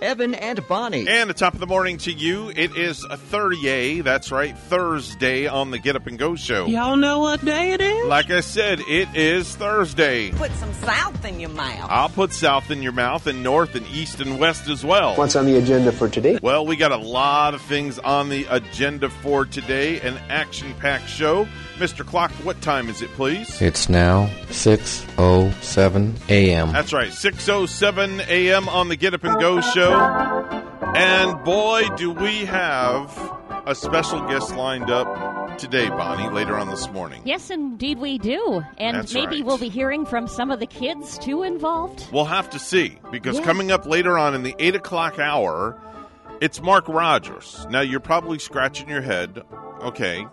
Evan and Bonnie. And the top of the morning to you. It is a 30A. That's right, Thursday on the Get Up and Go show. Y'all know what day it is? Like I said, it is Thursday. Put some south in your mouth. I'll put south in your mouth and north and east and west as well. What's on the agenda for today? Well, we got a lot of things on the agenda for today. An action packed show. Mr. Clock, what time is it, please? It's now 6:07 a.m. That's right, 6:07 a.m. on the Get Up and Go show. And boy, do we have a special guest lined up today, Bonnie, later on this morning. Yes, indeed we do. And That's maybe right. we'll be hearing from some of the kids too involved. We'll have to see because Yes. coming up later on in the 8 o'clock hour, it's Mark Rodgers. Now, you're probably scratching your head. Okay,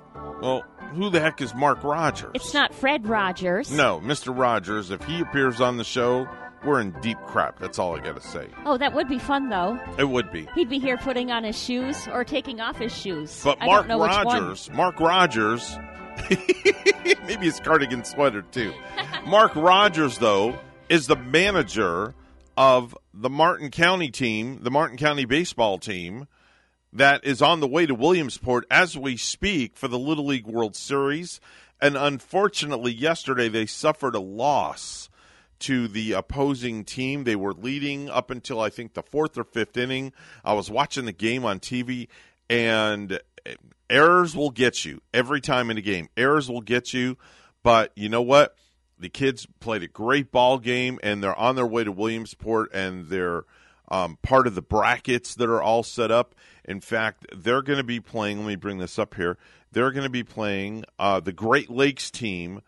well, who the heck is Mark Rodgers? It's not Fred Rogers. No, Mr. Rogers, if he appears on the show, we're in deep crap. That's all I got to say. Oh, that would be fun though. It would be. He'd be here putting on his shoes or taking off his shoes. But I Mark don't know which one. Rogers, Mark Rodgers, maybe his cardigan sweater too. Mark Rodgers, though, is the manager of the Martin County team, the Martin County baseball team, that is on the way to Williamsport as we speak for the Little League World Series. And unfortunately, yesterday they suffered a loss to the opposing team. They were leading up until I think the fourth or fifth inning. I was watching the game on TV, and errors will get you every time in a game. Errors will get you, but you know what? The kids played a great ball game, and they're on their way to Williamsport, and they're um, part of the brackets that are all set up. In fact, they're going to be playing. Let me bring this up here. They're going to be playing uh, the Great Lakes team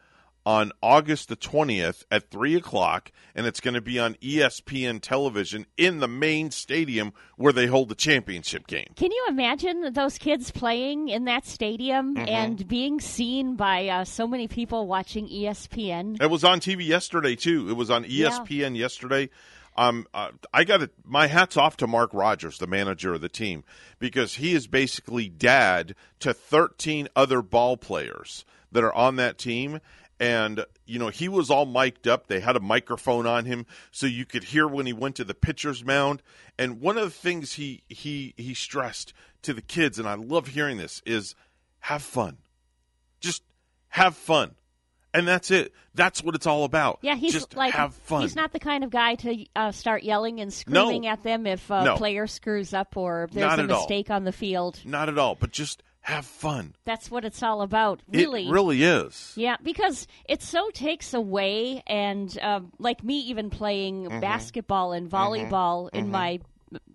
on August the 20th at 3 o'clock, and it's going to be on ESPN television in the main stadium where they hold the championship game. Can you imagine those kids playing in that stadium Mm-hmm. and being seen by uh, so many people watching ESPN? It was on TV yesterday, too. It was on ESPN yesterday. Um, uh, I got. My hat's off to Mark Rodgers, the manager of the team, because he is basically dad to 13 other ball players that are on that team. And, you know, he was all mic'd up. They had a microphone on him so you could hear when he went to the pitcher's mound. And one of the things he, he, he stressed to the kids, and I love hearing this, is have fun. Just have fun. And that's it. That's what it's all about. Yeah, he's just like have fun. he's not the kind of guy to uh, start yelling and screaming at them if a No. player screws up or there's Not a at all. mistake on the field. Not at all, but just have fun. That's what it's all about, really. It really is. Yeah, because it so takes away, and um, like me even playing Mm-hmm. basketball and volleyball in my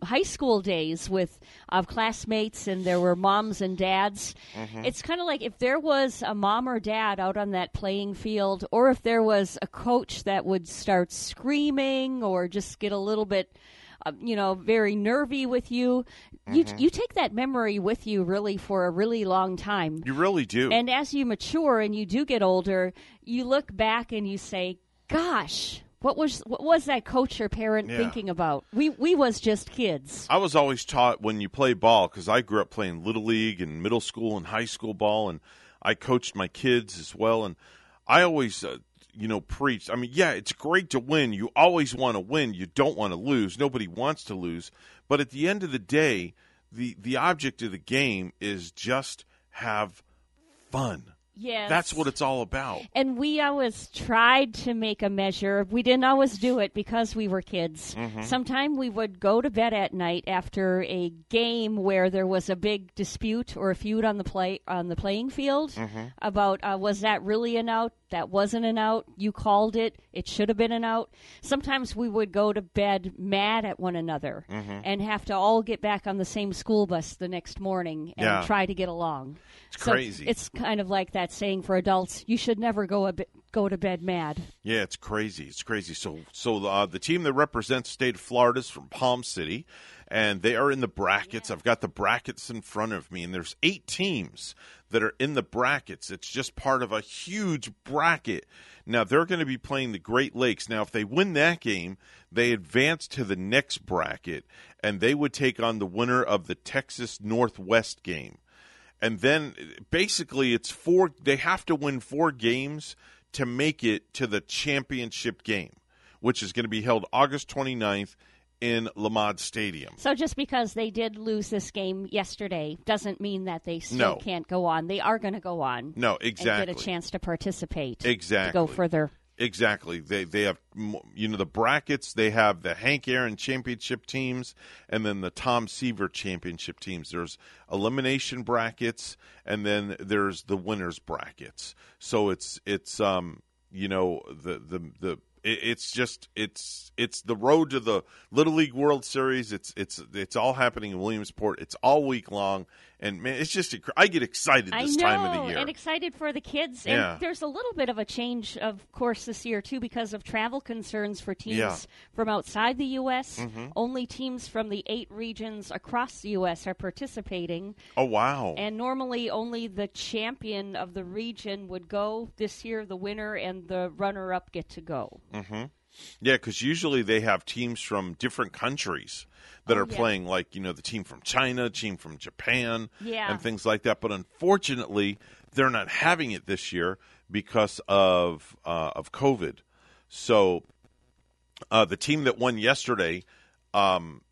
high school days with uh, classmates, and there were moms and dads. Mm-hmm. It's kind of like if there was a mom or dad out on that playing field, or if there was a coach that would start screaming or just get a little bit. Uh, you know, very nervy with you. You Mm-hmm. you take that memory with you really for a really long time. You really do. And as you mature and you do get older, you look back and you say, "Gosh, what was what was that coach or parent Yeah. thinking about? We we was just kids." I was always taught when you play ball because I grew up playing little league and middle school and high school ball, and I coached my kids as well. And I always, uh, you know, preached. I mean, yeah, it's great to win. You always want to win. You don't want to lose. Nobody wants to lose. But at the end of the day, the the object of the game is just have fun. Yes. That's what it's all about. And we always tried to make a measure. We didn't always do it because we were kids. Mm-hmm. Sometime we would go to bed at night after a game where there was a big dispute or a feud on the play on the playing field Mm-hmm. about uh, was that really an out? That wasn't an out. You called it. It should have been an out. Sometimes we would go to bed mad at one another Mm-hmm. and have to all get back on the same school bus the next morning and Yeah. try to get along. It's So crazy. It's kind of like that saying for adults: you should never go a bit, go to bed mad. Yeah, it's crazy. It's crazy. So, so uh, the team that represents the state of Florida is from Palm City, and they are in the brackets. I've got the brackets in front of me, and there's eight teams that are in the brackets. It's just part of a huge bracket. Now they're going to be playing the Great Lakes. Now, if they win that game, they advance to the next bracket, and they would take on the winner of the Texas Northwest game. And then basically, it's four. They have to win four games to make it to the championship game, which is going to be held August 29th in Lamade Stadium. So just because they did lose this game yesterday doesn't mean that they still No. can't go on. They are going to go on. No, And exactly. get a chance to participate. Exactly. To go further. Exactly. They they have you know the brackets. They have the Hank Aaron championship teams, and then the Tom Seaver championship teams. There's elimination brackets, and then there's the winners brackets. So it's it's um you know the the the it- it's just it's it's the road to the Little League World Series. It's it's it's all happening in Williamsport. It's all week long, and man, it's just I get excited this know, time of the year. and excited for the kids. Yeah. And there's a little bit of a change, of course, this year too, because of travel concerns for teams Yeah. Mm-hmm. from outside the U.S. Only teams from the eight regions across the U.S. are participating, oh wow! and normally only the champion of the region would go. This year, the winner and the runner-up get to go. Yeah, because usually they have teams from different countries that are Oh, yeah. playing, like you know, the team from China, team from Japan, Yeah. and things like that. But unfortunately, they're not having it this year because of uh, of COVID. So uh, the team that won yesterday, um,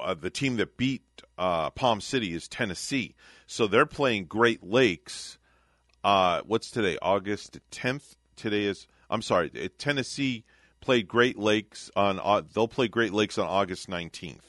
uh, the team that beat uh, Palm City is Tennessee. So they're playing Great Lakes. Uh, what's today? August 10th. Today is. I'm sorry. Tennessee played Great Lakes on. Uh, they'll play Great Lakes on August 19th.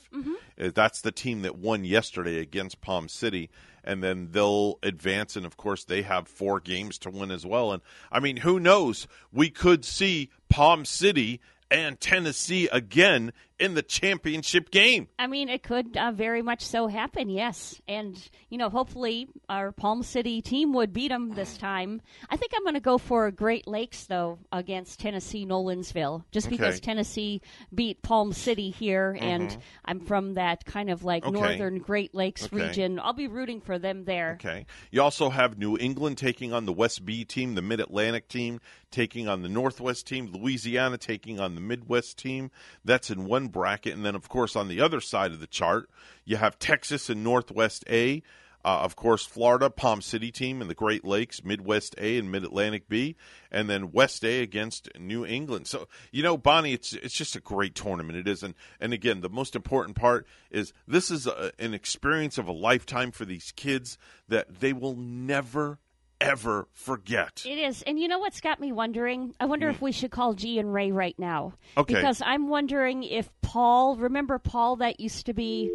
Uh, That's the team that won yesterday against Palm City, and then they'll advance. And of course, they have four games to win as well. And I mean, who knows? We could see Palm City and Tennessee again in the championship game. I mean, it could uh, very much so happen, yes. And, you know, hopefully our Palm City team would beat them this time. I think I'm going to go for Great Lakes, though, against Tennessee Nolensville, just because Tennessee beat Palm City here, and I'm from that kind of like Mm-hmm. Okay. northern Great Lakes Okay. region. I'll be rooting for them there. Okay. You also have New England taking on the West B team, the Mid Atlantic team taking on the Northwest team, Louisiana taking on the Midwest team. That's in one bracket. And then, of course, on the other side of the chart, you have Texas and Northwest A. Uh, of course, Florida, Palm City team in the Great Lakes, Midwest A and Mid Atlantic B, and then West A against New England. So, you know, Bonnie, it's it's just a great tournament. It is, and and again, the most important part is this is a, an experience of a lifetime for these kids that they will never ever forget. It is. And you know what's got me wondering? I wonder if we should call G and Ray right now. Hmm. Okay. Because I'm wondering if Paul, remember Paul that used to be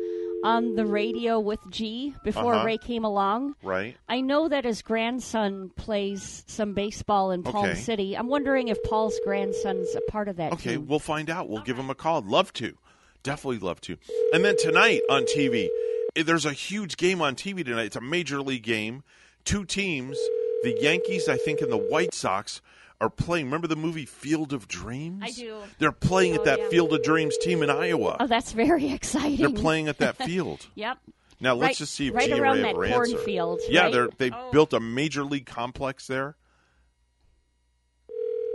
on the radio with G before Uh-huh. Ray came along? Right? I know that his grandson plays some baseball in Palm Okay. City. I'm wondering if Paul's grandson's a part of that Okay, team. we'll find out. We'll give him a call. Love to. Definitely love to. And then tonight on TV, eh, there's a huge game on TV tonight. It's a major league game. Two teams, the Yankees, I think, and the White Sox are playing. Remember the movie Field of Dreams? I do. They're playing at Oh, that yeah. Field of Dreams team in Iowa. Oh, that's very exciting. They're playing at that field. Yep. Now let's Right- just see if right G and around Ray that have cornfield, Yeah, right? they're they Oh. built a major league complex there,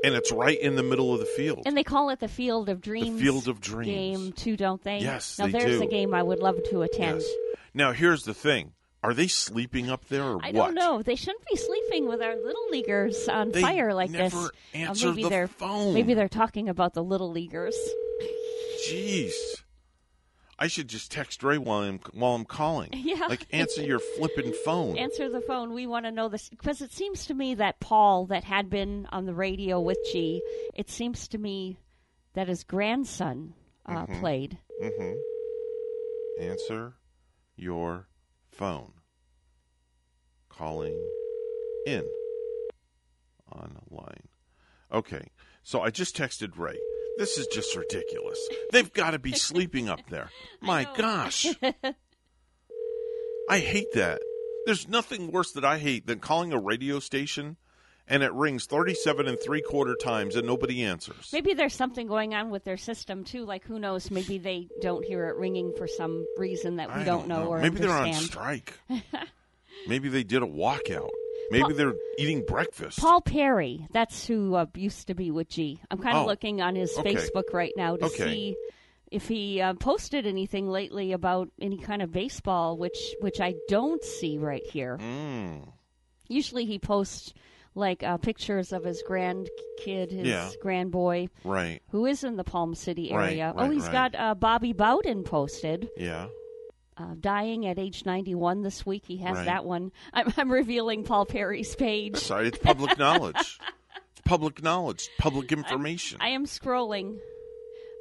and it's right in the middle of the field. And they call it the Field of Dreams. The Field of Dreams. game too, don't they? Yes, Now they there's do. a game I would love to attend. Yes. Now here's the thing: Are they sleeping up there or I what? don't know. They shouldn't be sleeping with our little leaguers on They fire like never this. Uh, answer maybe the they're phone. maybe they're talking about the little leaguers. Jeez. I should just text Ray while I'm while I'm calling. Yeah. Like answer your flipping phone. Answer the phone. We want to know this because it seems to me that Paul, that had been on the radio with G, it seems to me that his grandson uh, Mm-hmm. played. answer your phone. Calling in on line. Okay, so I just texted Ray. This is just ridiculous. They've got to be sleeping up there. My gosh. I hate that. There's nothing worse that I hate than calling a radio station and it rings 37 and three quarter times and nobody answers. Maybe there's something going on with their system too. Like who knows? Maybe they don't hear it ringing for some reason that we I don't, know, or Maybe they're on strike. Maybe they did a walkout. Maybe Paul- they're eating breakfast. Paul Perry, that's who uh, used to be with G. I'm kind of Oh, looking on his okay. Facebook right now to Okay. see if he uh, posted anything lately about any kind of baseball, which which I don't see right here. Mm. Usually he posts like uh, pictures of his grandkid, his Yeah. grandboy, Right. who is in the Palm City area. right, oh, he's right. got uh, Bobby Bowden posted. Yeah. Uh, dying at age 91 this week. He has Right. that one. I'm, I'm revealing Paul Perry's page. Sorry, it's public knowledge. It's public knowledge, public information. I am scrolling.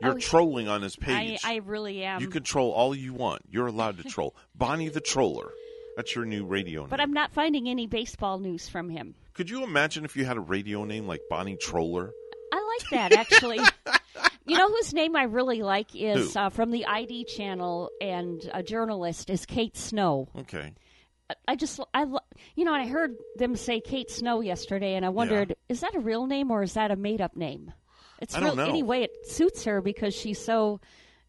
You're oh, trolling on his I, page. I really am. you can troll all you want. You're allowed to troll. Bonnie the Troller. That's your new radio name. But I'm not finding any baseball news from him. Could you imagine if you had a radio name like Bonnie Troller? I like that actually. you know whose name I really like is uh, from the ID channel and a journalist is Kate Snow. Okay. I just I you know I heard them say Kate Snow yesterday and I wondered is that a real name or is that a made up name? It's I don't real know. anyway it suits her because she's so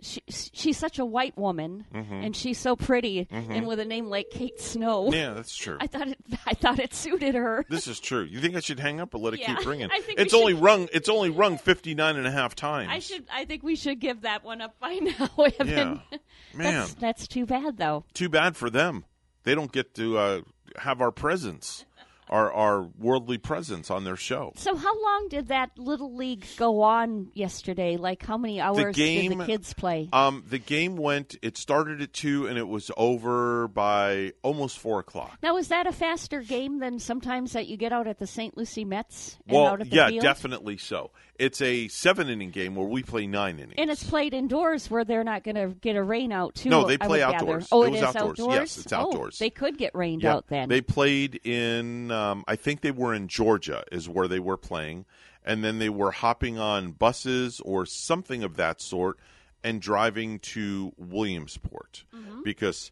she, she's such a white woman Mm-hmm. and she's so pretty and with a name like Kate Snow. Yeah, that's true. I thought it I thought it suited her. This is true. You think I should hang up or let it Yeah, keep ringing? I think it's only should- rung. It's only rung 59 and a half times. I should. I think we should give that one up by now, Evan. Yeah. Man, That's that's too bad, though. too bad for them. They don't get to uh, have our presence, our our worldly presence on their show. So, how long did that little league go on yesterday? Like, how many hours game- did the kids play? Um, the game went. It started at two, and it was over by almost four o'clock. now, is that a faster game than sometimes that you get out at the St. Lucie Mets and Well, out at the yeah, field? definitely so. It's a seven inning game where we play nine innings. And it's played indoors where they're not going to get a rain out too. No, they play would gather. outdoors. Oh, It it was is outdoors. Yes, it's Oh, outdoors. they could get rained Yeah, out then. They played in, um, I think they were in Georgia, is where they were playing. And then they were hopping on buses or something of that sort and driving to Williamsport Mm-hmm. because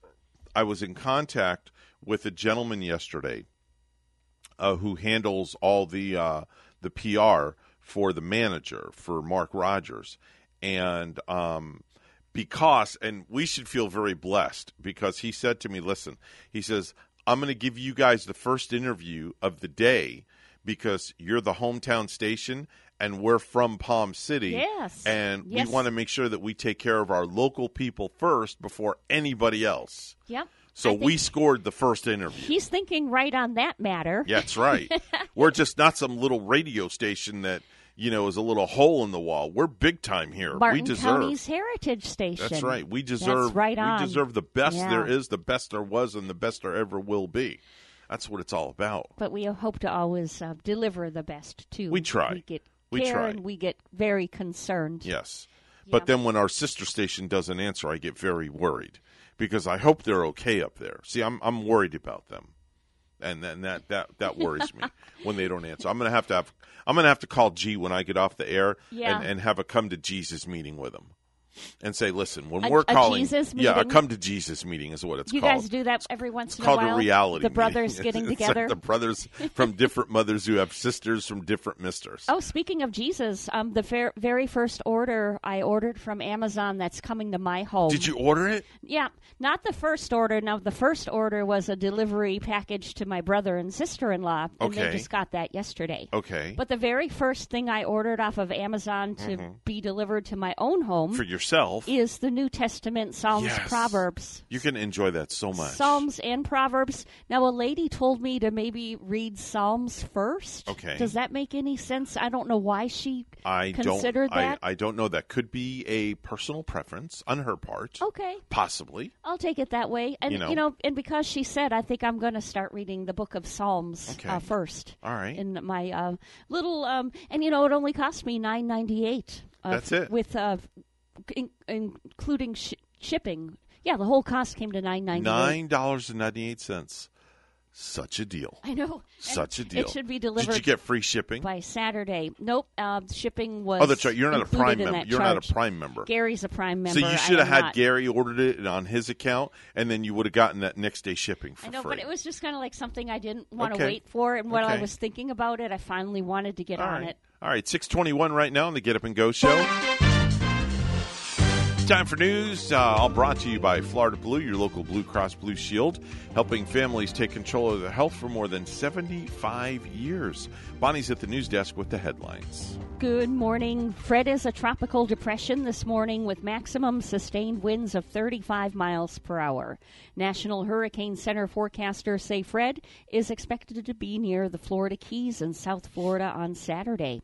I was in contact with a gentleman yesterday uh, who handles all the uh, the PR for the manager for Mark Rodgers, and um, because and we should feel very blessed because he said to me, "Listen," he says, "I'm going to give you guys the first interview of the day because you're the hometown station." And we're from Palm City, Yes. and Yes. we want to make sure that we take care of our local people first before anybody else. yep. So we scored the first interview. He's thinking right on that matter. That's right. We're just not some little radio station that you know is a little hole in the wall. We're big time here. Martin we deserve. County's heritage station. That's right. We deserve. That's right on. We deserve the best Yeah. there is, the best there was, and the best there ever will be. That's what it's all about. But we hope to always uh, deliver the best too. We try. We get We care try. and we get very concerned. Yes. Yeah. But then when our sister station doesn't answer, I get very worried because I hope they're okay up there. See, I'm I'm worried about them. And then that, that, that worries me when they don't answer. I'm gonna have to have I'm gonna have to call G when I get off the air Yeah. and, and have a come to Jesus meeting with him. And say, listen, when A- we're calling Jesus Yeah, a come to Jesus meeting is what it's You called. You guys do that every once It's in a while. a reality. The meeting. brothers getting It's like together. the brothers from different mothers who have sisters from different misters. Oh, speaking of Jesus, um, the ver- very first order I ordered from Amazon that's coming to my home. Did you order it? Yeah, not the first order. Now, the first order was a delivery package to my brother and sister in law, and Okay. they just got that yesterday. Okay. But the very first thing I ordered off of Amazon to be delivered to my own home Mm-hmm. For yourself. is the New Testament, Psalms, Yes. Proverbs. You can enjoy that so much. Psalms and Proverbs. Now, a lady told me to maybe read Psalms first. Okay. Does that make any sense? I don't know why she I considered don't. that. I, I don't know. That could be a personal preference on her part. okay. Possibly. I'll take it that way. And You know. and because she said, I think I'm going to start reading the book of Psalms Okay. uh, first. All right. In my uh, little, um, and you know, it only cost me nine ninety eight. Uh, That's it. With uh, in, including sh- shipping. Yeah, the whole cost came to nine ninety. Nine dollars and ninety eight cents. Such a deal. I know. Such a deal. It should be delivered Did you get free shipping? by Saturday. Nope. Uh, shipping was. Oh, that's right. You're not a Prime member. You're not a. Prime member. Gary's a Prime member. So you should have had not. Gary ordered it on his account, and then you would have gotten that next day shipping for I know, free. but it was just kind of like something I didn't want to Okay. wait for, and while I was thinking about it, I finally wanted to get All on right. it. All right, 621 right now on the Get Up and Go show. Time for news, uh, all brought to you by Florida Blue, your local Blue Cross Blue Shield, helping families take control of their health for more than 75 years. Bonnie's at the news desk with the headlines. Good morning. Fred is a tropical depression this morning with maximum sustained winds of 35 miles per hour. National Hurricane Center forecasters say Fred is expected to be near the Florida Keys and South Florida on Saturday.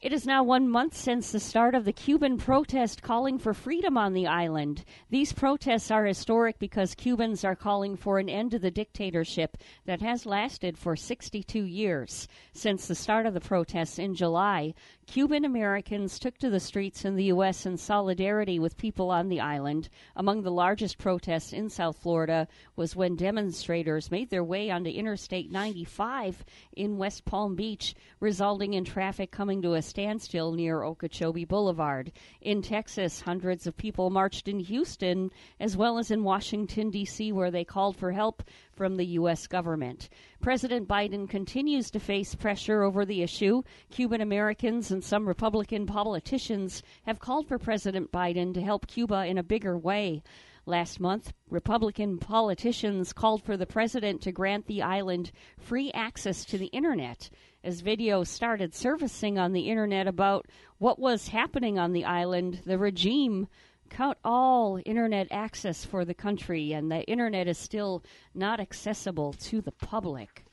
It is now one month since the start of the Cuban protest calling for freedom on the island. These protests are historic because Cubans are calling for an end to the dictatorship that has lasted for 62 years. Since the start of the protests in July, Cuban Americans took to the streets in the U.S. in solidarity with people on the island. Among the largest protests in South Florida was when demonstrators made their way onto Interstate 95 in West Palm Beach, resulting in traffic coming to a standstill near Okeechobee Boulevard. In Texas, hundreds of people marched in Houston as well as in Washington, D.C., where they called for help from the U.S. government. President Biden continues to face pressure over the issue. Cuban Americans and some Republican politicians have called for President Biden to help Cuba in a bigger way. Last month, Republican politicians called for the president to grant the island free access to the internet as videos started surfacing on the internet about what was happening on the island. The regime cut all internet access for the country, and the internet is still not accessible to the public.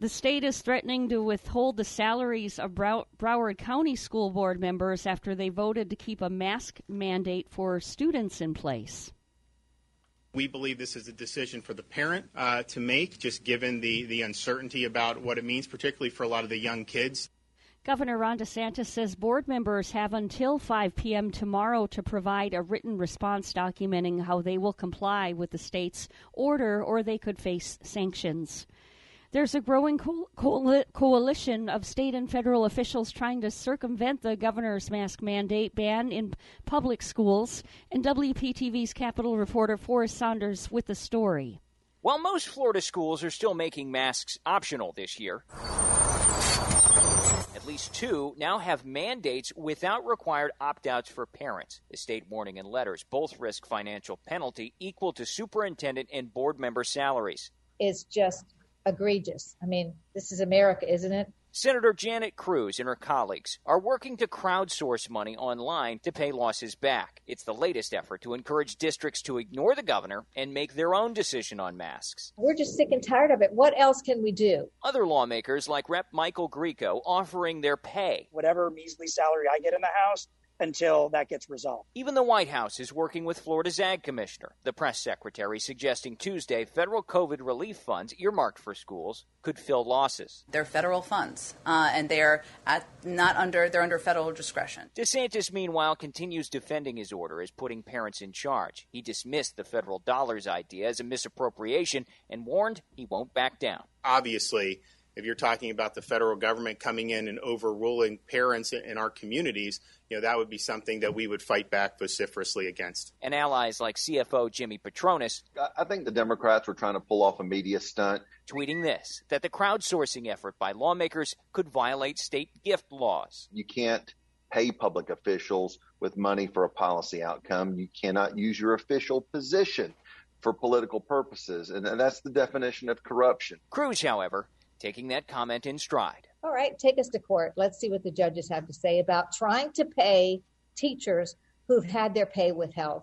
The state is threatening to withhold the salaries of Brow- Broward County School Board members after they voted to keep a mask mandate for students in place. We believe this is a decision for the parent uh, to make, just given the, the uncertainty about what it means, particularly for a lot of the young kids. Governor Ron DeSantis says board members have until 5 p.m. tomorrow to provide a written response documenting how they will comply with the state's order or they could face sanctions. There's a growing co- coali- coalition of state and federal officials trying to circumvent the governor's mask mandate ban in public schools. And WPTV's Capitol reporter Forrest Saunders with the story. While most Florida schools are still making masks optional this year, least two now have mandates without required opt outs for parents. The state warning in letters both risk financial penalty equal to superintendent and board member salaries. It's just egregious. I mean, this is America, isn't it? Senator Janet Cruz and her colleagues are working to crowdsource money online to pay losses back. It's the latest effort to encourage districts to ignore the governor and make their own decision on masks. We're just sick and tired of it. What else can we do? Other lawmakers, like Rep. Michael Grieco, offering their pay. whatever measly salary I get in the House until that gets resolved. Even the White House is working with Florida's ag commissioner, the press secretary suggesting Tuesday federal COVID relief funds earmarked for schools could fill losses. They're federal funds, uh, and they're at, not under they're under federal discretion. DeSantis, meanwhile, continues defending his order as putting parents in charge. He dismissed the federal dollars idea as a misappropriation and warned he won't back down. Obviously, if you're talking about the federal government coming in and overruling parents in our communities, you know, that would be something that we would fight back vociferously against. And allies like CFO Jimmy Patronis I think the Democrats were trying to pull off a media stunt. tweeting this that the crowdsourcing effort by lawmakers could violate state gift laws. You can't pay public officials with money for a policy outcome. You cannot use your official position for political purposes. And that's the definition of corruption. Cruz, however, taking that comment in stride. All right, take us to court. Let's see what the judges have to say about trying to pay teachers who've had their pay withheld.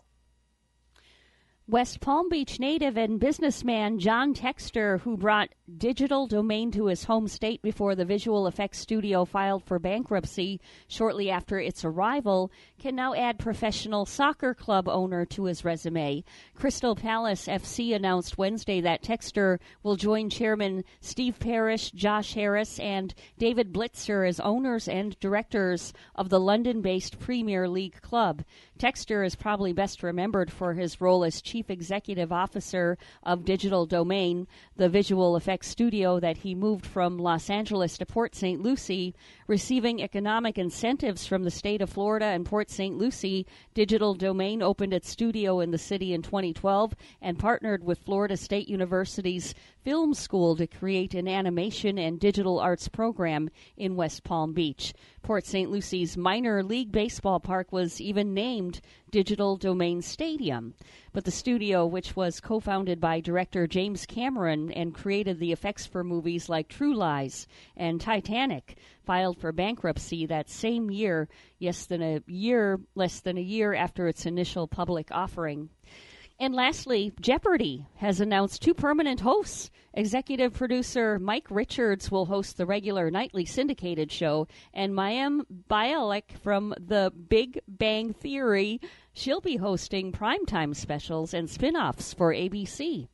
West Palm Beach native and businessman John Textor, who brought digital domain to his home state before the visual effects studio filed for bankruptcy shortly after its arrival, can now add professional soccer club owner to his resume. Crystal Palace FC announced Wednesday that Textor will join chairman Steve Parish, Josh Harris, and David Blitzer as owners and directors of the London based Premier League club. Textor is probably best remembered for his role as chief chief executive officer of Digital Domain, the visual effects studio that he moved from Los Angeles to Port St. Lucie. Receiving economic incentives from the state of Florida and Port St. Lucie, Digital Domain opened its studio in the city in 2012 and partnered with Florida State University's Film School to create an animation and digital arts program in West Palm Beach. Port St. Lucie's minor league baseball park was even named Digital Domain Stadium. But the studio, which was co founded by director James Cameron and created the effects for movies like True Lies and Titanic, filed for bankruptcy that same year, less than a year, less than a year after its initial public offering. And lastly, Jeopardy has announced two permanent hosts. Executive producer Mike Richards will host the regular nightly syndicated show, and Mayim Bialik from The Big Bang Theory, she'll be hosting primetime specials and spin-offs for ABC.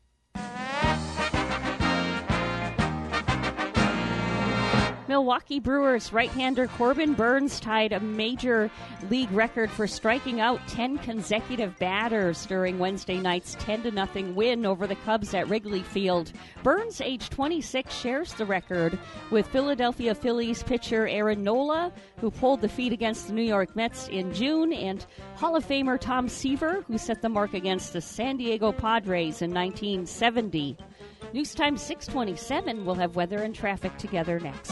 Milwaukee Brewers right-hander Corbin Burnes tied a major league record for striking out 10 consecutive batters during Wednesday night's 10 to nothing win over the Cubs at Wrigley Field. Burnes, age 26, shares the record with Philadelphia Phillies pitcher Aaron Nola, who pulled the feat against the New York Mets in June, and Hall of Famer Tom Seaver, who set the mark against the San Diego Padres in 1970. News Time 627 will have weather and traffic together next.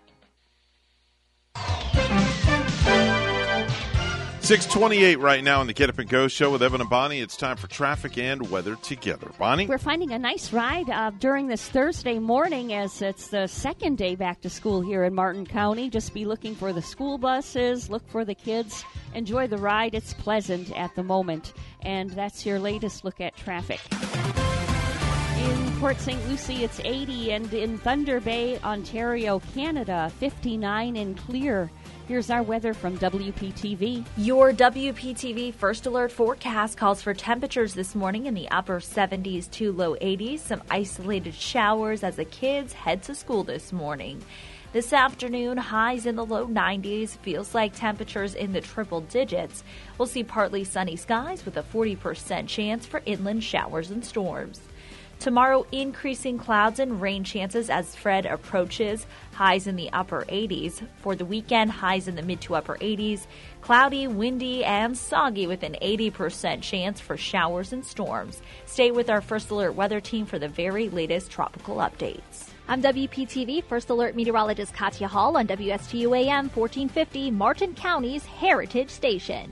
628 right now on the Get Up and Go show with Evan and Bonnie. It's time for traffic and weather together. Bonnie? We're finding a nice ride uh, during this Thursday morning as it's the second day back to school here in Martin County. Just be looking for the school buses, look for the kids, enjoy the ride. It's pleasant at the moment. And that's your latest look at traffic. In Port St. Lucie, it's 80, and in Thunder Bay, Ontario, Canada, 59 and clear. Here's our weather from WPTV. Your WPTV First Alert forecast calls for temperatures this morning in the upper 70s to low 80s, some isolated showers as the kids head to school this morning. This afternoon, highs in the low 90s, feels like temperatures in the triple digits. We'll see partly sunny skies with a 40% chance for inland showers and storms. Tomorrow, increasing clouds and rain chances as Fred approaches, highs in the upper 80s. For the weekend, highs in the mid to upper 80s. Cloudy, windy, and soggy with an 80% chance for showers and storms. Stay with our First Alert weather team for the very latest tropical updates. I'm WPTV First Alert meteorologist Katya Hall on WSTU AM 1450, Martin County's Heritage Station.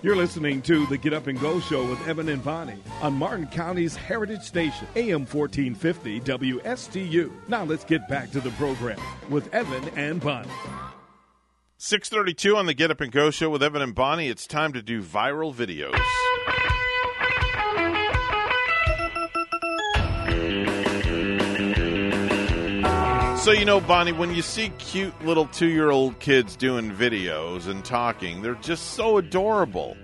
You're listening to the Get Up and Go Show with Evan and Bonnie on Martin County's Heritage Station, AM 1450 WSTU. Now let's get back to the program with Evan and Bonnie. 632 on the Get Up and Go show with Evan and Bonnie. It's time to do viral videos. So, you know, Bonnie, when you see cute little two year old kids doing videos and talking, they're just so adorable.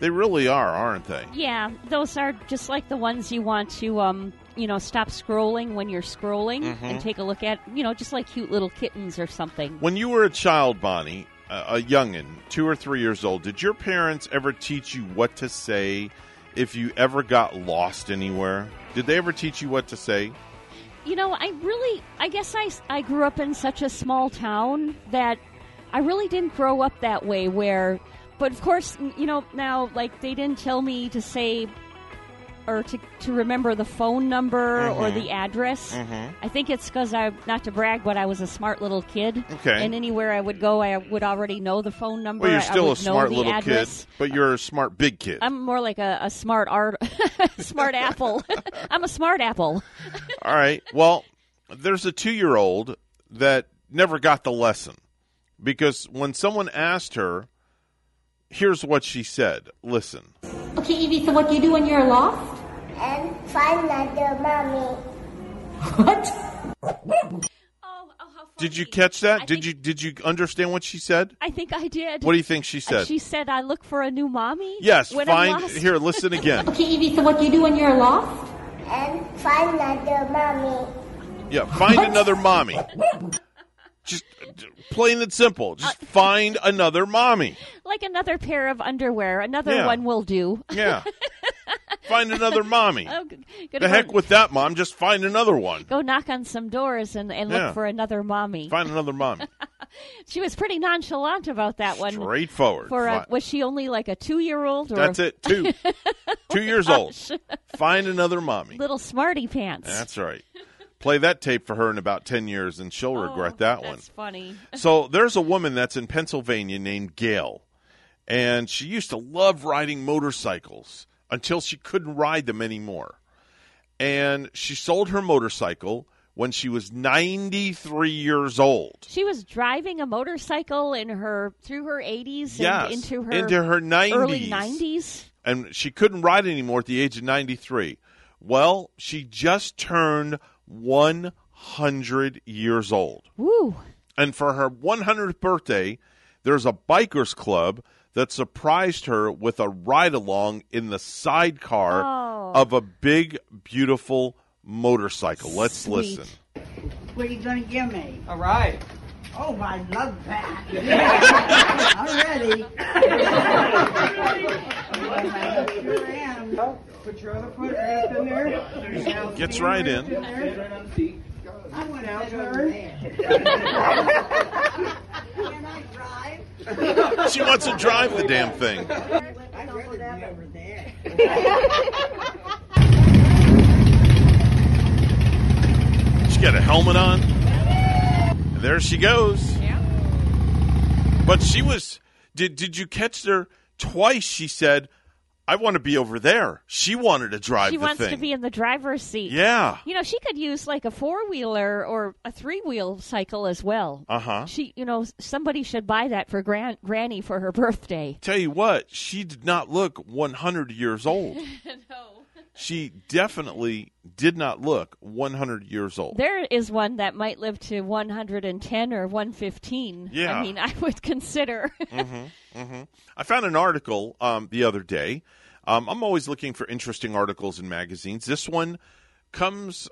They really are, aren't they? Yeah, those are just like the ones you want to, um, you know, stop scrolling when you're scrolling Mhm. and take a look at, you know, just like cute little kittens or something. When you were a child, Bonnie, a, a youngin, two or three years old, did your parents ever teach you what to say if you ever got lost anywhere? Did they ever teach you what to say? You know, I really, I guess I, I grew up in such a small town that I really didn't grow up that way where, but of course, you know, now, like, they didn't tell me to say or to, to remember the phone number or Mhm. the address. Mhm. I think it's because I, not to brag, but I was a smart little kid. Okay. And anywhere I would go, I would already know the phone number. Well, you're I- I still a smart little address. kid, but you're a smart big kid. I'm more like a, a smart art, smart apple. I'm a smart apple. All right. Well, there's a two year old that never got the lesson because when someone asked her, here's what she said Listen. Okay, Evie, so what do you do when you're lost? And find another mommy. What? Oh, oh, did you catch that? Did you did you understand what she said? I think I did. What do you think she said? She said, "I look for a new mommy." Yes, when I'm find lost." here, listen again. Okay, Evie, so what do you do when you're lost? And find another mommy. Yeah, find another mommy. Just uh, plain and simple. Just find another mommy. like another pair of underwear. Another Yeah. one will do. Yeah. Find another mommy. Oh, g- gonna The heck with that, mom. Just find another one. Go knock on some doors and, and look Yeah. for another mommy. Find another mommy. She was pretty nonchalant about that one. Straightforward. For a, was she only like a two year old? That's it. Two. Two years old. Find another mommy. Little smarty pants. That's right. Play that tape for her in about 10 years and she'll oh, regret that one. Oh, That's funny. So there's a woman that's in Pennsylvania named Gail, and she used to love riding motorcycles until she couldn't ride them anymore. And she sold her motorcycle when she was 93 years old. She was driving a motorcycle in her through her 80s Yes, and into her into her 90s. early 90s. And she couldn't ride anymore at the age of 93. Well, she just turned 100 years old. Woo. And for her 100th birthday, there's a bikers club that surprised her with a ride along in the sidecar Oh. of a big, beautiful motorcycle. Let's Sweet. listen. What are you going to give me? All right. Oh, I love that. Yeah. I'm ready. Sure am. Put your other foot right up in there. Gets right up in. I went out turn. Can I drive? She wants to drive the damn thing. I'd rather be over there. She got a helmet on. There she goes. Yeah. But she was did did you catch her twice she said I want to be over there. She wanted to drive She wants thing. to be in the driver's seat. Yeah. You know, she could use like a four wheeler or a three wheel cycle as well. Uh-huh. She, you know, somebody should buy that for gran- Granny for her birthday. Tell you what, she did not look 100 years old. no. She definitely did not look 100 years old. There is one that might live to 110 or 115. Yeah. I mean, I would consider. mm-hmm, hmm I found an article um, the other day. Um, I'm always looking for interesting articles in magazines. This one comes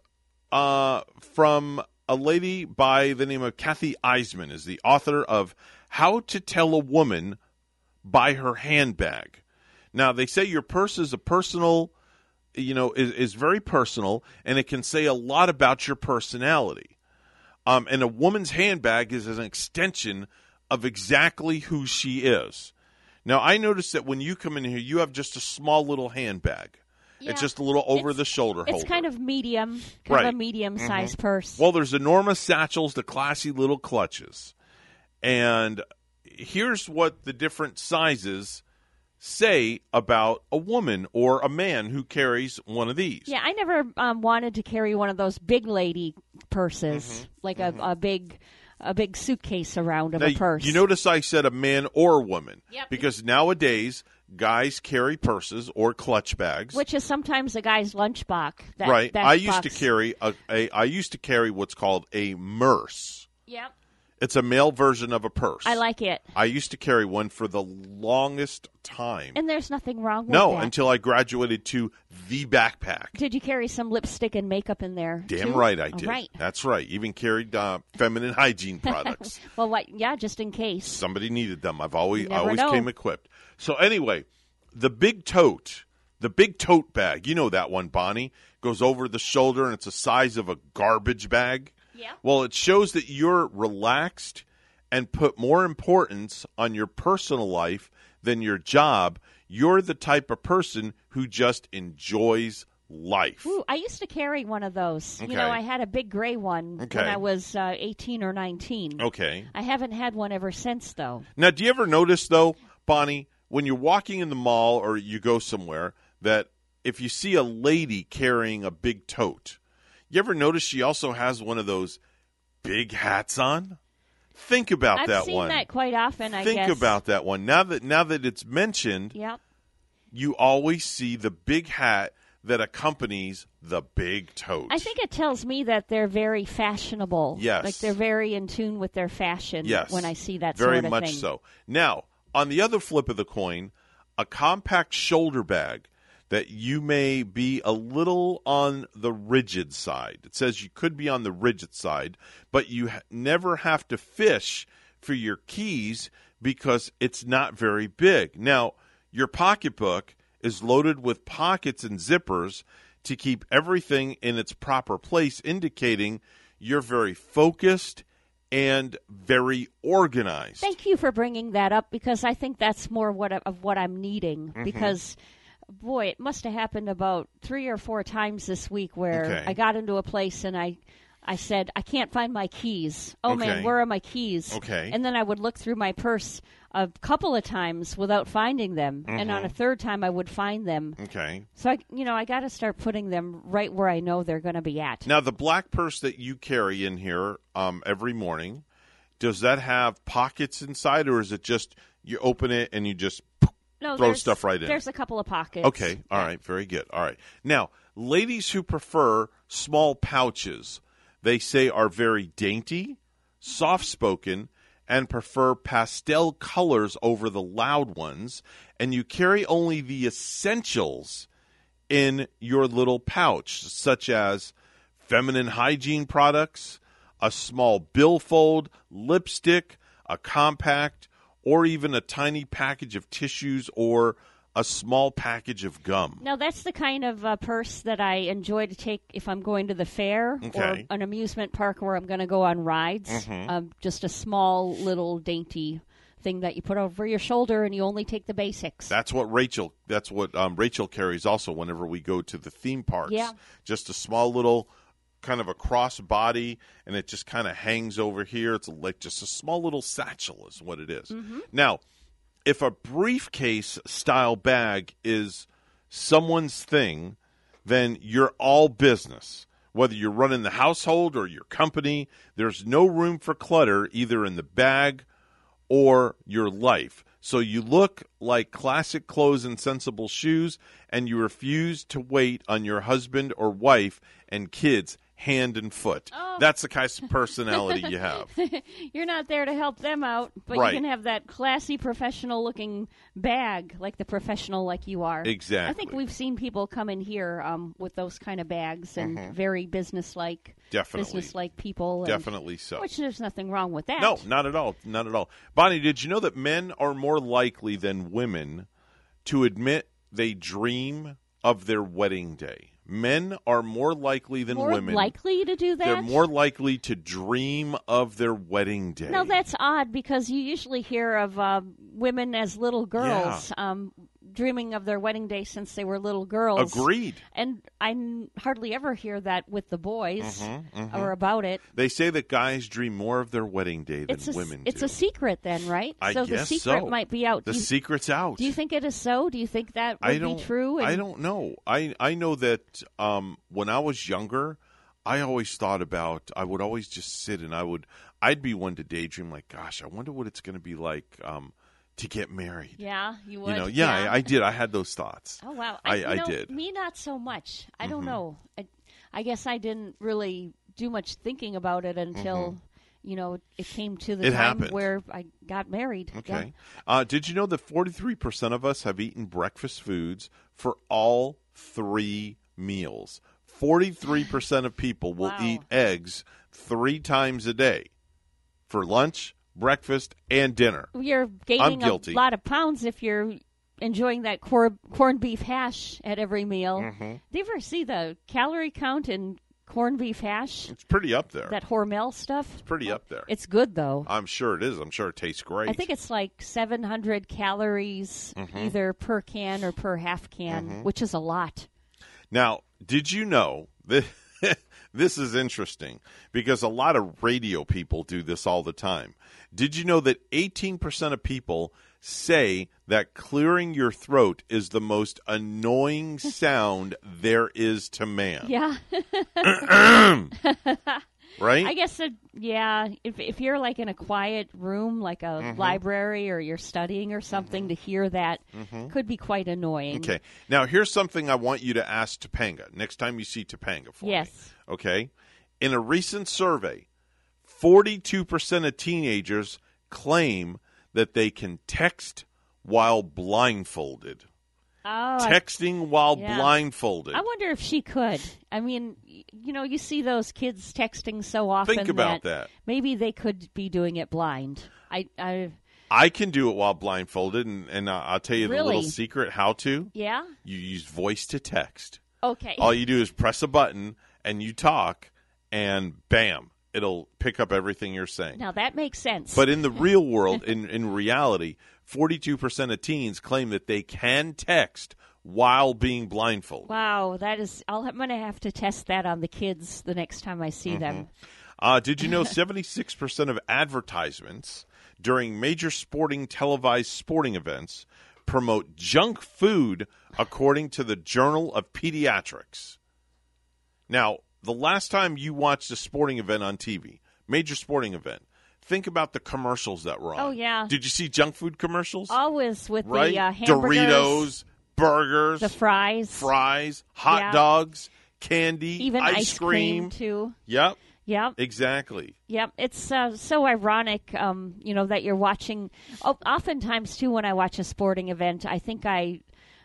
uh, from a lady by the name of Kathy Eisman, is the author of How to Tell a Woman by Her Handbag. Now they say your purse is a personal, you know, is, is very personal, and it can say a lot about your personality. Um, and a woman's handbag is an extension of exactly who she is. Now, I noticed that when you come in here, you have just a small little handbag. Yeah. It's just a little over the shoulder It's holder. kind of medium, kind of a medium sized Mhm. purse. Well, there's enormous satchels to classy little clutches. And here's what the different sizes say about a woman or a man who carries one of these. Yeah, I never um, wanted to carry one of those big lady purses, Mm-hmm. like a, a big, a big suitcase around of Now, a purse. You notice I said a man or a woman. Yep. Because nowadays, guys carry purses or clutch bags. which is sometimes a guy's lunchbox. That, right. I used to carry a, a I used to carry what's called a murse. Yep, It's a male version of a purse. I like it, I used to carry one for the longest time. and there's nothing wrong with it. no, that. until I graduated to the backpack. Did you carry some lipstick and makeup in there? Damn too? right I did. right. That's right. Even carried uh, feminine hygiene products. Well, what? Yeah, just in case. Somebody needed them. I've always I always know. came equipped. So anyway, the big tote, the big tote bag, you know that one, Bonnie, goes over the shoulder and it's the size of a garbage bag. Yeah. Well, it shows that you're relaxed and put more importance on your personal life than your job. You're the type of person who just enjoys life. Ooh, I used to carry one of those. Okay. You know, I had a big gray one Okay. when I was uh, 18 or 19. Okay. I haven't had one ever since, though. Now, do you ever notice though, Bonnie, when you're walking in the mall or you go somewhere, that if you see a lady carrying a big tote, you ever notice she also has one of those big hats on? Think about I've that seen one. that quite often. I Think guess. about that one. Now that now that it's mentioned, Yep. you always see the big hat that accompanies the big tote. I think it tells me that they're very fashionable. Yes. Like they're very in tune with their fashion Yes. when I see that Very sort of much thing. so. Now, on the other flip of the coin, a compact shoulder bag that you may be a little on the rigid side. It says you could be on the rigid side, but you ha- never have to fish for your keys because it's not very big. Now, your pocketbook is loaded with pockets and zippers to keep everything in its proper place, indicating you're very focused and very organized. Thank you for bringing that up because I think that's more what of what I'm needing. Mhm. Because, boy, it must have happened about three or four times this week where Okay. I got into a place and I, I said I can't find my keys. Oh Okay. man, where are my keys? Okay. And then I would look through my purse a couple of times without finding them, and on a third time I would find them. Okay. So I, you know, I got to start putting them right where I know they're going to be at. Now, the black purse that you carry in here um, every morning, does that have pockets inside, or is it just you open it and you just No, throw stuff right in? There's a couple of pockets. Okay, all right, very good. All right. Now, ladies who prefer small pouches, they say are very dainty, soft spoken, and prefer pastel colors over the loud ones, and you carry only the essentials in your little pouch, such as feminine hygiene products, a small billfold, lipstick, a compact, or even a tiny package of tissues or a small package of gum. Now that's the kind of uh, purse that I enjoy to take if I'm going to the fair Okay. or an amusement park where I'm going to go on rides. Mhm. Um, just a small little dainty thing that you put over your shoulder and you only take the basics. That's what Rachel. That's what um, Rachel carries also. Whenever we go to the theme parks, Yeah. just a small little kind of a cross body, and it just kind of hangs over here. It's like just a small little satchel, is what it is. Mhm. Now, if a briefcase style bag is someone's thing, then you're all business. Whether you're running the household or your company, there's no room for clutter either in the bag or your life. So you look like classic clothes and sensible shoes, and you refuse to wait on your husband or wife and kids hand and foot. Oh. That's the kind of personality you have. You're not there to help them out, but Right. you can have that classy, professional looking bag, like the professional like you are. Exactly. I think we've seen people come in here um, with those kind of bags and Mhm. very businesslike, Definitely. business-like people. and- Definitely so. Which there's nothing wrong with that. No, not at all. Not at all. Bonnie, did you know that men are more likely than women to admit they dream of their wedding day? Men are more likely than More women. likely to do that. They're more likely to dream of their wedding day. No, that's odd because you usually hear of uh, women as little girls um, dreaming of their wedding day since they were little girls. Agreed. And I n- hardly ever hear that with the boys Mhm, mhm. or about it. They say that guys dream more of their wedding day than It's a, women it's do. a secret then, right? I so the secret so. might be out. The you, secret's out. Do you think it is so? Do you think that would I don't, be true? I don't know. I I know that um, when I was younger, I always thought about. I would always just sit and I would. I'd be one to daydream like, gosh, I wonder what it's going to be like um, to get married. Yeah, you would. You know, yeah, I, I did. I had those thoughts. Oh wow, I, I know, did. Me, not so much. I don't Mhm. know. I, I guess I didn't really do much thinking about it until Mhm. you know it came to the It time happened. where I got married. Okay. Uh, did you know that 43% of us have eaten breakfast foods for all three meals? 43% of people will Wow. eat eggs three times a day for lunch, breakfast, and dinner. You're gaining a lot of pounds if you're enjoying that cor- corned beef hash at every meal. Mhm. Do you ever see the calorie count in corned beef hash? It's pretty up there. That Hormel stuff. It's pretty up there. It's good though. I'm sure it is. I'm sure it tastes great. I think it's like 700 calories Mhm. either per can or per half can, Mhm. which is a lot. Now, did you know that this is interesting because a lot of radio people do this all the time. Did you know that 18% of people say that clearing your throat is the most annoying sound there is to man? Yeah. Right? I guess, it, yeah, if, if you're like in a quiet room, like a Mhm. library or you're studying or something, to hear that Mhm. could be quite annoying. Okay. Now, here's something I want you to ask Topanga next time you see Topanga for me. Yes. Okay. In a recent survey, 42% of teenagers claim that they can text while blindfolded. Oh, I- Texting while yeah. blindfolded. I wonder if she could. I mean, you know, you see those kids texting so often. Think about that. Maybe they could be doing it blind. I, I, I can do it while blindfolded, and, and I'll tell you the little secret how to. yeah. You use voice to text. Okay. All you do is press a button and you talk, and bam, it'll pick up everything you're saying. now that makes sense. But in the real world, in, in reality, 42% of teens claim that they can text while being blindfolded. wow, that is. I'll, I'm going to have to test that on the kids the next time I see them. Uh, did you know 76% of advertisements during major sporting televised sporting events promote junk food, according to the Journal of Pediatrics? Now, the last time you watched a sporting event on TV, major sporting event, think about the commercials that were on. Oh, yeah. Did you see junk food commercials? Always with right? the uh, hamburgers, Doritos, burgers, the fries, fries, hot Yeah. dogs, candy, even ice, cream too. Yep. Yep. Exactly. Yep, it's uh, so ironic, um, you know, that you're watching. Oh, oftentimes, too, when I watch a sporting event, I think I,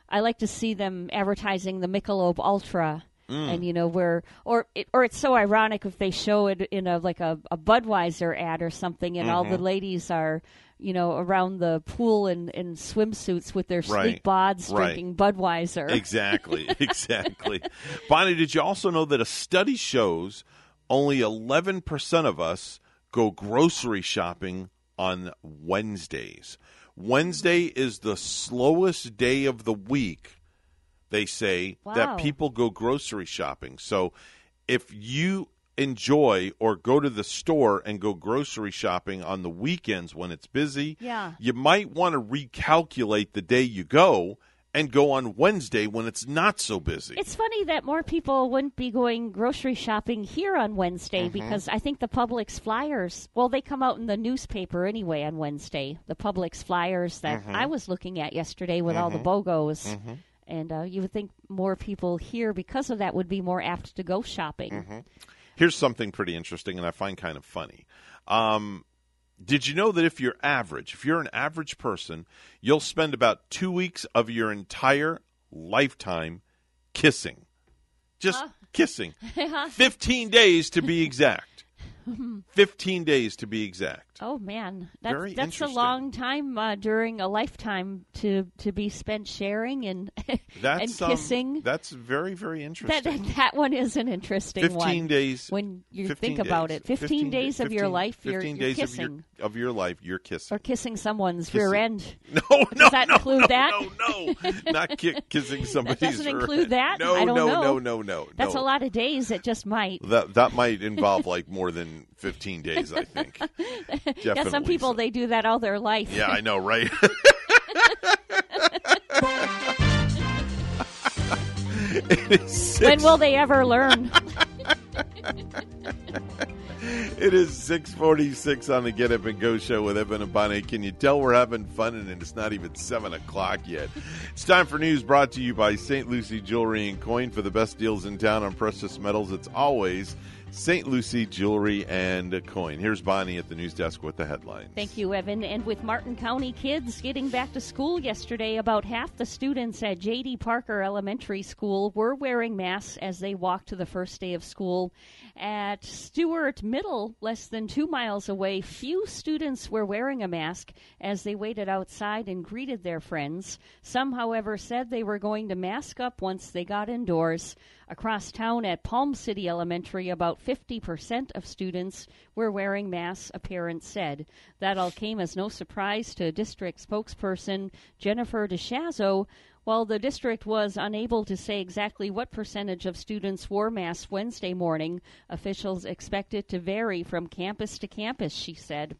I like to see them advertising the Michelob Ultra, Mm. and you know where, or it, or it's so ironic if they show it in a like a, a Budweiser ad or something, and all the Mhm. ladies are, you know, around the pool in, in swimsuits with their Right. sleek bods Right. drinking Budweiser. Exactly. exactly. Bonnie, did you also know that a study shows only 11% of us go grocery shopping on Wednesdays? Wednesday is the slowest day of the week, they say, Wow. that people go grocery shopping. So if you enjoy or go to the store and go grocery shopping on the weekends when it's busy, Yeah. you might want to recalculate the day you go and go on Wednesday when it's not so busy. It's funny that more people wouldn't be going grocery shopping here on Wednesday Mhm. because I think the Publix flyers, well, they come out in the newspaper anyway on Wednesday. The Publix flyers that Mhm. I was looking at yesterday with all the Mhm. BOGOs. And uh, you would think more people here because of that would be more apt to go shopping. Mhm. Here's something pretty interesting, and I find kind of funny. Um, did you know that if you're average, if you're an average person, you'll spend about two weeks of your entire lifetime kissing? Just kissing. 15 days to be exact. 15 days to be exact. Oh man, that's Very that's a long time uh, during a lifetime to to be spent sharing and That's and um, kissing. that's very very interesting. that, that one is an interesting 15 one. days when you 15 think about it. 15, days of your 15 life, you're, 15 you're days kissing of your of your life you're kissing. or kissing someone's Kissing. rear end. No, no, Does that no, include no, that? no, no. Not ki- kissing somebody's That doesn't include end. that. No, I don't no, know. no, no, no. That's a lot of days. It just might. That that might involve like more than 15 days, I think. yeah, some people they do that all their life. Yeah, I know, right? When will they ever learn? It is 646 on the Get Up and Go show with Evan and Bonnie. Can you tell we're having fun and it's not even 7 o'clock yet? It's time for news brought to you by St. Lucie Jewelry and Coin. For the best deals in town on precious metals, it's always St. Lucie Jewelry and Coin. Here's Bonnie at the news desk with the headlines. Thank you, Evan. And with Martin County kids getting back to school yesterday, about half the students at J.D. Parker Elementary School were wearing masks as they walked to the first day of school. At Stuart Middle, less than two miles away, few students were wearing a mask as they waited outside and greeted their friends. Some, however, said they were going to mask up once they got indoors. Across town at Palm City Elementary, about 50% of students were wearing masks, a parent said. That all came as no surprise to district spokesperson Jennifer DeShazo. While the district was unable to say exactly what percentage of students wore masks Wednesday morning, officials expect it to vary from campus to campus, she said.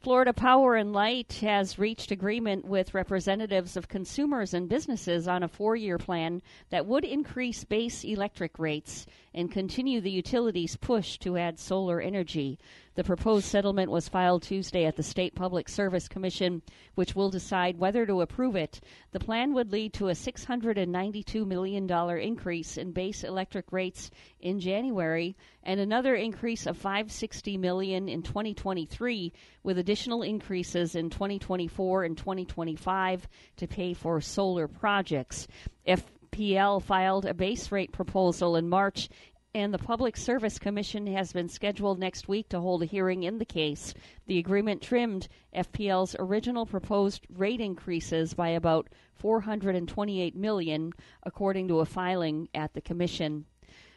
Florida Power and Light has reached agreement with representatives of consumers and businesses on a four year plan that would increase base electric rates and continue the utility's push to add solar energy. The proposed settlement was filed Tuesday at the State Public Service Commission, which will decide whether to approve it. The plan would lead to a $692 million increase in base electric rates in January and another increase of 560 million in 2023 with additional increases in 2024 and 2025 to pay for solar projects. FPL filed a base rate proposal in March and the Public Service Commission has been scheduled next week to hold a hearing in the case. The agreement trimmed FPL's original proposed rate increases by about 428 million according to a filing at the commission.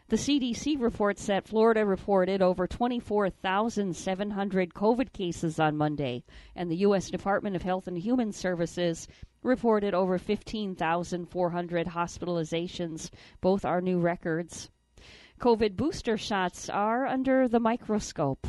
The CDC reports that Florida reported over 24,700 COVID cases on Monday, and the U.S. Department of Health and Human Services reported over 15,400 hospitalizations. Both are new records. COVID booster shots are under the microscope.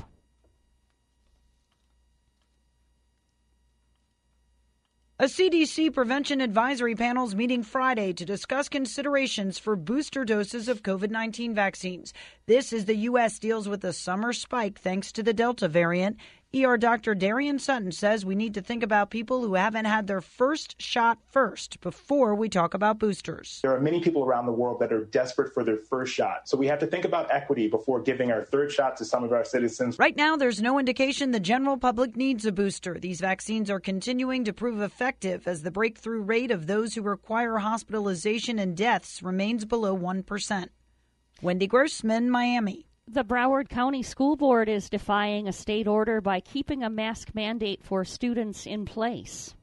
A CDC prevention advisory panel is meeting Friday to discuss considerations for booster doses of COVID 19 vaccines. This is the U.S. deals with a summer spike thanks to the Delta variant. ER Dr. Darien Sutton says we need to think about people who haven't had their first shot first before we talk about boosters. There are many people around the world that are desperate for their first shot. So we have to think about equity before giving our third shot to some of our citizens. Right now, there's no indication the general public needs a booster. These vaccines are continuing to prove effective as the breakthrough rate of those who require hospitalization and deaths remains below 1%. Wendy Grossman, Miami. The Broward County School Board is defying a state order by keeping a mask mandate for students in place.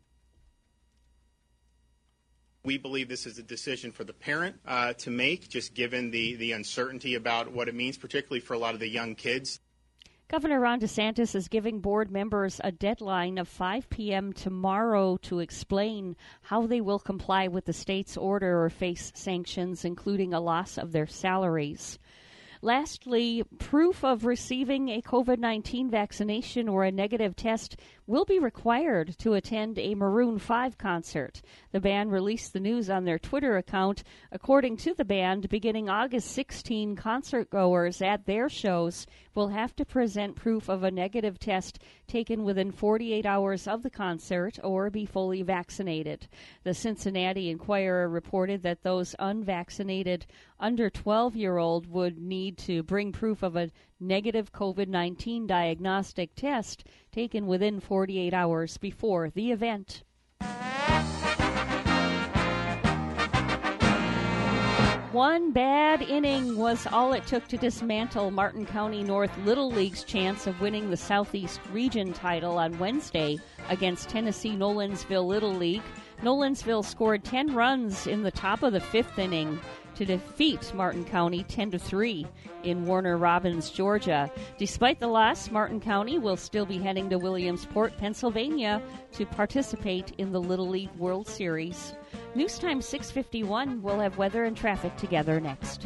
We believe this is a decision for the parent uh, to make, just given the, the uncertainty about what it means, particularly for a lot of the young kids. Governor Ron DeSantis is giving board members a deadline of 5 p.m. tomorrow to explain how they will comply with the state's order or face sanctions, including a loss of their salaries. Lastly, proof of receiving a COVID 19 vaccination or a negative test will be required to attend a Maroon 5 concert. The band released the news on their Twitter account. According to the band, beginning August 16, concert goers at their shows will have to present proof of a negative test taken within 48 hours of the concert or be fully vaccinated. The Cincinnati Enquirer reported that those unvaccinated under 12 year old would need to bring proof of a negative COVID 19 diagnostic test taken within 48 hours before the event. One bad inning was all it took to dismantle Martin County North Little League's chance of winning the Southeast Region title on Wednesday against Tennessee Nolensville Little League. Nolensville scored 10 runs in the top of the fifth inning to defeat Martin County 10 to 3 in Warner Robins, Georgia. Despite the loss, Martin County will still be heading to Williamsport, Pennsylvania to participate in the Little League World Series. News Time 651 will have weather and traffic together next.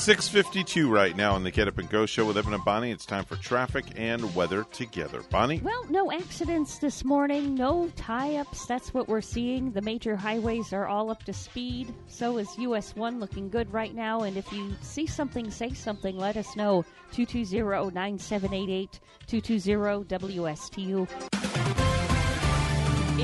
652 right now on the Get Up and Go show with Evan and Bonnie. It's time for traffic and weather together. Bonnie? Well, no accidents this morning, no tie ups. That's what we're seeing. The major highways are all up to speed. So is US 1 looking good right now. And if you see something, say something, let us know. 220 9788 220 WSTU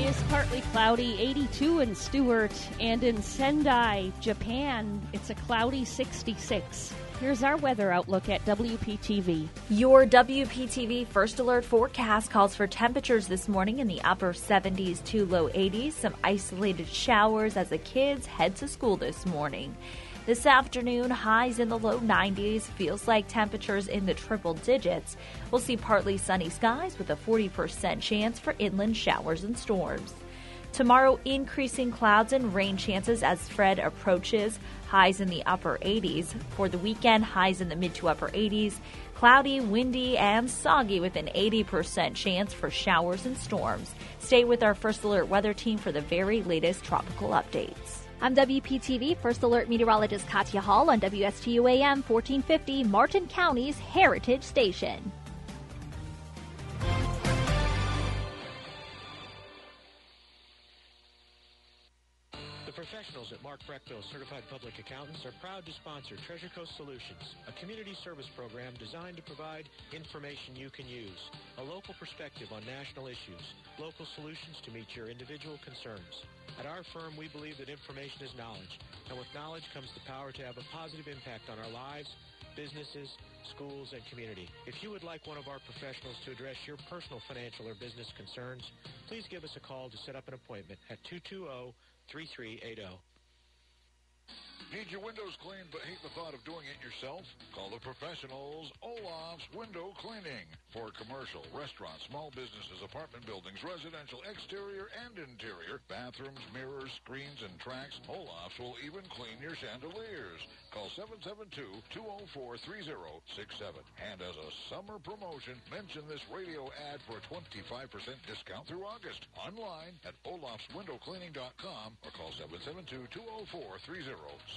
is partly cloudy, 82 in Stuart, and in Sendai, Japan, it's a cloudy 66. Here's our weather outlook at WPTV. Your WPTV First Alert forecast calls for temperatures this morning in the upper 70s to low 80s, some isolated showers as the kids head to school this morning. This afternoon, highs in the low 90s, feels like temperatures in the triple digits. We'll see partly sunny skies with a 40% chance for inland showers and storms. Tomorrow, increasing clouds and rain chances as Fred approaches, highs in the upper 80s. For the weekend, highs in the mid to upper 80s. Cloudy, windy, and soggy with an 80% chance for showers and storms. Stay with our First Alert weather team for the very latest tropical updates. I'm WPTV First Alert meteorologist Katya Hall on WSTU AM 1450, Martin County's Heritage Station. The professionals at Mark Breckville Certified Public Accountants are proud to sponsor Treasure Coast Solutions, a community service program designed to provide information you can use, a local perspective on national issues, local solutions to meet your individual concerns. At our firm, we believe that information is knowledge, and with knowledge comes the power to have a positive impact on our lives, businesses, schools, and community. If you would like one of our professionals to address your personal financial or business concerns, please give us a call to set up an appointment at 220 3380. Need your windows cleaned but hate the thought of doing it yourself? Call the professionals, Olaf's Window Cleaning. For commercial, restaurants, small businesses, apartment buildings, residential, exterior and interior, bathrooms, mirrors, screens, and tracks, Olaf's will even clean your chandeliers. Call 772-204-3067. And as a summer promotion, mention this radio ad for a 25% discount through August. Online at olafswindowcleaning.com or call 772-204-3067.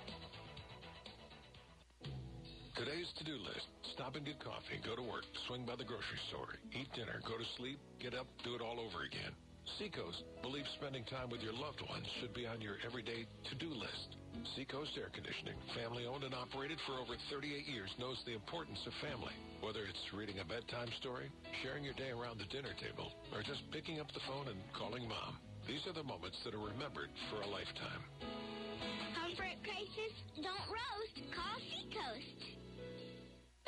Today's to-do list. Stop and get coffee, go to work, swing by the grocery store, eat dinner, go to sleep, get up, do it all over again. Seacoast believes spending time with your loved ones should be on your everyday to-do list. Seacoast Air Conditioning, family owned and operated for over 38 years, knows the importance of family. Whether it's reading a bedtime story, sharing your day around the dinner table, or just picking up the phone and calling mom. These are the moments that are remembered for a lifetime. Comfort crisis, don't roast. Call Seacoast.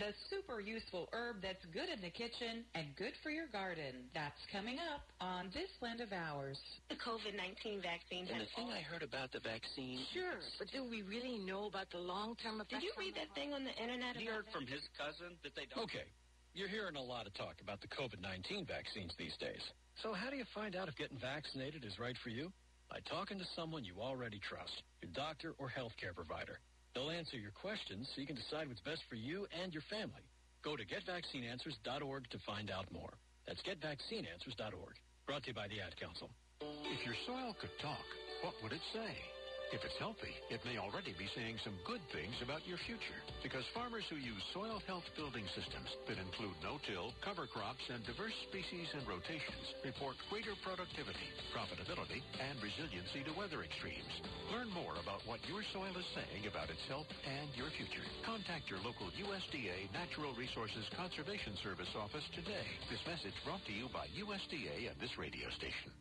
The super useful herb that's good in the kitchen and good for your garden. That's coming up on this land of ours. The COVID-19 vaccine. And the thing I heard about the vaccine. Sure, but do we really know about the long-term effects? Did you read that thing on the internet? He about heard from his cousin that they don't. Okay, you're hearing a lot of talk about the COVID-19 vaccines these days. So how do you find out if getting vaccinated is right for you? By talking to someone you already trust, your doctor or healthcare provider. They'll answer your questions so you can decide what's best for you and your family. Go to getvaccineanswers.org to find out more. That's getvaccineanswers.org. Brought to you by the Ad Council. If your soil could talk, what would it say? If it's healthy, it may already be saying some good things about your future. Because farmers who use soil health building systems that include no-till, cover crops, and diverse species and rotations report greater productivity, profitability, and resiliency to weather extremes. Learn more about what your soil is saying about its health and your future. Contact your local USDA Natural Resources Conservation Service office today. This message brought to you by USDA and this radio station.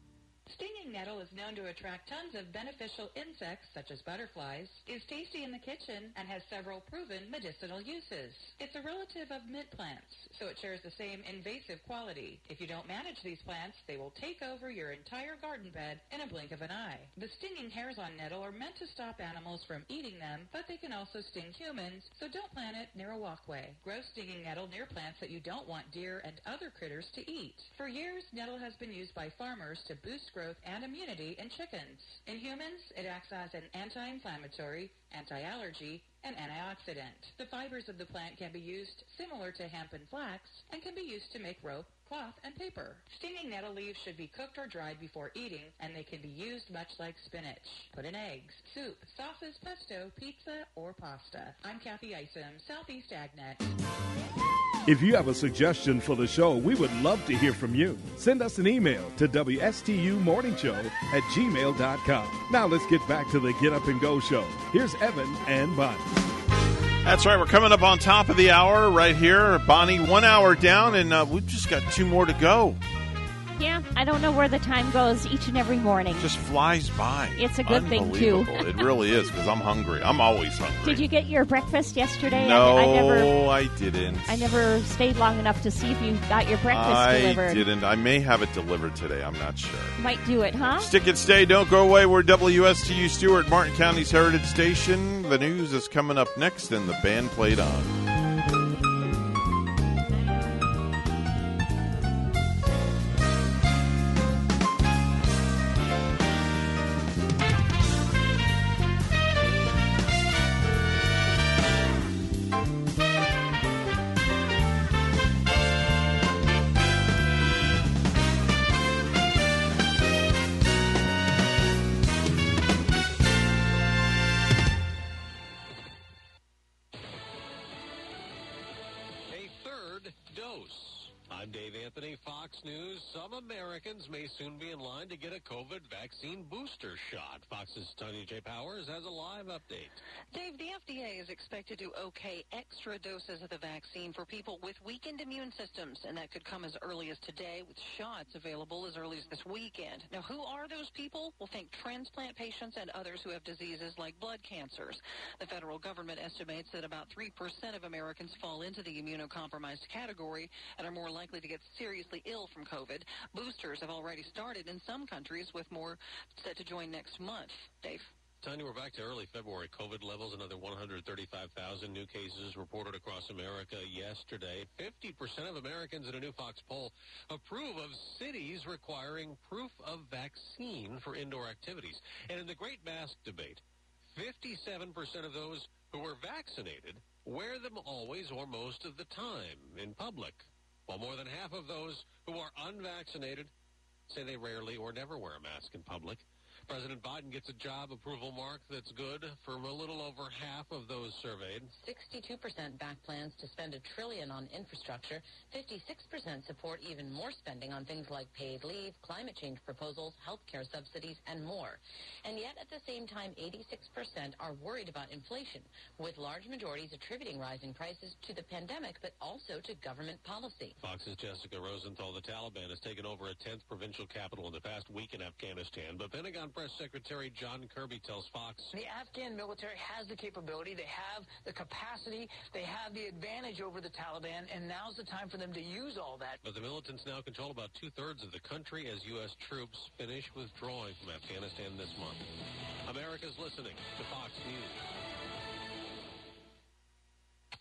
Stinging nettle is known to attract tons of beneficial insects, such as butterflies, is tasty in the kitchen, and has several proven medicinal uses. It's a relative of mint plants, so it shares the same invasive quality. If you don't manage these plants, they will take over your entire garden bed in a blink of an eye. The stinging hairs on nettle are meant to stop animals from eating them, but they can also sting humans, so don't plant it near a walkway. Grow stinging nettle near plants that you don't want deer and other critters to eat. For years, nettle has been used by farmers to boost growth and immunity in chickens. In humans, it acts as an anti-inflammatory, anti-allergy, and antioxidant. The fibers of the plant can be used similar to hemp and flax and can be used to make rope, cloth, and paper. Stinging nettle leaves should be cooked or dried before eating, and they can be used much like spinach. Put in eggs, soup, sauces, pesto, pizza, or pasta. I'm Kathy Isom, Southeast AgNet. If you have a suggestion for the show, we would love to hear from you. Send us an email to WSTUmorningshow at gmail.com. Now let's get back to the Get Up and Go show. Here's Evan and Bonnie. That's right. We're coming up on top of the hour right here. Bonnie, one hour down, and uh, we've just got two more to go. Yeah, I don't know where the time goes each and every morning. Just flies by. It's a good thing, too. It really is because I'm hungry. I'm always hungry. Did you get your breakfast yesterday? No, I, I never. I didn't. I never stayed long enough to see if you got your breakfast I delivered. didn't. I may have it delivered today. I'm not sure. Might do it, huh? Stick and stay. Don't go away. We're WSTU Stuart, Martin County's Heritage Station. The news is coming up next, and the band played on. Fox's Powers has a live update. Dave, the FDA is expected to okay extra doses of the vaccine for people with weakened immune systems, and that could come as early as today, with shots available as early as this weekend. Now, who are those people? We'll think transplant patients and others who have diseases like blood cancers. The federal government estimates that about 3% of Americans fall into the immunocompromised category and are more likely to get seriously ill from COVID. Boosters have already started in some countries, with more set to join next month. Dave? Tanya, we're back to early February COVID levels. Another 135,000 new cases reported across America yesterday. 50% of Americans in a new Fox poll approve of cities requiring proof of vaccine for indoor activities. And in the great mask debate, 57% of those who were vaccinated wear them always or most of the time in public, while more than half of those who are unvaccinated say they rarely or never wear a mask in public. President Biden gets a job approval mark that's good for a little over half of those surveyed. 62% back plans to spend a trillion on infrastructure. 56% support even more spending on things like paid leave, climate change proposals, health care subsidies, and more. And yet, at the same time, 86% are worried about inflation, with large majorities attributing rising prices to the pandemic, but also to government policy. Fox's Jessica Rosenthal, the Taliban has taken over a 10th provincial capital in the past week in Afghanistan, but Pentagon Press Secretary John Kirby tells Fox The Afghan military has the capability, they have the capacity, they have the advantage over the Taliban, and now's the time for them to use all that. But the militants now control about two-thirds of the country as U.S. troops finish withdrawing from Afghanistan this month. America's listening to Fox News.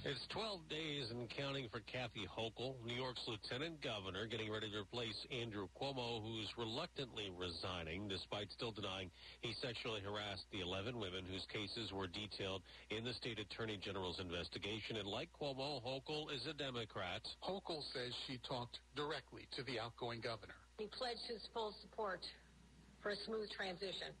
It's 12 days and counting for Kathy Hochul, New York's lieutenant governor, getting ready to replace Andrew Cuomo, who's reluctantly resigning despite still denying he sexually harassed the 11 women whose cases were detailed in the state attorney general's investigation. And like Cuomo, Hochul is a Democrat. Hochul says she talked directly to the outgoing governor. He pledged his full support for a smooth transition.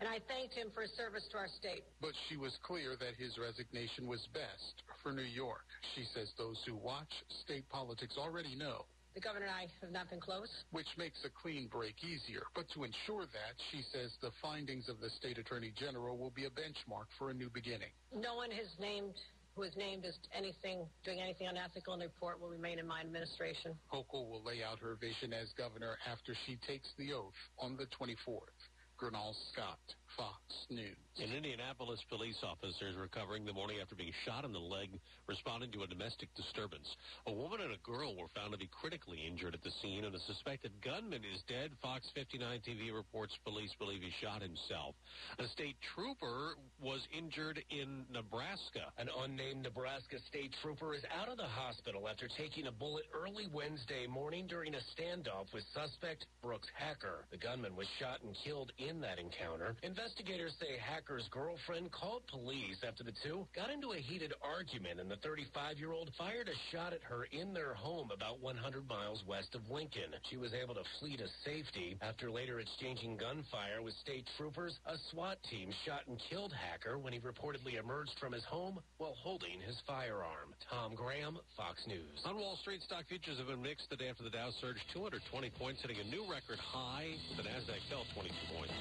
And I thanked him for his service to our state. But she was clear that his resignation was best for New York. She says those who watch state politics already know, The governor and I have not been close. which makes a clean break easier. But to ensure that, she says the findings of the state attorney general will be a benchmark for a new beginning. No one has named who is named as anything doing anything unethical in the report will remain in my administration. Hochul will lay out her vision as governor after she takes the oath on the 24th. Gernal Scott, Fox News. An Indianapolis, police officer is recovering the morning after being shot in the leg, responding to a domestic disturbance. A woman and a girl were found to be critically injured at the scene, and a suspected gunman is dead. Fox 59 TV reports police believe he shot himself. A state trooper was injured in Nebraska. An unnamed Nebraska state trooper is out of the hospital after taking a bullet early Wednesday morning during a standoff with suspect Brooks Hacker. The gunman was shot and killed in that encounter. Investigators say Hacker's girlfriend called police after the two got into a heated argument and the 35-year-old fired a shot at her in their home about 100 miles west of Lincoln. She was able to flee to safety after later exchanging gunfire with state troopers. A SWAT team shot and killed Hacker when he reportedly emerged from his home while holding his firearm. Tom Graham, Fox News. On Wall Street, stock futures have been mixed the day after the Dow surged 220 points, hitting a new record high. The Nasdaq fell 22 points.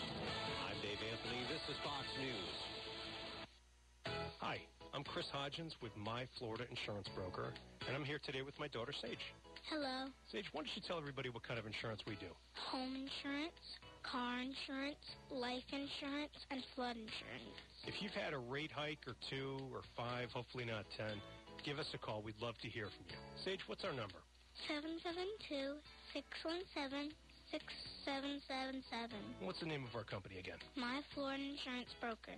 I'm Dave Anthony. This is Fox News. Hi, I'm Chris Hodgins with My Florida Insurance Broker, and I'm here today with my daughter, Sage. Hello. Sage, why don't you tell everybody what kind of insurance we do? Home insurance, car insurance, life insurance, and flood insurance. If you've had a rate hike or two or five, hopefully not ten, give us a call. We'd love to hear from you. Sage, what's our number? 772 617 6777. What's the name of our company again? My Florida Insurance Broker.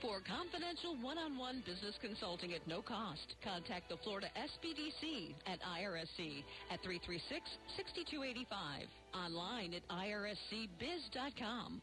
For confidential one-on-one business consulting at no cost, contact the Florida SBDC at IRSC at 336-6285. Online at irscbiz.com.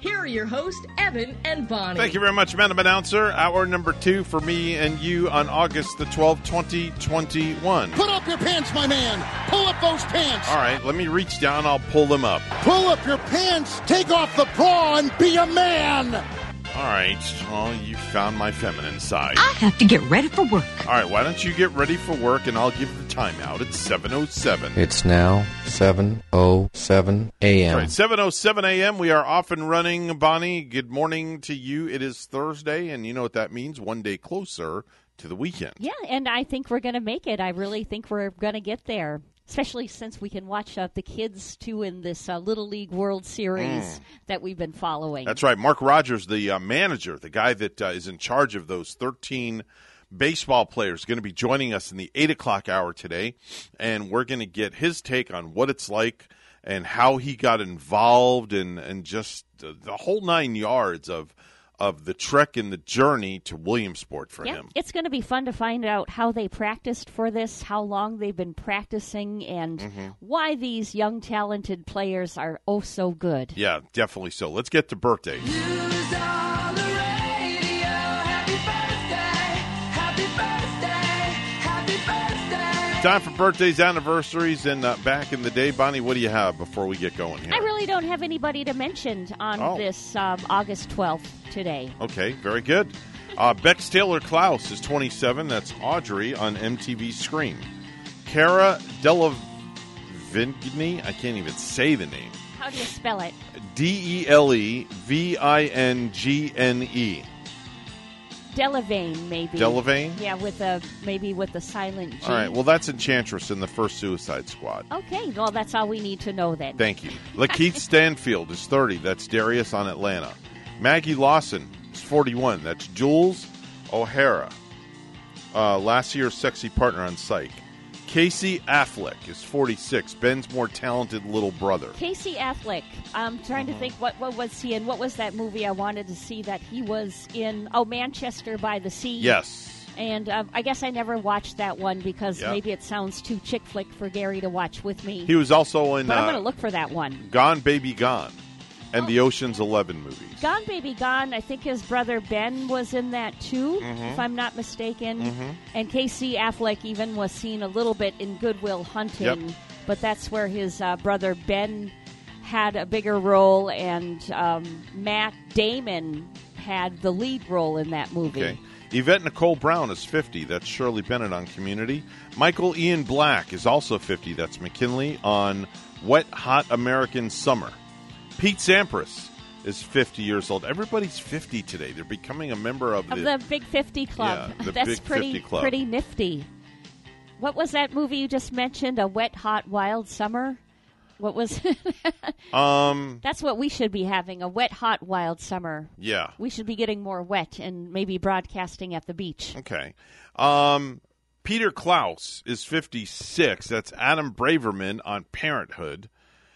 here are your hosts, Evan and Bonnie. Thank you very much, Madam Announcer. Hour number two for me and you on August the 12th, 2021. Put up your pants, my man. Pull up those pants. All right, let me reach down. I'll pull them up. Pull up your pants. Take off the bra and be a man. All right. Well, you found my feminine side. I have to get ready for work. All right, why don't you get ready for work and I'll give the time out. It's 7.07. It's now 7.07 a.m. All right, 7.07 a.m. We are off and running. Bonnie, good morning to you. It is Thursday, and you know what that means. One day closer to the weekend. Yeah, and I think we're going to make it. I really think we're going to get there. Especially since we can watch uh, the kids too in this uh, Little League World Series Mm. that we've been following. That's right. Mark Rodgers, the uh, manager, the guy that uh, is in charge of those 13 baseball players, going to be joining us in the 8 o'clock hour today. And we're going to get his take on what it's like and how he got involved and, and just uh, the whole nine yards of, of the trek and the journey to Williamsport for yeah, him. it's going to be fun to find out how they practiced for this, how long they've been practicing, and Mhm. why these young, talented players are oh so good. Yeah, definitely so. Let's get to birthdays. Time for birthdays, anniversaries, and uh, back in the day. Bonnie, what do you have before we get going here? I really don't have anybody to mention on Oh. this um, August 12th today. Okay, very good. Uh, Bex Taylor Klaus is 27. That's Audrey on MTV Scream. Cara Delevingne, I can't even say the name. How do you spell it? D E L E V I N G N E. Delavane, maybe. Delavane? Yeah, with a maybe with a silent G. All right, well, that's Enchantress in the first Suicide Squad. Okay, well that's all we need to know then. Thank you. Lakeith Stanfield is 30. That's Darius on Atlanta. Maggie Lawson is 41. That's Jules O'Hara. Uh, last year's sexy partner on Psych. Casey Affleck is 46. Ben's more talented little brother. Casey Affleck. I'm trying to think what what was he in? What was that movie I wanted to see that he was in? Oh, Manchester by the Sea. Yes. And um, I guess I never watched that one because Yeah. maybe it sounds too chick flick for Gary to watch with me. He was also in But I'm uh, going to look for that one. Gone Baby Gone and the Ocean's Eleven movies. Gone Baby Gone. I think his brother Ben was in that too, Mhm. if I'm not mistaken. Mhm. And Casey Affleck even was seen a little bit in Goodwill Hunting, Yep. but that's where his uh, brother Ben had a bigger role, and um, Matt Damon had the lead role in that movie. Okay. Yvette Nicole Brown is 50. That's Shirley Bennett on Community. Michael Ian Black is also 50. That's McKinley on Wet Hot American Summer. Pete Sampras is 50 years old. Everybody's 50 today. They're becoming a member of the, of the Big 50 Club. Yeah, the That's Big pretty 50 Club. pretty nifty. What was that movie you just mentioned? A Wet Hot Wild Summer? What was um That's what we should be having, a wet hot wild summer. Yeah. We should be getting more wet and maybe broadcasting at the beach. Okay. Um, Peter Krause is 56. That's Adam Braverman on Parenthood.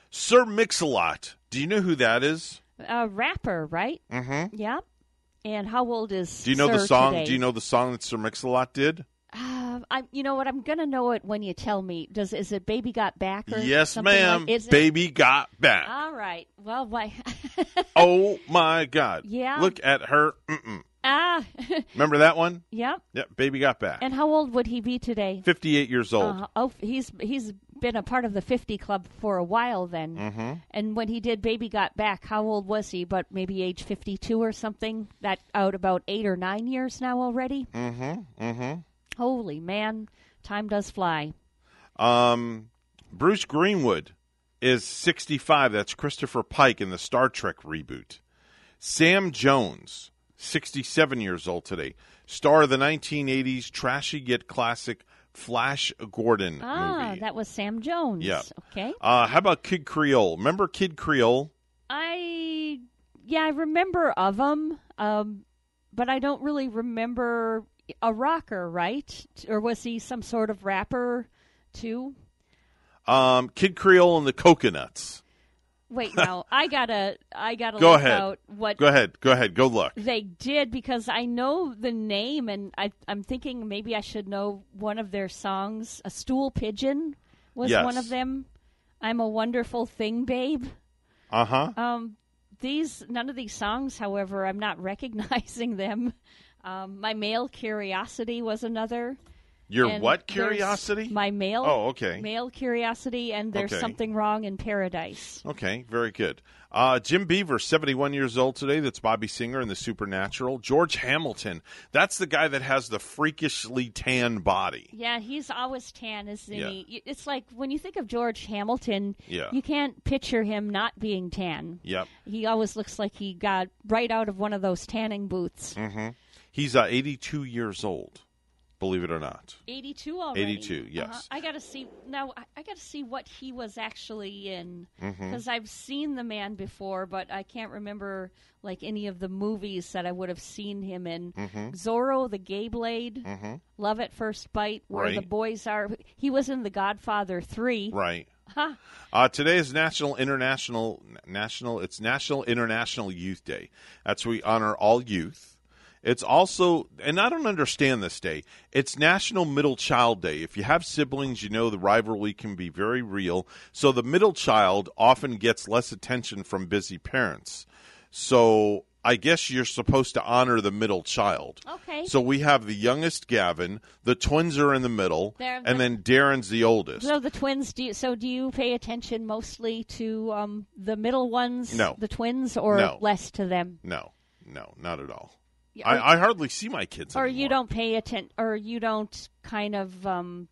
Sir Mix-a-Lot. Do you know who that is? A rapper, right? Mm-hmm. Yeah. And how old is Do you know the song? today? Do you know the song that Sir Mix-a-Lot did? Uh, I, you know what? I'm gonna know it when you tell me. Does is it "Baby Got Back"? Or Yes, ma'am. Like, is it? Baby got back. All right. Well, why? oh my God. Yeah. Look at her. Mm-mm. ah. Remember that one? yep. Yep. Baby got back. And how old would he be today? 58 years old. Uh, oh, he's he's been a part of the 50 club for a while then. Mm-hmm. And when he did Baby Got Back, how old was he? But maybe age 52 or something? That out about eight or nine years now already? Mm-hmm. Mm-hmm. Holy man, time does fly. Um, Bruce Greenwood is 65. That's Christopher Pike in the Star Trek reboot. Sam Jones, 67 years old today. Star of the 1980s trashy yet classic Flash Gordon Ah, movie. that was Sam Jones. Yeah. Okay. Uh, how about Kid Creole? Remember Kid Creole? I yeah, I remember of him, um, but I don't really remember a rocker, right? Or was he some sort of rapper too? Um, Kid Creole and the Coconuts. Wait, now I gotta I gotta Go look ahead. out what Go ahead. Go ahead. Go look. they did because I know the name and I I'm thinking maybe I should know one of their songs. A stool pigeon was Yes. one of them. I'm a wonderful thing, babe. Uh huh. Um, these none of these songs, however, I'm not recognizing them. Um, my male curiosity was another. Your And what curiosity? My male. Oh, okay. Male curiosity, and there's Okay. something wrong in paradise. Okay, very good. Uh, Jim Beaver, 71 years old today. That's Bobby Singer in The Supernatural. George Hamilton. That's the guy that has the freakishly tan body. Yeah, he's always tan, isn't Yeah. he? It's like when you think of George Hamilton, Yeah. you can't picture him not being tan. Yep. He always looks like he got right out of one of those tanning booths. hmm He's uh, 82 years old, believe it or not. 82 already. 82, yes. Uh-huh. I got to see now. I, I got to see what he was actually in Mhm. because I've seen the man before, but I can't remember like any of the movies that I would have seen him in. Mhm. Zorro, the Gay Blade, Mhm. Love at First Bite, where the boys are. He was in The Godfather Three. Right. Huh. Uh, today is National International National. It's National International Youth Day. That's where we honor all youth. It's also, and I don't understand this day. It's National Middle Child Day. If you have siblings, you know the rivalry can be very real. So the middle child often gets less attention from busy parents. So I guess you're supposed to honor the middle child. Okay. So we have the youngest Gavin. The twins are in the middle, They're and then Darren's the oldest. So the twins. Do you, so do you pay attention mostly to um, the middle ones, No. the twins, or No. less to them? No, no, not at all. I, I hardly see my kids. or anymore. you don't pay attention, or you don't kind of um,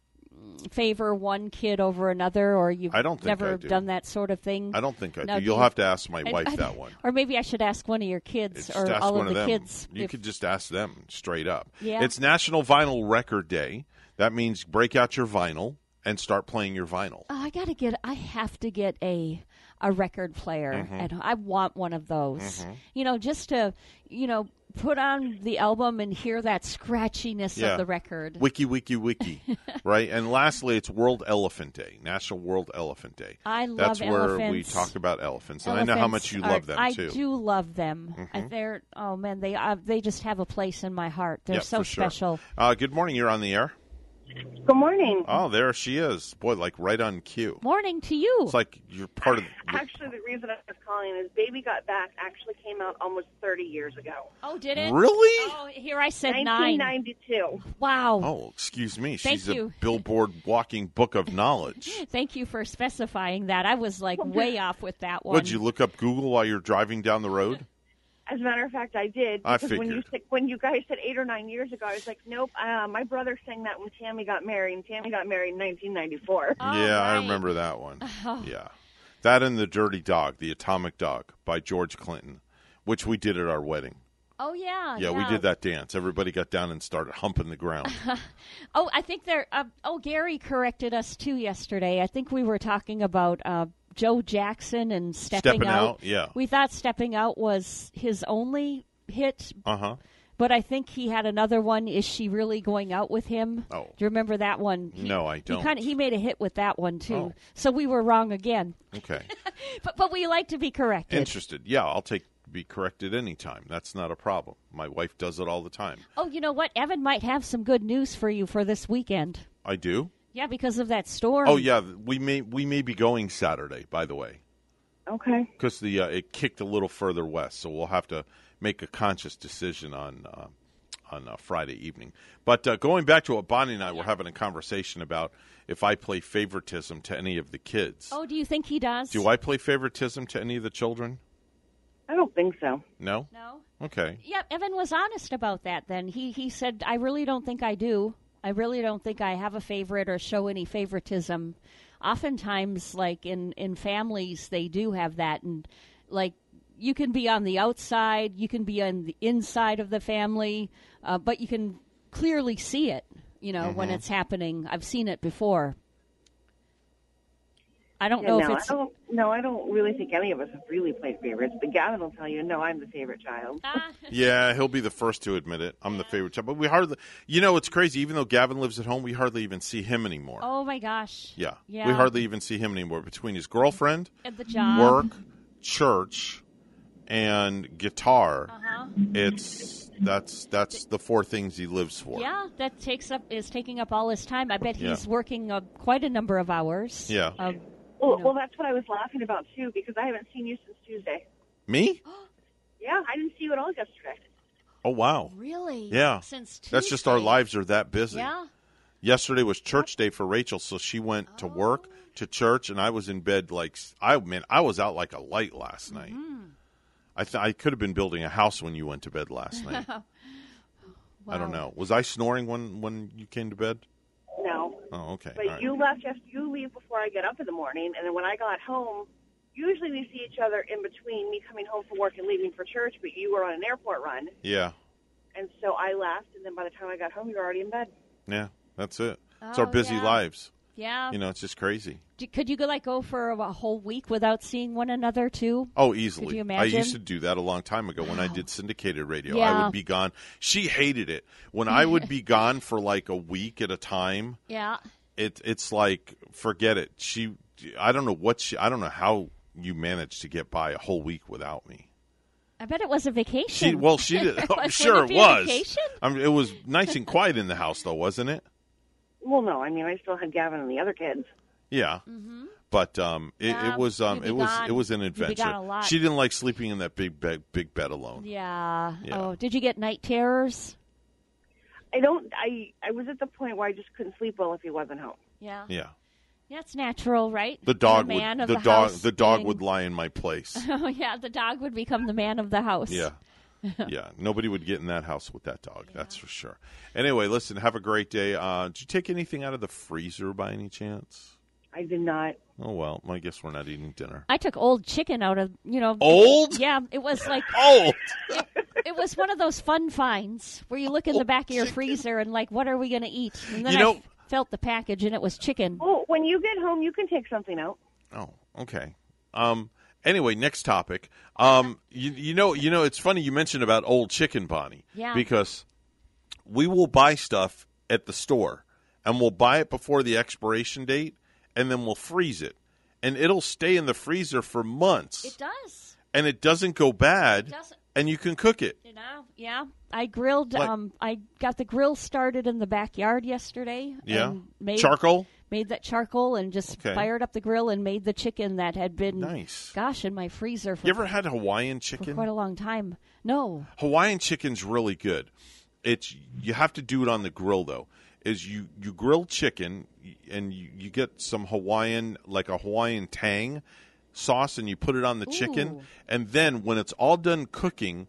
favor one kid over another, or you've I don't think never do. done that sort of thing. I don't think I do. You'll you- have to ask my wife I- that one. Or maybe I should ask one of your kids, or all one of the them. kids. You if- could just ask them straight up. Yeah. It's National Vinyl Record Day. That means break out your vinyl and start playing your vinyl. Oh, I gotta get. I have to get a a record player, Mhm. and I want one of those. Mhm. You know, just to you know put on the album and hear that scratchiness Yeah. of the record. Wiki, wiki, wiki. right? And lastly, it's World Elephant Day, National World Elephant Day. I love That's where we talk about elephants. And I know how much you Elephants love are- them, too. I do love them. Mhm. Uh, They're oh man, they uh, they just have a place in my heart. They're Yeah, so for sure. special. Uh, good morning. You're on the air. Good morning. Oh, there she is. Boy, like right on cue. Morning to you. It's like you're part of. Actually, the reason I was calling is Baby Got Back actually came out almost 30 years ago. Oh, did it? Really? Oh, here I said nine. 1992. Wow. Oh, excuse me. Thank She's you. a billboard walking book of knowledge. Thank you for specifying that. I was like way off with that one. Would you look up Google while you're driving down the road? As a matter of fact, I did. I Because when you when you guys said eight or nine years ago, I was like, nope. Uh, my brother sang that when Tammy got married, and Tammy got married in 1994. yeah, I remember that one. Oh. Yeah. That and the Dirty Dog, the Atomic Dog by George Clinton, which we did at our wedding. Oh yeah, Yeah, we did that dance. Everybody got down and started humping the ground. oh, I think there. Uh, oh, Gary corrected us too yesterday. I think we were talking about uh, Joe Jackson and stepping, Stepping Out, yeah. We thought stepping out was his only hit, Uh huh. but I think he had another one. Is she really going out with him? Oh. do you remember that one? He- No, I don't. kind of he made a hit with that one too. Oh. So we were wrong again. Okay. But but we like to be corrected. Interested? Yeah, I'll take be corrected anytime. That's not a problem. My wife does it all the time. Oh, you know what? Evan might have some good news for you for this weekend. I do. Yeah, because of that storm. Oh yeah, we may we may be going Saturday. By the way, Okay. because the uh, it kicked a little further west, so we'll have to make a conscious decision on uh, on uh, Friday evening. But uh, going back to what Bonnie and I were having a conversation about, if I play favoritism to any of the kids, Oh, do you think he does? do I play favoritism to any of the children? I don't think so. No. No. Okay. Yeah, Evan was honest about that. Then he he said, "I really don't think I do. I really don't think I have a favorite or show any favoritism." Oftentimes, like in in families, they do have that, and like you can be on the outside, you can be on the inside of the family, uh, but you can clearly see it. You know when Mhm. it's happening. I've seen it before. I don't Yeah, know no, if it's. I don't. No, I don't really think any of us have really played favorites. But Gavin will tell you, no, I'm the favorite child. Ah. Yeah, he'll be the first to admit it. I'm the favorite child, but we hardly. You know, it's crazy. Even though Gavin lives at home, we hardly even see him anymore. Oh my gosh! Yeah. Yeah. We hardly even see him anymore between his girlfriend, At the job. work, church, and guitar. Uh-huh. It's that's that's the four things he lives for. Yeah, that takes up is taking up all his time. I bet Yeah. he's working uh, quite a number of hours. Yeah. Um, Well, well, that's what I was laughing about too, because I haven't seen you since Tuesday. Me? Yeah, I didn't see you at all yesterday. Oh wow. Really? Yeah. Since Tuesday. That's just our lives are that busy. Yeah. Yesterday was church day for Rachel, so she went to work Oh. to church, and I was in bed like I man, I was out like a light last night. Mm-hmm. I th- I could have been building a house when you went to bed last night. wow. I don't know. Was I snoring when when you came to bed? No, Oh, okay. but All right. you left. Yes, you leave before I get up in the morning, and then when I got home, usually we see each other in between me coming home from work and leaving for church. But you were on an airport run, Yeah, and so I left, and then by the time I got home, you were already in bed. yeah. That's it. It's our Oh, busy yeah. lives. Yeah. You know, it's just crazy. Could you go like go for a whole week without seeing one another too? Oh, easily. Could you I used to do that a long time ago when I did syndicated radio. I would be gone. She hated it when I would be gone for like a week at a time. Yeah. It it's like forget it. She I don't know what she I don't know how you managed to get by a whole week without me. I bet it was a vacation. She well she did. I'm oh, sure it it was. vacation? I mean, it was nice and quiet in the house though, wasn't it? Well, no, I mean I still had Gavin and the other kids. Yeah. But um, it, Mm-hmm. Yeah, it was um, it was gone. it was an adventure. a lot. She didn't like sleeping in that big bed big bed alone. Yeah. Yeah. Oh, did you get night terrors? I don't. I I was at the point where I just couldn't sleep well if he wasn't home. Yeah. Yeah. That's natural, right? The dog the man would of the, the, dog the dog being- would lie in my place. Oh yeah, the dog would become the man of the house. Yeah. yeah, nobody would get in that house with that dog. That's for sure. Anyway, listen, have a great day. Uh, did you take anything out of the freezer by any chance? I did not. Oh well, I guess we're not eating dinner. I took old chicken out of you know Old? Yeah, it was like old. It, it was one of those fun finds where you look in the back of your freezer and like, what are we going to eat? And then You I know- f- felt the package and it was chicken. Well, when you get home, you can take something out. Oh, okay. Um. Anyway, next topic. Um. You, you know, you know, it's funny you mentioned about old chicken, Bonnie. Yeah. Because we will buy stuff at the store, and we'll buy it before the expiration date, and then we'll freeze it, and it'll stay in the freezer for months, It does. and it doesn't go bad, doesn't. and you can cook it. You know, yeah. I grilled. Like- um, I got the grill started in the backyard yesterday. Yeah? made, Charcoal? Made that charcoal and just Okay. fired up the grill and made the chicken that had been Nice. Gosh, in my freezer for, You ever had Hawaiian for chicken? quite a long time. No. Hawaiian chicken's really good. It's you have to do it on the grill though. Is you you grill chicken and you, you get some Hawaiian like a Hawaiian tang sauce and you put it on the chicken and then when it's all done cooking,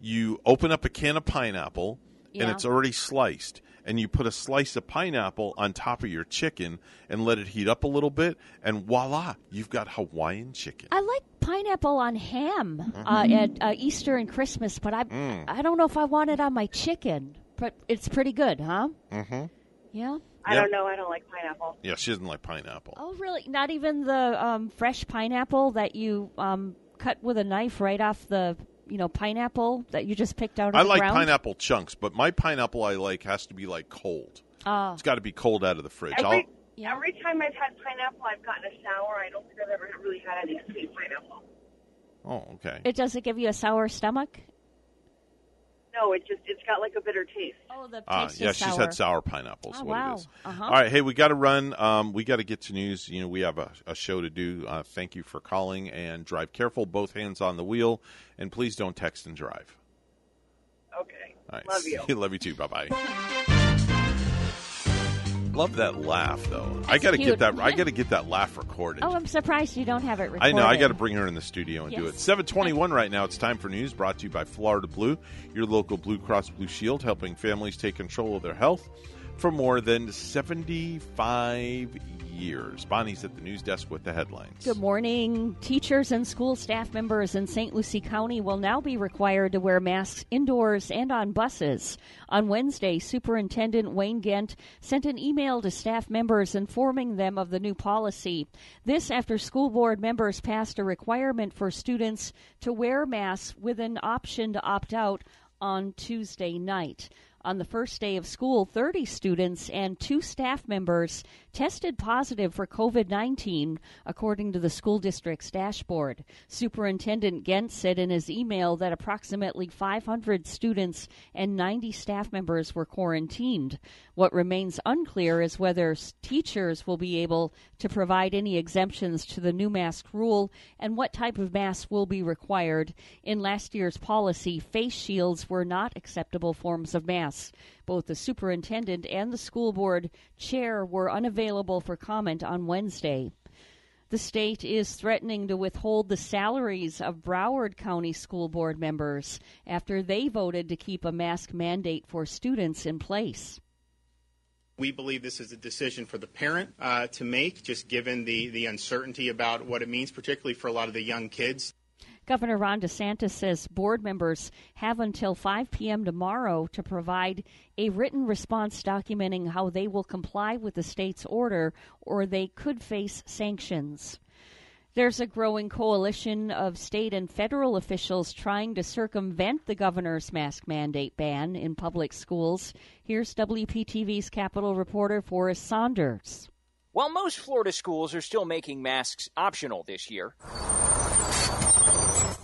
you open up a can of pineapple and it's already sliced and you put a slice of pineapple on top of your chicken and let it heat up a little bit, and voila, you've got Hawaiian chicken. I like pineapple on ham uh, at uh, Easter and Christmas, but I Mm. I don't know if I want it on my chicken. But it's pretty good, huh? Mm-hmm. Yeah. I Yep. don't know. I don't like pineapple. Yeah, she doesn't like pineapple. Oh, really? Not even the um, fresh pineapple that you um, cut with a knife right off the you know pineapple that you just picked out of I the like ground? pineapple chunks, but my pineapple I like has to be like cold. Oh. It's got to be cold out of the fridge. I'll, Every, every time I've had pineapple, I've gotten a sour. I don't think I've ever really had any sweet pineapple. oh, okay. It doesn't give you a sour stomach. No, it just it's got like a bitter taste. Oh, the Uh, taste yeah, is she's had sour pineapples. Oh, what wow. it is. Uh-huh. All right, hey, we got to run. Um, we got to get to news. You know, we have a, a show to do. Uh, thank you for calling and drive careful, both hands on the wheel, and please don't text and drive. Okay. All right, Love you. Love you too. Bye bye. Love that laugh though. I got to get that. I got to get that laugh recorded. Oh, I'm surprised you don't have it I know. I got to bring her in the studio and do it. Seven twenty-one right now. It's time for news. Brought to you by Florida Blue, your local Blue Cross Blue Shield, helping families take control of their health for more than seventy-five years. Bonnie's at the news desk with the headlines. Good morning. Teachers and school staff members in St. Lucie County will now be required to wear masks indoors and on buses. On Wednesday, Superintendent Wayne Gent sent an email to staff members informing them of the new policy. This after school board members passed a requirement for students to wear masks with an option to opt out on Tuesday night. On the first day of school, 30 students and two staff members tested positive for COVID 19, according to the school district's dashboard. Superintendent Gent said in his email that approximately 500 students and 90 staff members were quarantined. What remains unclear is whether teachers will be able to provide any exemptions to the new mask rule and what type of mask will be required. In last year's policy, face shields were not acceptable forms of masks. Both the superintendent and the school board chair were unavailable for comment on Wednesday. The state is threatening to withhold the salaries of Broward County School Board members after they voted to keep a mask mandate for students in place. We believe this is a decision for the parent uh, to make, just given the, the uncertainty about what it means, particularly for a lot of the young kids. Governor Ron DeSantis says board members have until 5 p.m. tomorrow to provide a written response documenting how they will comply with the state's order or they could face sanctions. There's a growing coalition of state and federal officials trying to circumvent the governor's mask mandate ban in public schools. Here's WPTV's Capitol reporter Forrest Saunders. While most Florida schools are still making masks optional this year,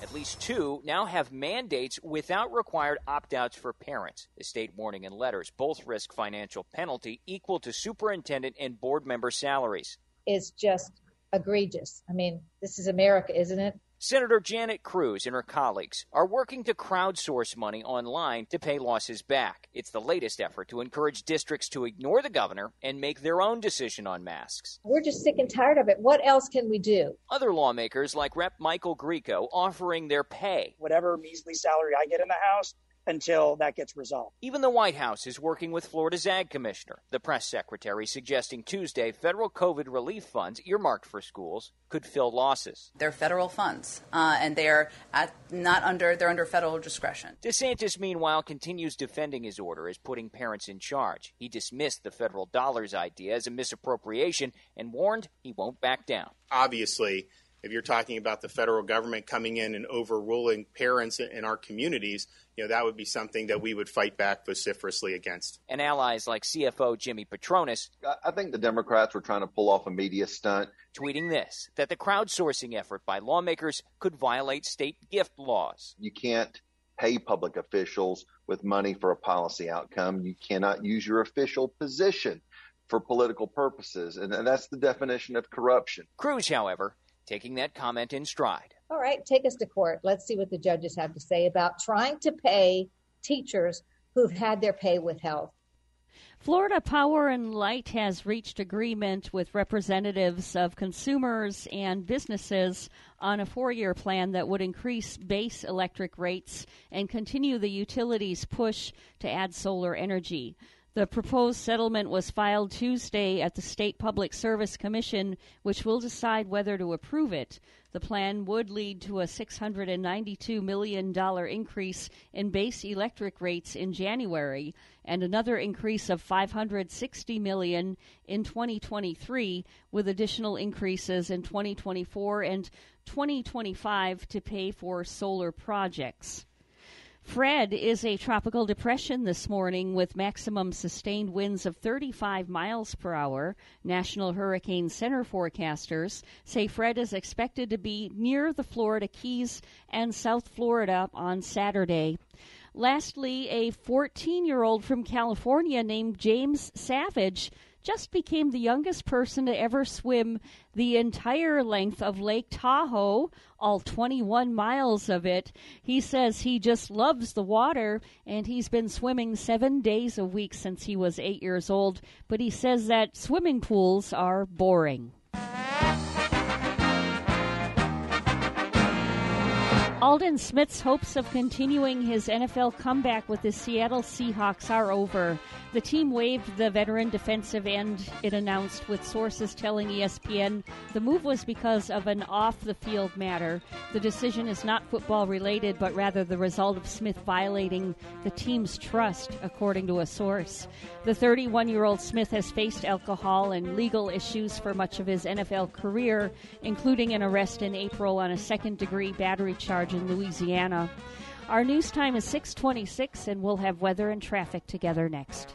at least two now have mandates without required opt outs for parents. The state warning in letters both risk financial penalty equal to superintendent and board member salaries. It's just egregious. I mean, this is America, isn't it? Senator Janet Cruz and her colleagues are working to crowdsource money online to pay losses back. It's the latest effort to encourage districts to ignore the governor and make their own decision on masks. We're just sick and tired of it. What else can we do? Other lawmakers, like Rep. Michael Grieco, offering their pay. whatever measly salary I get in the House until that gets resolved. Even the White House is working with Florida's Ag Commissioner. The press secretary suggesting Tuesday federal COVID relief funds earmarked for schools could fill losses. They're federal funds, uh, and they're at, not under they're under federal discretion. DeSantis, meanwhile, continues defending his order as putting parents in charge. He dismissed the federal dollars idea as a misappropriation and warned he won't back down. Obviously, if you're talking about the federal government coming in and overruling parents in our communities, you know, that would be something that we would fight back vociferously against. And allies like CFO Jimmy Patronis I think the Democrats were trying to pull off a media stunt. tweeting this that the crowdsourcing effort by lawmakers could violate state gift laws. You can't pay public officials with money for a policy outcome. You cannot use your official position for political purposes. And and that's the definition of corruption. Cruz, however, taking that comment in stride. All right, take us to court. Let's see what the judges have to say about trying to pay teachers who've had their pay withheld. Florida Power and Light has reached agreement with representatives of consumers and businesses on a four year plan that would increase base electric rates and continue the utilities' push to add solar energy. The proposed settlement was filed Tuesday at the State Public Service Commission, which will decide whether to approve it. The plan would lead to a $692 million increase in base electric rates in January and another increase of 560 million in 2023 with additional increases in 2024 and 2025 to pay for solar projects. Fred is a tropical depression this morning with maximum sustained winds of 35 miles per hour. National Hurricane Center forecasters say Fred is expected to be near the Florida Keys and South Florida on Saturday. Lastly, a 14 year old from California named James Savage just became the youngest person to ever swim the entire length of Lake Tahoe, all 21 miles of it. He says he just loves the water and he's been swimming seven days a week since he was eight years old, but he says that swimming pools are boring. Aldon Smith's hopes of continuing his NFL comeback with the Seattle Seahawks are over. The team waived the veteran defensive end, it announced, with sources telling ESPN the move was because of an off the field matter. The decision is not football related, but rather the result of Smith violating the team's trust, according to a source. The 31 year old Smith has faced alcohol and legal issues for much of his NFL career, including an arrest in April on a second degree battery charge in Louisiana. Our news time is 626, and we'll have weather and traffic together next.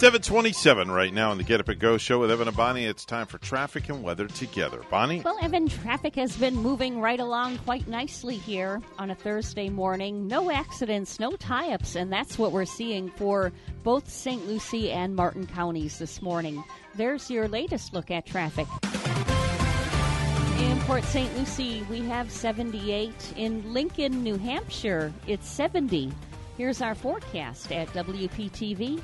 727 right now on the Get Up and Go show with Evan and Bonnie. It's time for traffic and weather together. Bonnie? Well, Evan, traffic has been moving right along quite nicely here on a Thursday morning. No accidents, no tie ups, and that's what we're seeing for both St. Lucie and Martin counties this morning. There's your latest look at traffic. In Port St. Lucie, we have 78. In Lincoln, New Hampshire, it's 70. Here's our forecast at WPTV.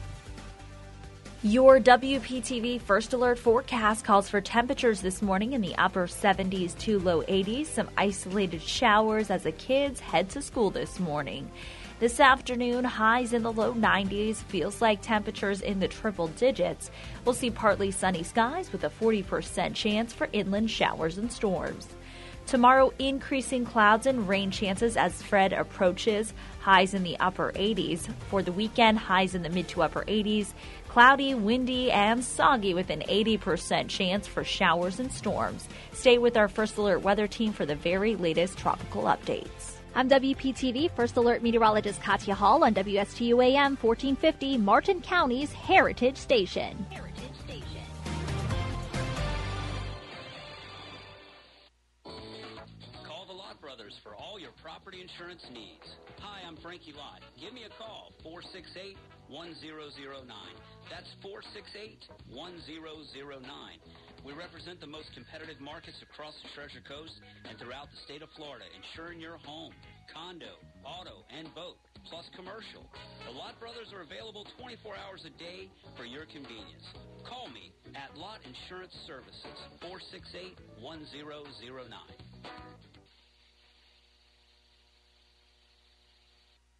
Your WPTV First Alert forecast calls for temperatures this morning in the upper 70s to low 80s, some isolated showers as the kids head to school this morning. This afternoon, highs in the low 90s, feels like temperatures in the triple digits. We'll see partly sunny skies with a 40% chance for inland showers and storms. Tomorrow, increasing clouds and rain chances as Fred approaches, highs in the upper 80s. For the weekend, highs in the mid to upper 80s. Cloudy, windy, and soggy with an 80% chance for showers and storms. Stay with our First Alert weather team for the very latest tropical updates. I'm WPTV First Alert meteorologist Katya Hall on WSTU AM 1450, Martin County's Heritage Station. Property insurance needs. Hi, I'm Frankie Lott. Give me a call, 468 1009. That's 468 1009. We represent the most competitive markets across the Treasure Coast and throughout the state of Florida, insuring your home, condo, auto, and boat, plus commercial. The Lott Brothers are available 24 hours a day for your convenience. Call me at Lott Insurance Services, 468 1009.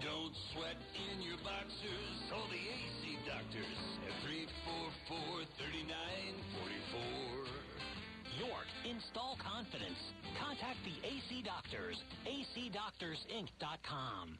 Don't sweat in your boxers. Call the AC doctors at 344-3944. York, install confidence. Contact the AC Doctors. acdoctorsinc.com.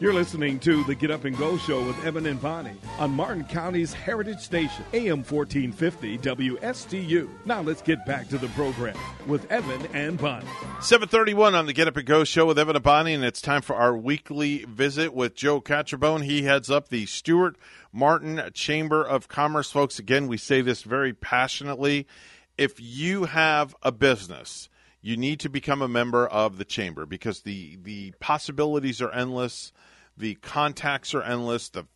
You're listening to the Get Up and Go Show with Evan and Bonnie on Martin County's Heritage Station, AM 1450 WSTU. Now let's get back to the program with Evan and Bonnie. 731 on the Get Up and Go show with Evan and Bonnie, and it's time for our weekly visit with Joe Catrambone. He heads up the Stuart Martin Chamber of Commerce. Folks, again, we say this very passionately. If you have a business, you need to become a member of the chamber because the, the possibilities are endless, the contacts are endless, the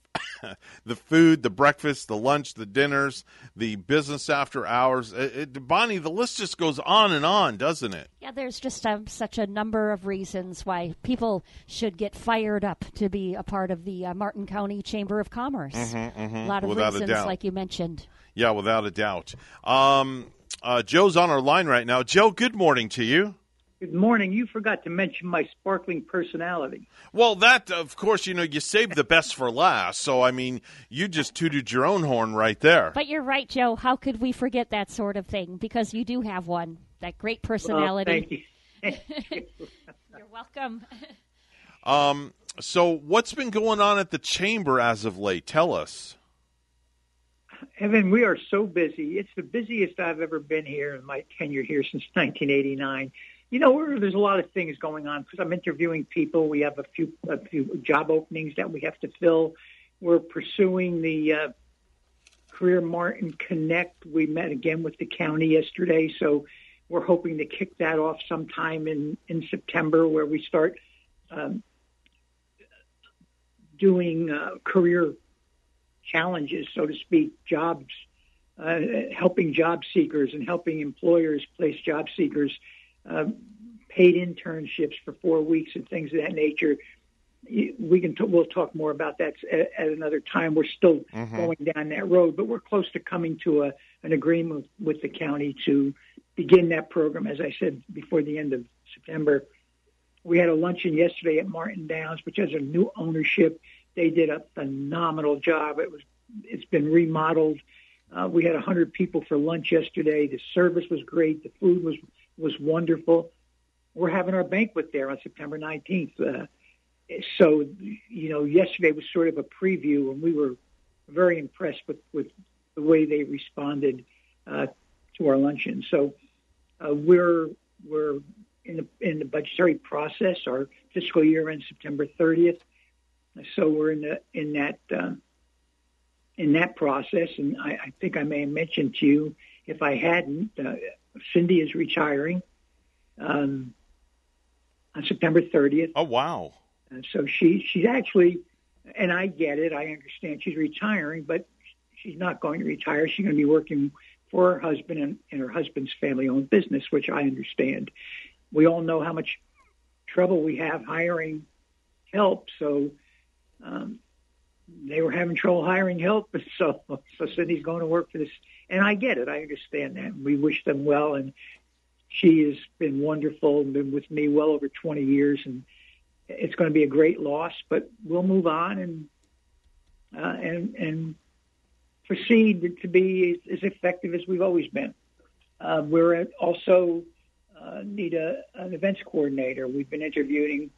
the food, the breakfast, the lunch, the dinners, the business after hours. It, it, Bonnie, the list just goes on and on, doesn't it? Yeah, there's just um, such a number of reasons why people should get fired up to be a part of the uh, Martin County Chamber of Commerce. Mhm, mhm, A lot of without reasons, like you mentioned. Yeah, without a doubt. Um, uh, Joe's on our line right now. Joe, good morning to you. Good morning. You forgot to mention my sparkling personality. Well, that, of course, you know, you saved the best for last. So, I mean, you just tooted your own horn right there. But you're right, Joe. How could we forget that sort of thing? Because you do have one. That great personality. Well, thank you. You're welcome. Um, so, what's been going on at the chamber as of late? Tell us. Evan, we are so busy. It's the busiest I've ever been here in my tenure here since 1989. You know, there's a lot of things going on because I'm interviewing people. We have a few a few job openings that we have to fill. We're pursuing the uh, Career Martin Connect. We met again with the county yesterday, so we're hoping to kick that off sometime in in September, where we start um, doing uh, career challenges, so to speak, jobs, uh, helping job seekers and helping employers place job seekers, uh, paid internships for four weeks and things of that nature. We can t- we'll talk more about that at, at another time. We're still Mhm. going down that road, but we're close to coming to a an agreement with the county to begin that program. As I said before the end of September, we had a luncheon yesterday at Martin Downs, which has a new ownership. They did a phenomenal job. It was it's been remodeled. Uh, we had 100 people for lunch yesterday. The service was great. The food was was wonderful. We're having our banquet there on September 19th. Uh, so, you know, yesterday was sort of a preview, and we were very impressed with, with the way they responded uh, to our luncheon. So, uh, we're we're in the in the budgetary process. Our fiscal year ends September 30th, so we're in the in that uh, in that process. And I, I think I may have mentioned to you if I hadn't, uh, Cindy is retiring um, on September 30th. Oh wow! And so she she's actually, and I get it. I understand she's retiring, but she's not going to retire. She's going to be working for her husband and, and her husband's family-owned business, which I understand. We all know how much trouble we have hiring help, so um, they were having trouble hiring help. So so Cindy's going to work for this, and I get it. I understand that. We wish them well, and she has been wonderful and been with me well over 20 years, and it's going to be a great loss, but we'll move on and uh, and and proceed to be as effective as we've always been. Uh, we're also uh, need a, an events coordinator. We've been interviewing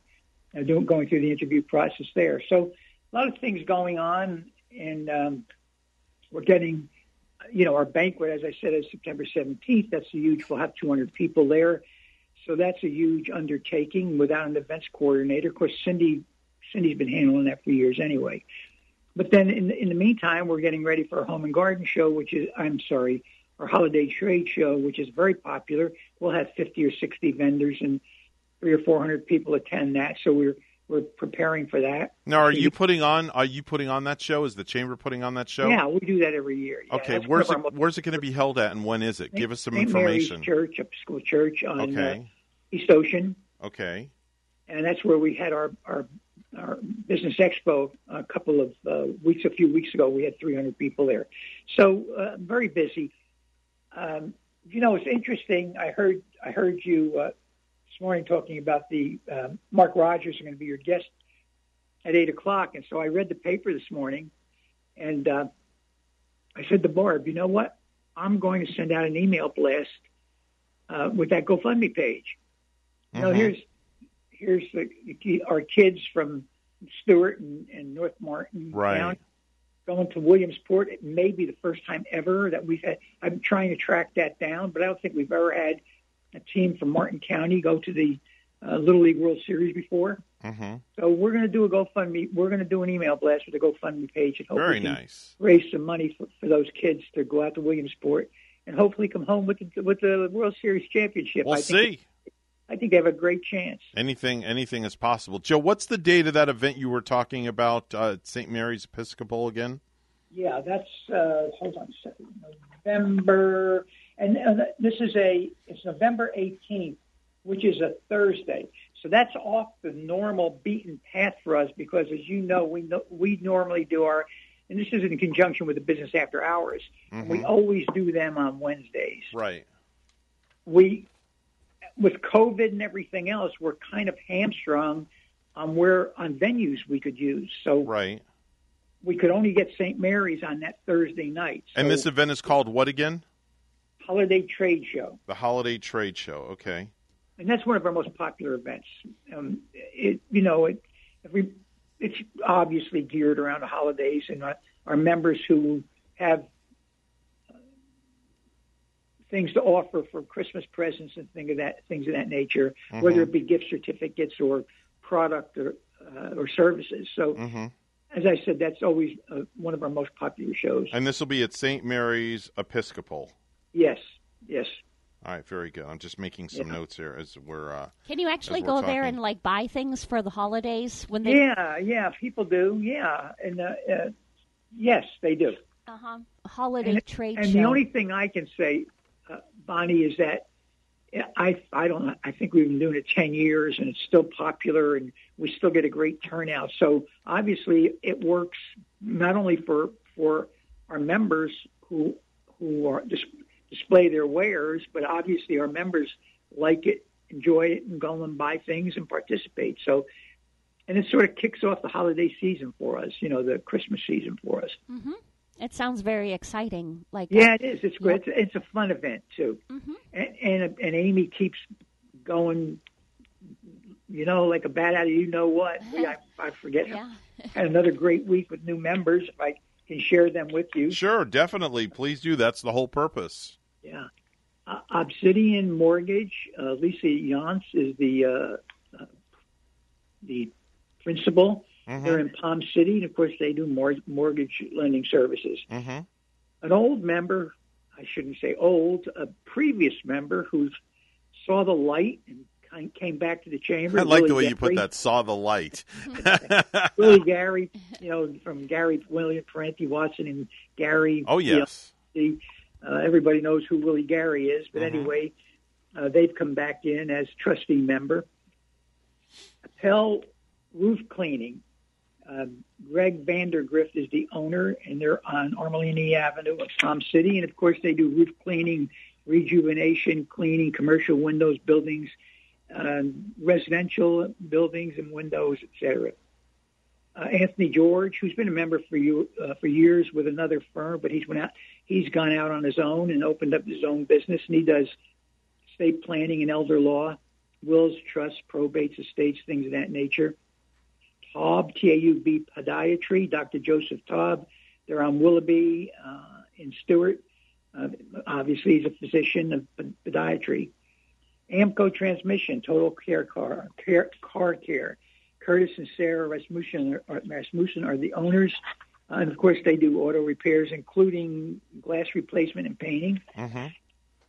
uh, doing going through the interview process there. So a lot of things going on, and um, we're getting, you know, our banquet, as I said, is September 17th. That's a huge. We'll have 200 people there, so that's a huge undertaking without an events coordinator. Of course, Cindy Cindy's been handling that for years anyway. But then in in the meantime, we're getting ready for our home and garden show, which is I'm sorry, our holiday trade show, which is very popular. We'll have 50 or 60 vendors and three or 400 people attend that. So we're we're preparing for that. Now, are you putting on? Are you putting on that show? Is the chamber putting on that show? Yeah, we do that every year. Yeah, okay, where's it? Where's it going to be held at, and when is it? Give us some St. information. Mary's Church, Episcopal Church on Okay. uh, East Ocean, Okay. and that's where we had our our, our business expo a couple of uh, weeks, a few weeks ago. We had 300 people there, so uh, very busy. Um, you know, it's interesting. I heard I heard you uh, morning talking about the um, Mark Rodgers are going to be your guest at eight o'clock, and so I read the paper this morning, and uh, I said to Barb, you know what? I'm going to send out an email blast uh, with that GoFundMe page. Know, Mhm. here's here's the, our kids from Stuart and, and North Martin Right. County going to Williamsport. It may be the first time ever that we've had. I'm trying to track that down, but I don't think we've ever had a team from Martin County go to the uh, Little League World Series before. Mm-hmm. So we're going to do a GoFundMe. We're going to do an email blast with a GoFundMe page and hope Very nice. raise some money for, for those kids to go out to Williamsport and hopefully come home with the, with the World Series championship. We'll I think, see. I think they have a great chance. Anything, anything is possible. Joe, what's the date of that event you were talking about? Uh, St. Mary's Episcopal again? Yeah, that's uh, hold on a second. November, and uh, this is a it's November 18th, which is a Thursday. So that's off the normal beaten path for us because, as you know, we know, we normally do our, and this is in conjunction with the business after hours. and We always do them on Wednesdays. Right. We, with COVID and everything else, we're kind of hamstrung on where on venues we could use. So Right. we could only get St. Mary's on that Thursday night. And this event is called what again? Holiday trade show, The Holiday Trade Show. Okay. and that's one of our most popular events. Um, it, you know, it, every, it's obviously geared around the holidays, and our, our members who have uh, things to offer for Christmas presents and things of that things of that nature, whether Mhm. it be gift certificates or product or uh, or services. So, hmm as I said, that's always uh, one of our most popular shows. And this will be at St. Mary's Episcopal. Yes, yes. All right, very good. I'm just making some Yeah. notes here as we're. Uh, Can you actually go we're there and like buy things for the holidays when they? Yeah, yeah, people do. Yeah, and uh, uh, yes, they do. Uh huh. Holiday and, trade and show. the only thing I can say, uh, Bonnie, is that I I don't. I think we've been doing it ten years, and it's still popular, and we still get a great turnout. So obviously, it works not only for for our members who who are dis- display their wares, but obviously our members like it, enjoy it, and go and buy things and participate. So. And it sort of kicks off the holiday season for us, you know, the Christmas season for us. Mm-hmm. It sounds very exciting. Like Yeah, it is. It's great. It's, it's a fun event too, Mm-hmm. and, and and Amy keeps going. You know, like a bat out of you know what. I, I forget. Yeah. Had another great week with new members. If I can share them with you. sure, definitely. Please do. That's the whole purpose. Yeah. Uh, Obsidian Mortgage. Uh, Lisa Yance is the uh, uh, the principal. Mhm. They're in Palm City, and of course, they do mor- mortgage lending services. Mm-hmm. an old member, I shouldn't say old, a previous member who saw the light and kind came back to the chamber. I like the Willie way you put that. Saw the light. Willie Gary, you know, from Gary William Parenteau Watson and Gary. Oh, yes. Uh, everybody knows who Willie Gary is, but Mhm. anyway, uh, they've come back in as trustee member. Appel Roof Cleaning. Um, Greg Vandergrift is the owner, and they're on Armellini Avenue in Palm City. And of course, they do roof cleaning, rejuvenation, cleaning, commercial windows, buildings, um, residential buildings and windows, etc. Uh, Anthony George, who's been a member for you uh, for years with another firm, but he's went out. He's gone out on his own and opened up his own business, and he does estate planning and elder law. wills, trusts, probates, estates, things of that nature. Taub, T-A-U-B, Podiatry, Dr. Joseph Taub. They're on Willoughby uh, in Stuart. Uh, obviously, he's a physician of podiatry. AAMCO Transmission, Total Care Car, care, car Care. Curtis and Sarah Rasmussen are, Rasmussen are the owners. And of course, they do auto repairs, including glass replacement and painting. Mm-hmm.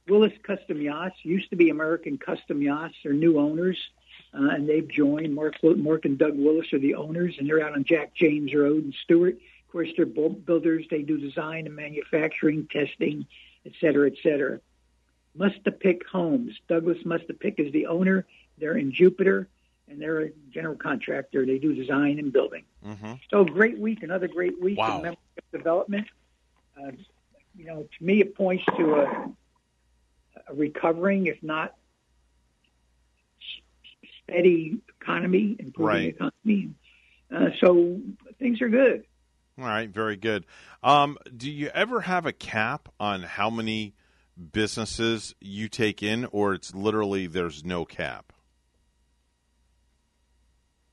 Willis Custom Yachts used to be American Custom Yachts. They're new owners, uh, and they've joined. Mark, Mark and Doug Willis are the owners, and they're out on Jack James Road in Stuart. Of course, they're builders. They do design and manufacturing, testing, et cetera, et cetera. Mustapick Homes. Douglas Mustapick is the owner. They're in Jupiter, and they're a general contractor. They do design and building. Mm-hmm. So great week, another great week Wow. in membership development. Uh, you know, to me, it points to a, a recovering, if not steady economy, improving Right. economy. Uh, so things are good. All right, very good. Um, do you ever have a cap on how many businesses you take in, or it's literally there's no cap?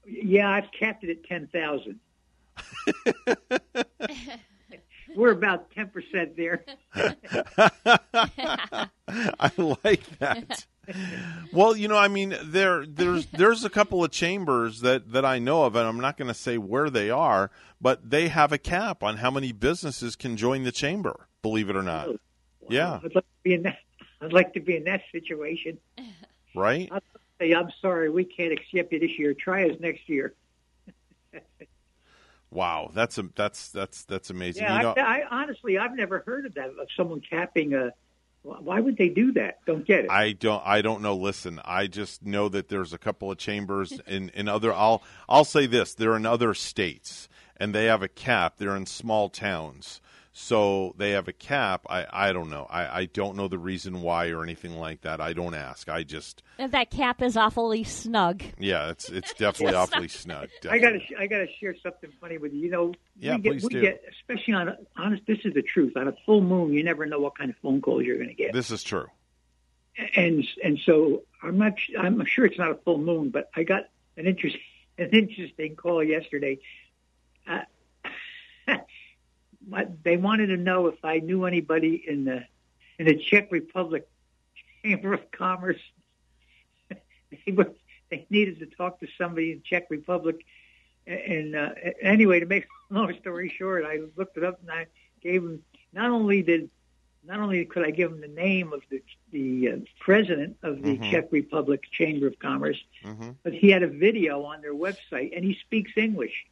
Yeah, I've capped it at ten thousand. We're about ten percent there. I like that. Well, you know, I mean, there, there's, there's a couple of chambers that that I know of, and I'm not going to say where they are, but they have a cap on how many businesses can join the chamber. Believe it or not. Oh, yeah. I'd like to be in that. I'd like to be in that situation. Right. I'll say, I'm sorry, we can't accept you this year. Try us next year. Wow. That's a that's that's that's amazing. Yeah, you know, I, I honestly, I've never heard of that of someone capping a. Why would they do that? Don't get it. I don't I don't know. Listen, I just know that there's a couple of chambers in in other. I'll I'll say this: they're in other states, and they have a cap. They're in small towns, so they have a cap. I I don't know. I I don't know the reason why or anything like that. I don't ask. I just And that cap is awfully snug. yeah, it's it's definitely awfully snug. I got to I got to share something funny with you. You know, Yeah, we get, please we do. get especially on a, honest. This is the truth. On a full moon, you never know what kind of phone calls you're going to get. This is true. and and so I'm not. I'm sure it's not a full moon, but I got an interest an interesting call yesterday. Uh, what- they wanted to know if I knew anybody in the in the Czech Republic Chamber of Commerce. they were, they needed to talk to somebody in Czech Republic. And uh, anyway, to make a long story short, I looked it up and I gave them. Not only did not only could I give them the name of the the uh, president of the Mhm. Czech Republic Chamber of Commerce, Mm-hmm. but he had a video on their website and he speaks English.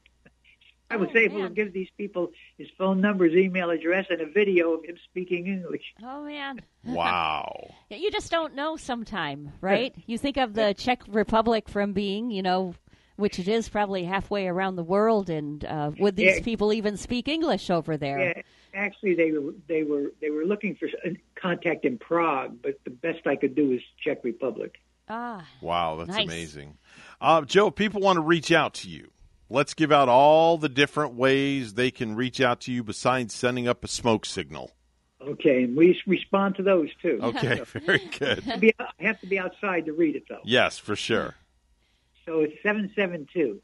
I was Oh, able to give these people his phone number, his email address, and a video of him speaking English. Oh man. Wow. You just don't know sometime, right? You think of the Czech Republic from being, you know, which it is probably halfway around the world, and uh, would these Yeah. people even speak English over there? Yeah, actually, they were they were they were looking for contact in Prague, but the best I could do is Czech Republic. Ah, Wow, that's Nice. amazing. Uh, Joe, if people want to reach out to you. Let's give out all the different ways they can reach out to you besides sending up a smoke signal. Okay, and we respond to those too. Okay, very good. I have to be- I have to be outside to read it though. Yes, for sure. So it's 772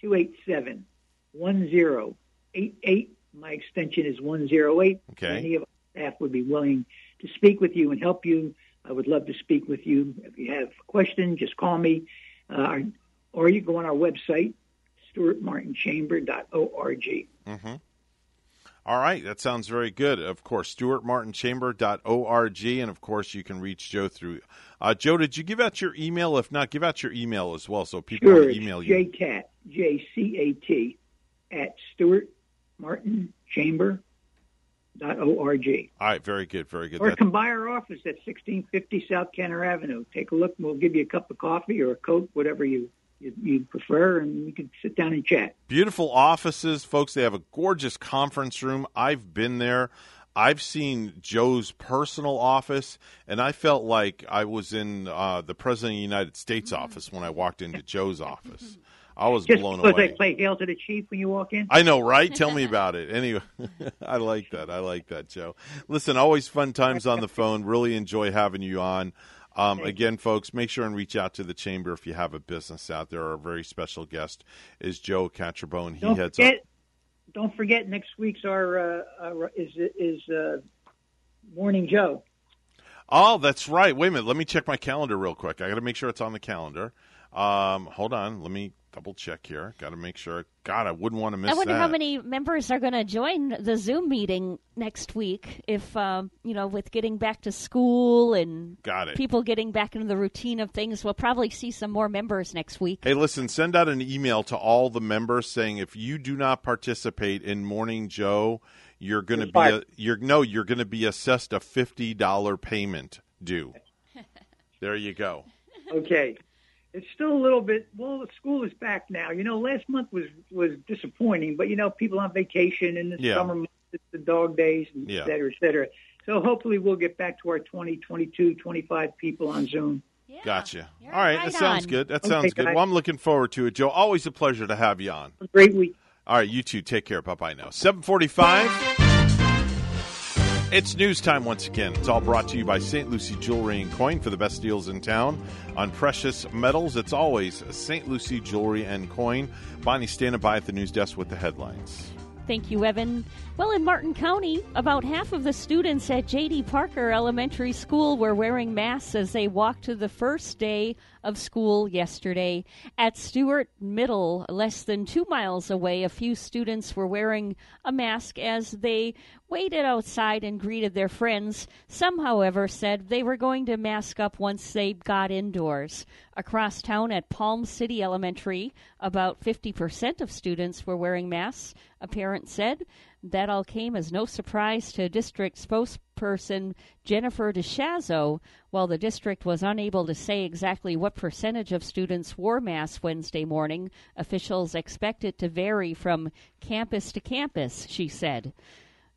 287 1088. My extension is 108. Okay. Any of our staff would be willing to speak with you and help you. I would love to speak with you. If you have a question, just call me. Uh, or you go on our website, stuartmartinchamber.org. hmm All right, that sounds very good. Of course, stuartmartinchamber.org, and of course, you can reach Joe through. Uh, Joe, did you give out your email? If not, give out your email as well, so people Sure, can email you. JCAT, J-C-A-T, at stuartmartinchamber.org. All right, very good, very good. Or come by our office at 1650 South Kanner Avenue. Take a look, and we'll give you a cup of coffee or a Coke, whatever you, you, you prefer, and you can sit down and chat. Beautiful offices, folks. They have a gorgeous conference room. I've been there. I've seen Joe's personal office, and I felt like I was in uh, the President of the United States office when I walked into Joe's office. I was Just blown because away. they play Hail to the Chief when you walk in? I know, right? Tell me about it. Anyway, I like that. I like that, Joe. Listen, always fun times on the phone. Really enjoy having you on. Um, again, folks, make sure and reach out to the chamber if you have a business out there. Our very special guest is Joe Catrambone. He Don't heads forget, up. don't forget next week's our, uh, our is is uh, Morning Joe. Oh, that's right. Wait a minute. Let me check my calendar real quick. I got to make sure it's on the calendar. Um, hold on. Let me double check here. Got to make sure. God, I wouldn't want to miss I wonder that. how many members are going to join the Zoom meeting next week. If um, you know, with getting back to school and Got it. people getting back into the routine of things, we'll probably see some more members next week. Hey, listen, send out an email to all the members saying if you do not participate in Morning Joe, you're going to be a, you're no, you're going to be assessed a $50 payment due. there you go. Okay. It's still a little bit. Well, the school is back now. You know, last month was was disappointing, but you know, people on vacation in the Yeah. summer months, it's the dog days, and Yeah. et cetera, et cetera. So hopefully, we'll get back to our 20, 22, 25 people on Zoom. Gotcha. All right, right that sounds good. That Okay, sounds good. guys. Well, I'm looking forward to it, Joe. Always a pleasure to have you on. Great week. All right, you too. take care. Bye bye now. 745. It's news time once again. It's all brought to you by St. Lucie Jewelry and Coin for the best deals in town on precious metals. It's always St. Lucie Jewelry and Coin. Bonnie standing by at the news desk with the headlines. Thank you, Evan. Well, in Martin County, about half of the students at J.D. Parker Elementary School were wearing masks as they walked to the first day of school yesterday. At Stuart Middle, less than two miles away, a few students were wearing a mask as they waited outside and greeted their friends. Some, however, said they were going to mask up once they got indoors. Across town at Palm City Elementary, about 50% of students were wearing masks, a parent said. That all came as no surprise to district spokesperson Jennifer DeShazo. While the district was unable to say exactly what percentage of students wore masks Wednesday morning, officials expect it to vary from campus to campus, she said.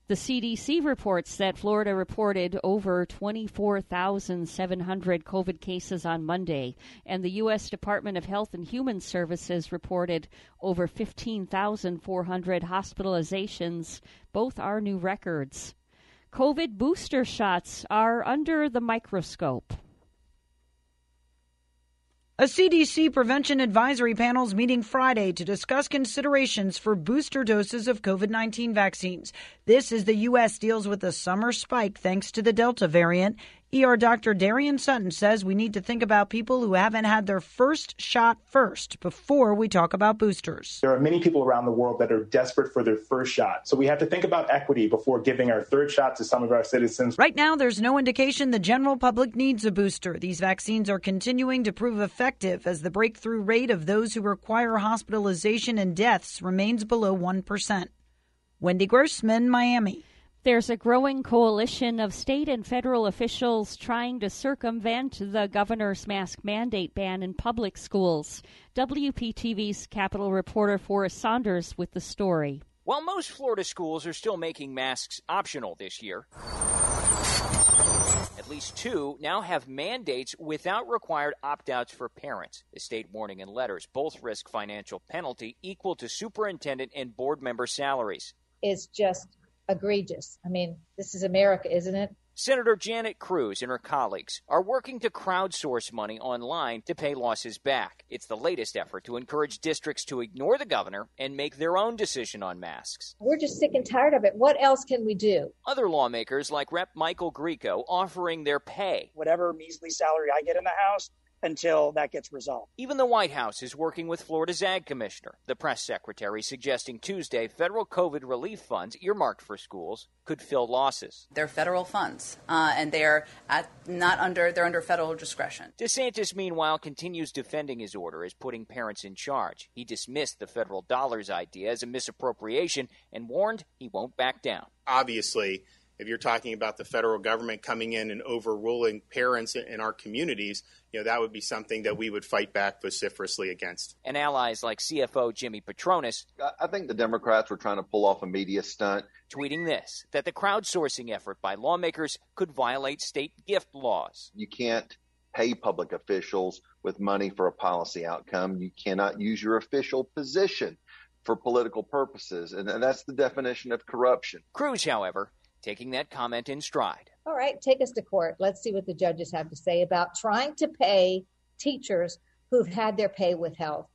The CDC reports that Florida reported over 24,700 COVID cases on Monday, and the U.S. Department of Health and Human Services reported over 15,400 hospitalizations. Both are new records. COVID booster shots are under the microscope. A CDC prevention advisory panel is meeting Friday to discuss considerations for booster doses of COVID 19 vaccines. This as the U.S. deals with a summer spike thanks to the Delta variant. ER Dr. Darien Sutton says we need to think about people who haven't had their first shot first before we talk about boosters. There are many people around the world that are desperate for their first shot. So we have to think about equity before giving our third shot to some of our citizens. Right now, there's no indication the general public needs a booster. These vaccines are continuing to prove effective as the breakthrough rate of those who require hospitalization and deaths remains below 1%. Wendy Grossman, Miami. There's a growing coalition of state and federal officials trying to circumvent the governor's mask mandate ban in public schools. WPTV's Capitol reporter Forrest Saunders with the story. While most Florida schools are still making masks optional this year, at least two now have mandates without required opt outs for parents. The state warning and letters both risk financial penalty equal to superintendent and board member salaries. It's just egregious. I mean, this is America, isn't it? Senator Janet Cruz and her colleagues are working to crowdsource money online to pay losses back. It's the latest effort to encourage districts to ignore the governor and make their own decision on masks. We're just sick and tired of it. What else can we do? Other lawmakers, like Rep. Michael Grieco, offering their pay. Whatever measly salary I get in the House until that gets resolved. Even the White House is working with Florida's ag commissioner, the press secretary suggesting Tuesday federal COVID relief funds earmarked for schools could fill losses. They're federal funds, uh, and they're at, not under they're under federal discretion. DeSantis, meanwhile, continues defending his order as putting parents in charge. He dismissed the federal dollars idea as a misappropriation and warned he won't back down. Obviously, if you're talking about the federal government coming in and overruling parents in our communities, you know that would be something that we would fight back vociferously against. And allies like CFO Jimmy Patronis I think the Democrats were trying to pull off a media stunt. tweeting this that the crowdsourcing effort by lawmakers could violate state gift laws. You can't pay public officials with money for a policy outcome. You cannot use your official position for political purposes. And and that's the definition of corruption. Cruz, however, taking that comment in stride. All right, take us to court. Let's see what the judges have to say about trying to pay teachers who've had their pay withheld.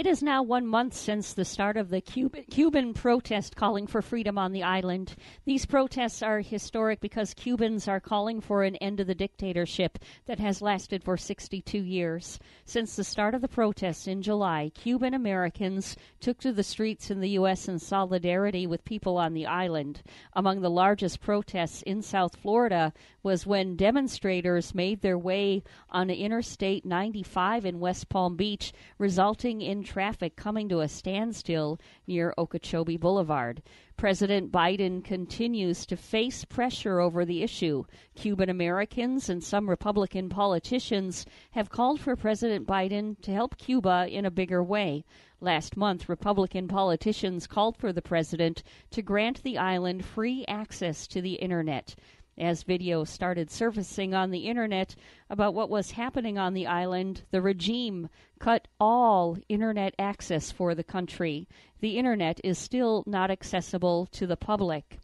It is now one month since the start of the Cuban, Cuban protest calling for freedom on the island. These protests are historic because Cubans are calling for an end to the dictatorship that has lasted for 62 years. Since the start of the protests in July, Cuban Americans took to the streets in the U.S. in solidarity with people on the island. Among the largest protests in South Florida was when demonstrators made their way on Interstate 95 in West Palm Beach, resulting in traffic coming to a standstill near Okeechobee Boulevard. President Biden continues to face pressure over the issue. Cuban Americans and some Republican politicians have called for President Biden to help Cuba in a bigger way. Last month, Republican politicians called for the president to grant the island free access to the internet as video started surfacing on the internet about what was happening on the island, the regime cut all internet access for the country. The internet is still not accessible to the public.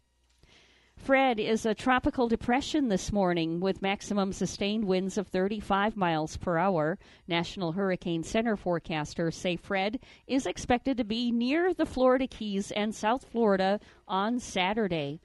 Fred is a tropical depression this morning with maximum sustained winds of 35 miles per hour. National Hurricane Center forecasters say Fred is expected to be near the Florida Keys and South Florida on Saturday.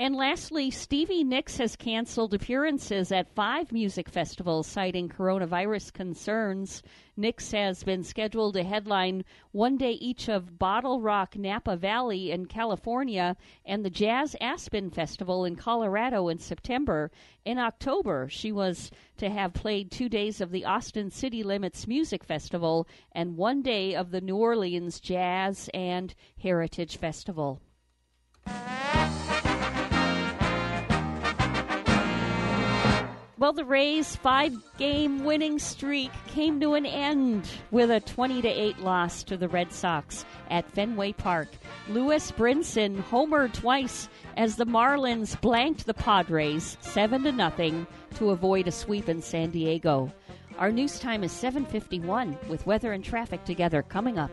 And lastly, Stevie Nicks has canceled appearances at five music festivals citing coronavirus concerns. Nicks has been scheduled to headline one day each of Bottle Rock Napa Valley in California and the Jazz Aspen Festival in Colorado in September. In October, she was to have played two days of the Austin City Limits Music Festival and one day of the New Orleans Jazz and Heritage Festival. Well, the Rays' five-game winning streak came to an end with a 20 to 8 loss to the Red Sox at Fenway Park. Lewis Brinson homered twice as the Marlins blanked the Padres 7 to nothing to avoid a sweep in San Diego. Our news time is 7:51 with weather and traffic together coming up.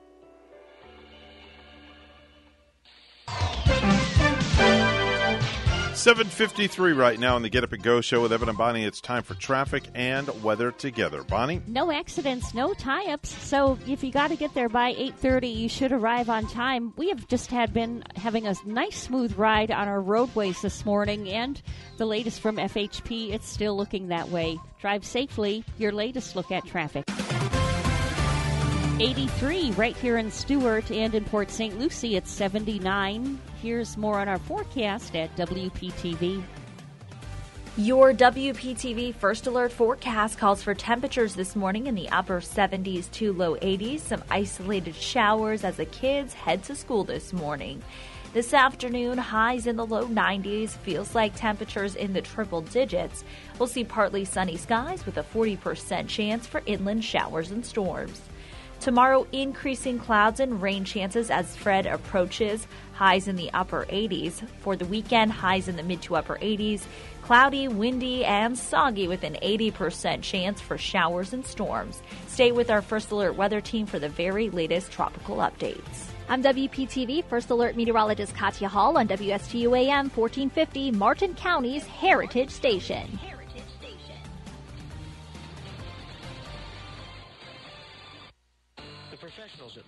753 right now on the Get Up and Go show with Evan and Bonnie. It's time for traffic and weather together. Bonnie? No accidents, no tie-ups. So if you got to get there by 8:30, you should arrive on time. We have just had been having a nice smooth ride on our roadways this morning and the latest from FHP, it's still looking that way. Drive safely. Your latest look at traffic. 83 right here in Stuart and in Port St. Lucie. at 79. Here's more on our forecast at WPTV. Your WPTV First Alert forecast calls for temperatures this morning in the upper 70s to low 80s. Some isolated showers as the kids head to school this morning. This afternoon, highs in the low 90s, feels like temperatures in the triple digits. We'll see partly sunny skies with a 40% chance for inland showers and storms. Tomorrow, increasing clouds and rain chances as Fred approaches, highs in the upper 80s. For the weekend, highs in the mid to upper 80s. Cloudy, windy, and soggy with an 80% chance for showers and storms. Stay with our First Alert weather team for the very latest tropical updates. I'm WPTV First Alert meteorologist Katya Hall on WSTU AM 1450, Martin County's Heritage Station.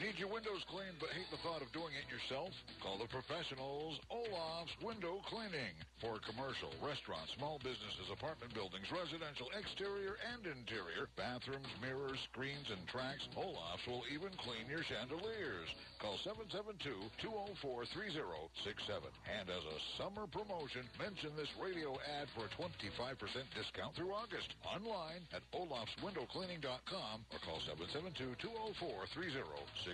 Need your windows cleaned but hate the thought of doing it yourself? Call the professionals, Olaf's Window Cleaning. For commercial, restaurants, small businesses, apartment buildings, residential, exterior and interior, bathrooms, mirrors, screens, and tracks, Olaf's will even clean your chandeliers. Call 772-204-3067. And as a summer promotion, mention this radio ad for a 25% discount through August. Online at olafswindowcleaning.com or call 772-204-3067.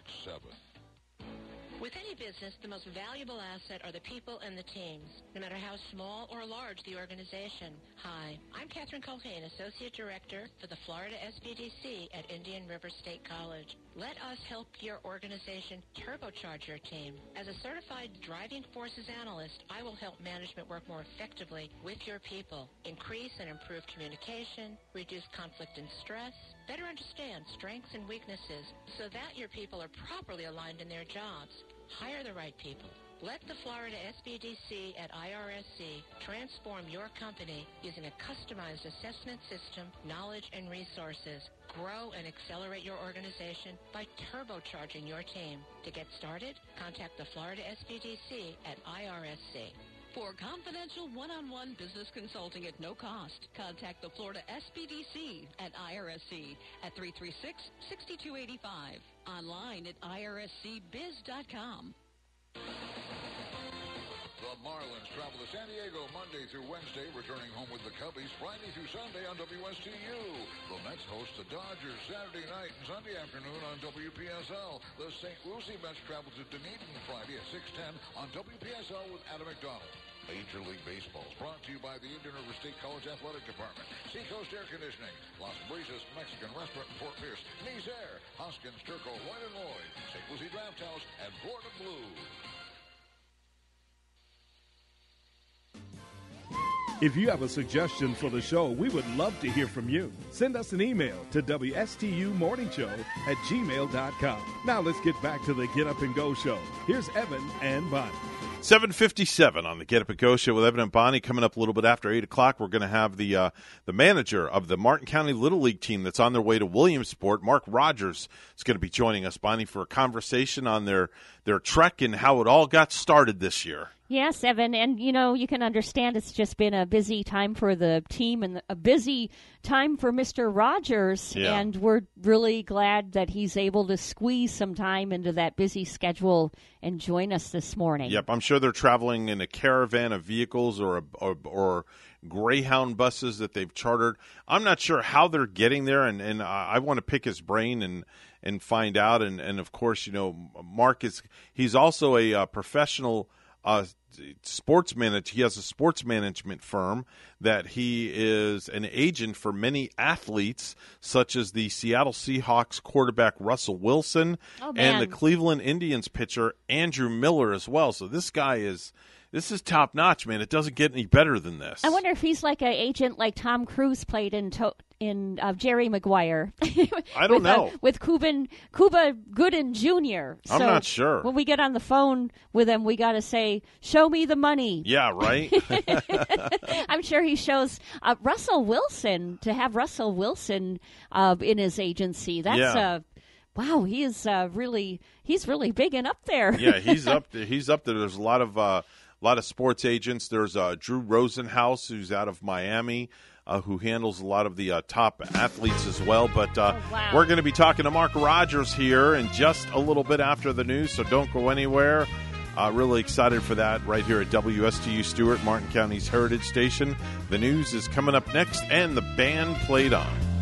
With any business, the most valuable asset are the people and the teams, no matter how small or large the organization. Hi, I'm Catherine Culhane, Associate Director for the Florida SBDC at Indian River State College. Let us help your organization turbocharge your team. As a certified driving forces analyst, I will help management work more effectively with your people, increase and improve communication, reduce conflict and stress, better understand strengths and weaknesses so that your people are properly aligned in their jobs. Hire the right people. Let the Florida SBDC at IRSC transform your company using a customized assessment system, knowledge, and resources. Grow and accelerate your organization by turbocharging your team. To get started, contact the Florida SBDC at IRSC. For confidential one-on-one business consulting at no cost, contact the Florida SBDC at IRSC at 336-6285. Online at irscbiz.com. Marlins travel to San Diego Monday through Wednesday, returning home with the Cubbies Friday through Sunday on WSTU. The Mets host the Dodgers Saturday night and Sunday afternoon on WPSL. The St. Lucie Mets travel to Dunedin Friday at 610 on WPSL with Adam McDonald. Major League Baseball is brought to you by the Indian River State College Athletic Department, Seacoast Air Conditioning, Las Brisas Mexican Restaurant in Fort Pierce, Nice Air, Hoskins Turco, White and Lloyd, St. Lucie Draft House, and Florida Blue. If you have a suggestion for the show, we would love to hear from you. Send us an email to WSTUmorningshow at gmail.com. Now let's get back to the Get Up and Go show. Here's Evan and Bonnie. 757 on the Get Up and Go show with Evan and Bonnie. Coming up a little bit after 8 o'clock, we're going to have the uh, the manager of the Martin County Little League team that's on their way to Williamsport, Mark Rodgers, is going to be joining us, Bonnie, for a conversation on their, their trek and how it all got started this year. Yes, Evan, and you know you can understand it's just been a busy time for the team and a busy time for Mister Rogers, Yeah. and we're really glad that he's able to squeeze some time into that busy schedule and join us this morning. Yep, I'm sure they're traveling in a caravan of vehicles or a, or, or Greyhound buses that they've chartered. I'm not sure how they're getting there, and, and I, I want to pick his brain and and find out. And, and of course, you know, Mark is he's also a uh, professional uh, sports manage. He has a sports management firm that he is an agent for many athletes, such as the Seattle Seahawks quarterback Russell Wilson Oh, and the. Cleveland Indians pitcher Andrew Miller as well. So this guy is this is top notch, man. It doesn't get any better than this. I wonder if he's like an agent like Tom Cruise played in to- in uh, Jerry Maguire. I don't with, uh, know. with Cuban Cuba Gooding Jr. I'm not sure. When we get on the phone with him, we got to say, "Show me the money." Yeah, right. I'm sure he shows uh, Russell Wilson to have Russell Wilson uh, in his agency. That's Yeah. uh, wow. He is uh, really he's really big and up there. yeah, he's up. There. He's up there. There's a lot of uh, a lot of sports agents. There's uh, Drew Rosenhaus, who's out of Miami, uh, who handles a lot of the uh, top athletes as well. But uh, wow. we're going to be talking to Mark Rodgers here in just a little bit after the news. So don't go anywhere. Uh, really excited for that right here at WSTU Stuart, Martin County's Heritage Station. The news is coming up next, and the band played on.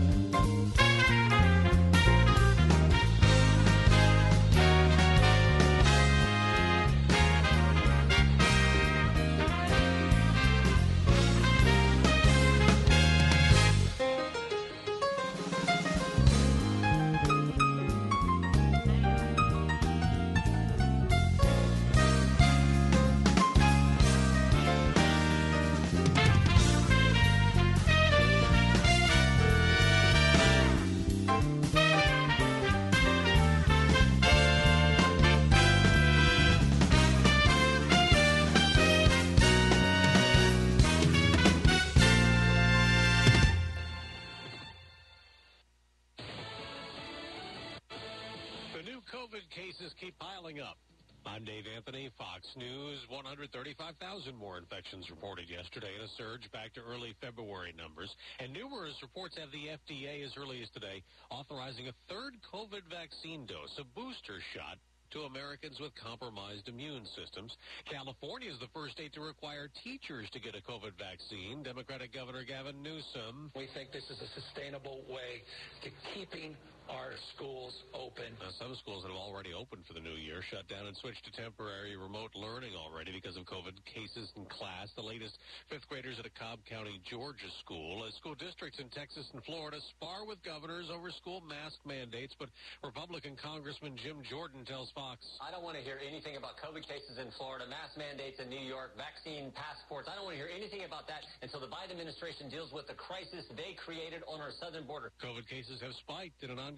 As early as today authorizing a third COVID vaccine dose, a booster shot to Americans with compromised immune systems. California is the first state to require teachers to get a COVID vaccine. Democratic Governor Gavin Newsom. We think this is a sustainable way to keeping our schools open. Now, some schools that have already opened for the new year shut down and switched to temporary remote learning already because of COVID cases in class. The latest fifth graders at a Cobb County, Georgia school. As school districts in Texas and Florida spar with governors over school mask mandates, but Republican Congressman Jim Jordan tells Fox. I don't want to hear anything about COVID cases in Florida, mask mandates in New York, vaccine passports. I don't want to hear anything about that until the Biden administration deals with the crisis they created on our southern border. COVID cases have spiked in an ongoing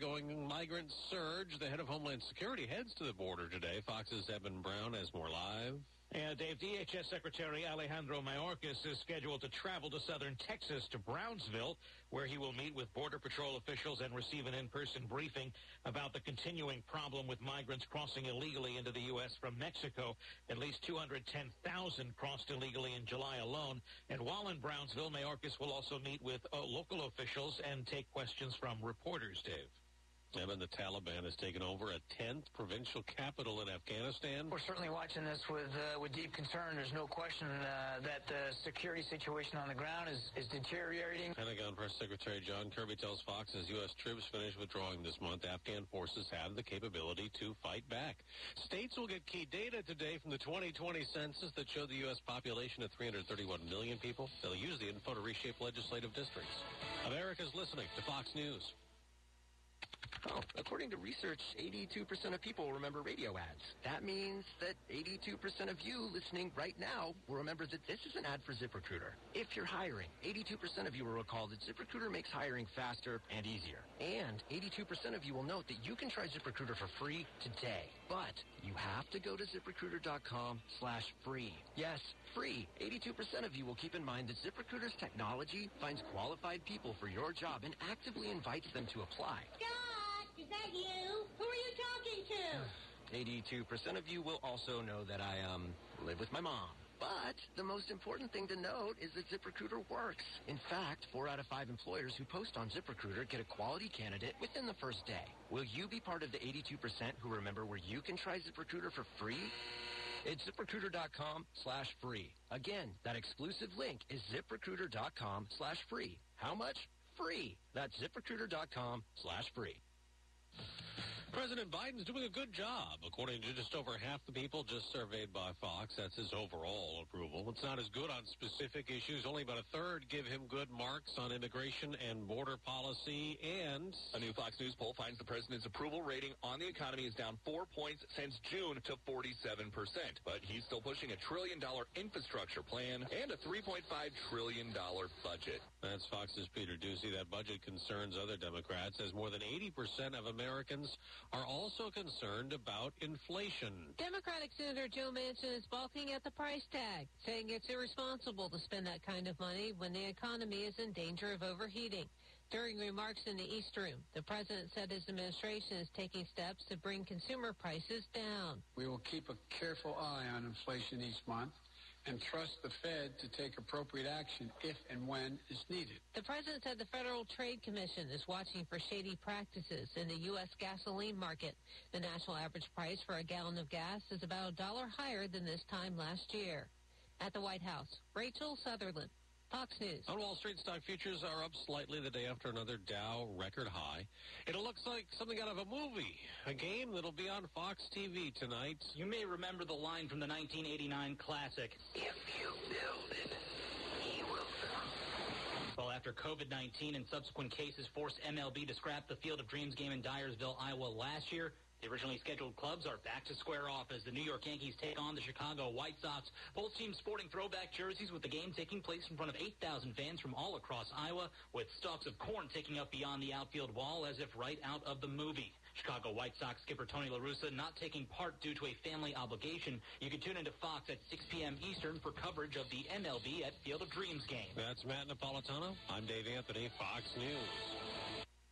migrant surge. The head of Homeland Security heads to the border today. Fox's Evan Brown has more live. And Dave, DHS Secretary Alejandro Mayorkas is scheduled to travel to southern Texas to Brownsville, where he will meet with Border Patrol officials and receive an in-person briefing about the continuing problem with migrants crossing illegally into the U.S. from Mexico. At least 210,000 crossed illegally in July alone. And while in Brownsville, Mayorkas will also meet with uh, local officials and take questions from reporters, Dave. And the Taliban has taken over a 10th provincial capital in Afghanistan. We're certainly watching this with uh, with deep concern. There's no question uh, that the security situation on the ground is, is deteriorating. Pentagon Press Secretary John Kirby tells Fox as U.S. troops finish withdrawing this month, Afghan forces have the capability to fight back. States will get key data today from the 2020 census that showed the U.S. population of 331 million people. They'll use the info to reshape legislative districts. America's listening to Fox News. Oh, according to research, 82% of people remember radio ads. That means that 82% of you listening right now will remember that this is an ad for ZipRecruiter. If you're hiring, 82% of you will recall that ZipRecruiter makes hiring faster and easier. And 82% of you will note that you can try ZipRecruiter for free today. But you have to go to ziprecruiter.com slash free. Yes, free. 82% of you will keep in mind that ZipRecruiter's technology finds qualified people for your job and actively invites them to apply. Scott, is that you? Who are you talking to? 82% of you will also know that I, um, live with my mom. But the most important thing to note is that ZipRecruiter works. In fact, four out of five employers who post on ZipRecruiter get a quality candidate within the first day. Will you be part of the 82% who remember where you can try ZipRecruiter for free? It's ziprecruiter.com slash free. Again, that exclusive link is ziprecruiter.com slash free. How much? Free. That's ziprecruiter.com slash free. President Biden's doing a good job. According to just over half the people just surveyed by Fox, that's his overall approval. It's not as good on specific issues. Only about a third give him good marks on immigration and border policy. And a new Fox News poll finds the president's approval rating on the economy is down four points since June to 47%. But he's still pushing a trillion dollar infrastructure plan and a $3.5 trillion budget. That's Fox's Peter Doocy. That budget concerns other Democrats as more than 80% of Americans are also concerned about inflation. Democratic Senator Joe Manchin is balking at the price tag, saying it's irresponsible to spend that kind of money when the economy is in danger of overheating. During remarks in the East Room, the president said his administration is taking steps to bring consumer prices down. We will keep a careful eye on inflation each month and trust the Fed to take appropriate action if and when is needed. The president said the Federal Trade Commission is watching for shady practices in the U.S. gasoline market. The national average price for a gallon of gas is about a dollar higher than this time last year. At the White House, Rachel Sutherland. Fox News. On Wall Street, stock futures are up slightly the day after another Dow record high. It looks like something out of a movie, a game that'll be on Fox TV tonight. You may remember the line from the 1989 classic. If you build it, he will come. Well, after COVID-19 and subsequent cases forced MLB to scrap the Field of Dreams game in Dyersville, Iowa last year, the originally scheduled clubs are back to square off as the New York Yankees take on the Chicago White Sox. Both teams sporting throwback jerseys with the game taking place in front of 8,000 fans from all across Iowa with stalks of corn taking up beyond the outfield wall as if right out of the movie. Chicago White Sox skipper Tony La Russa not taking part due to a family obligation. You can tune into Fox at 6 p.m. Eastern for coverage of the MLB at Field of Dreams game. That's Matt Napolitano. I'm Dave Anthony, Fox News.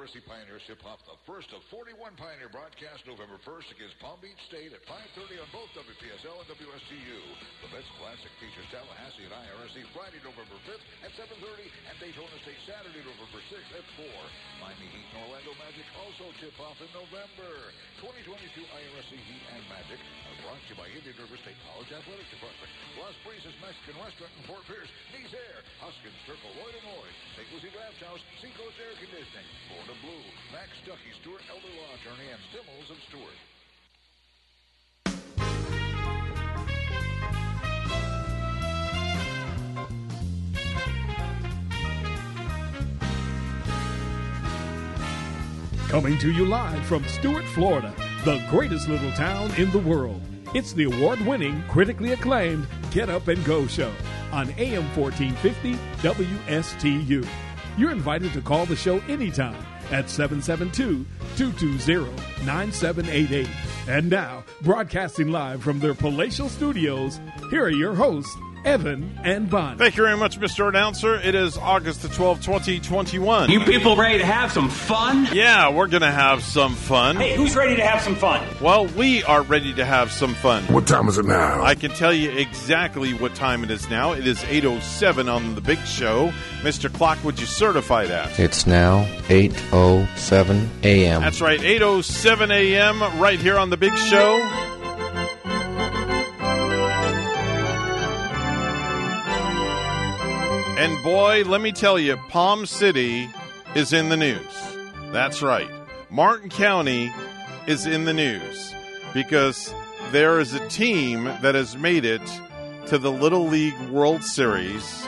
IRSC Pioneers tip off the first of 41 Pioneer broadcasts November 1st against Palm Beach State at 5.30 on both WPSL and WSTU. The Best Classic features Tallahassee at IRSC Friday, November 5th at 7.30 and Daytona State Saturday, November 6th at 4. Miami Heat and Orlando Magic also tip off in November. 2022 IRSC Heat and Magic are brought to you by Indian River State College Athletic Department, Las Brisas Mexican Restaurant in Fort Pierce, Nice Air, Hoskins Turco, Lloyd and Lloyd, St. Lucie Draft House, Seacoast Air Conditioning, Florida Blue, Max Ducky, Stuart Elder Law Attorney, and Stimmels of Stuart. Coming to you live from Stuart, Florida, the greatest little town in the world. It's the award winning, critically acclaimed Get Up and Go show on AM 1450 WSTU. You're invited to call the show anytime at 772 220 9788. And now, broadcasting live from their palatial studios, here are your hosts, Evan and Bonnie. Thank you very much, Mr. Announcer. It is August the 12th, 2021. You people ready to have some fun? Yeah, we're going to have some fun. Hey, who's ready to have some fun? Well, we are ready to have some fun. What time is it now? I can tell you exactly what time it is now. It is 8.07 on The Big Show. Mr. Clock, would you certify that? It's now 8.07 a.m. That's right, 8.07 a.m. right here on The Big Show. And boy, let me tell you, Palm City is in the news. That's right. Martin County is in the news because there is a team that has made it to the Little League World Series.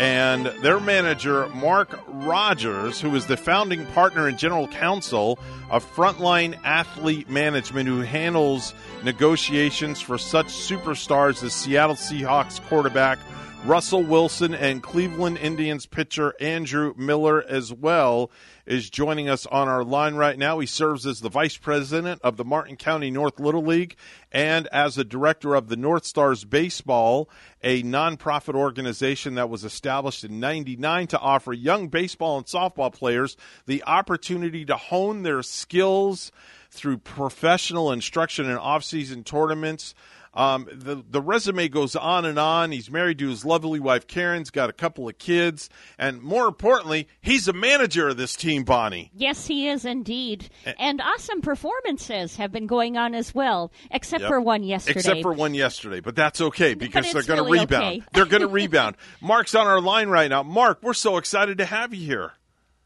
And their manager, Mark Rodgers, who is the founding partner and general counsel of Frontline Athlete Management, who handles negotiations for such superstars as Seattle Seahawks quarterback Russell Wilson and Cleveland Indians pitcher Andrew Miller as well is joining us on our line right now. He serves as the vice president of the Martin County North Little League and as the director of the North Stars Baseball, a nonprofit organization that was established in 99 to offer young baseball and softball players the opportunity to hone their skills through professional instruction and off-season tournaments. Um, the the resume goes on and on. He's married to his lovely wife Karen's got a couple of kids, and more importantly, he's a manager of this team, Bonnie. Yes, he is indeed. And awesome performances have been going on as well, except Yep. for one yesterday. Except for one yesterday, but that's okay because they're going to really rebound. okay. they're going to rebound. Mark's on our line right now. Mark, we're so excited to have you here.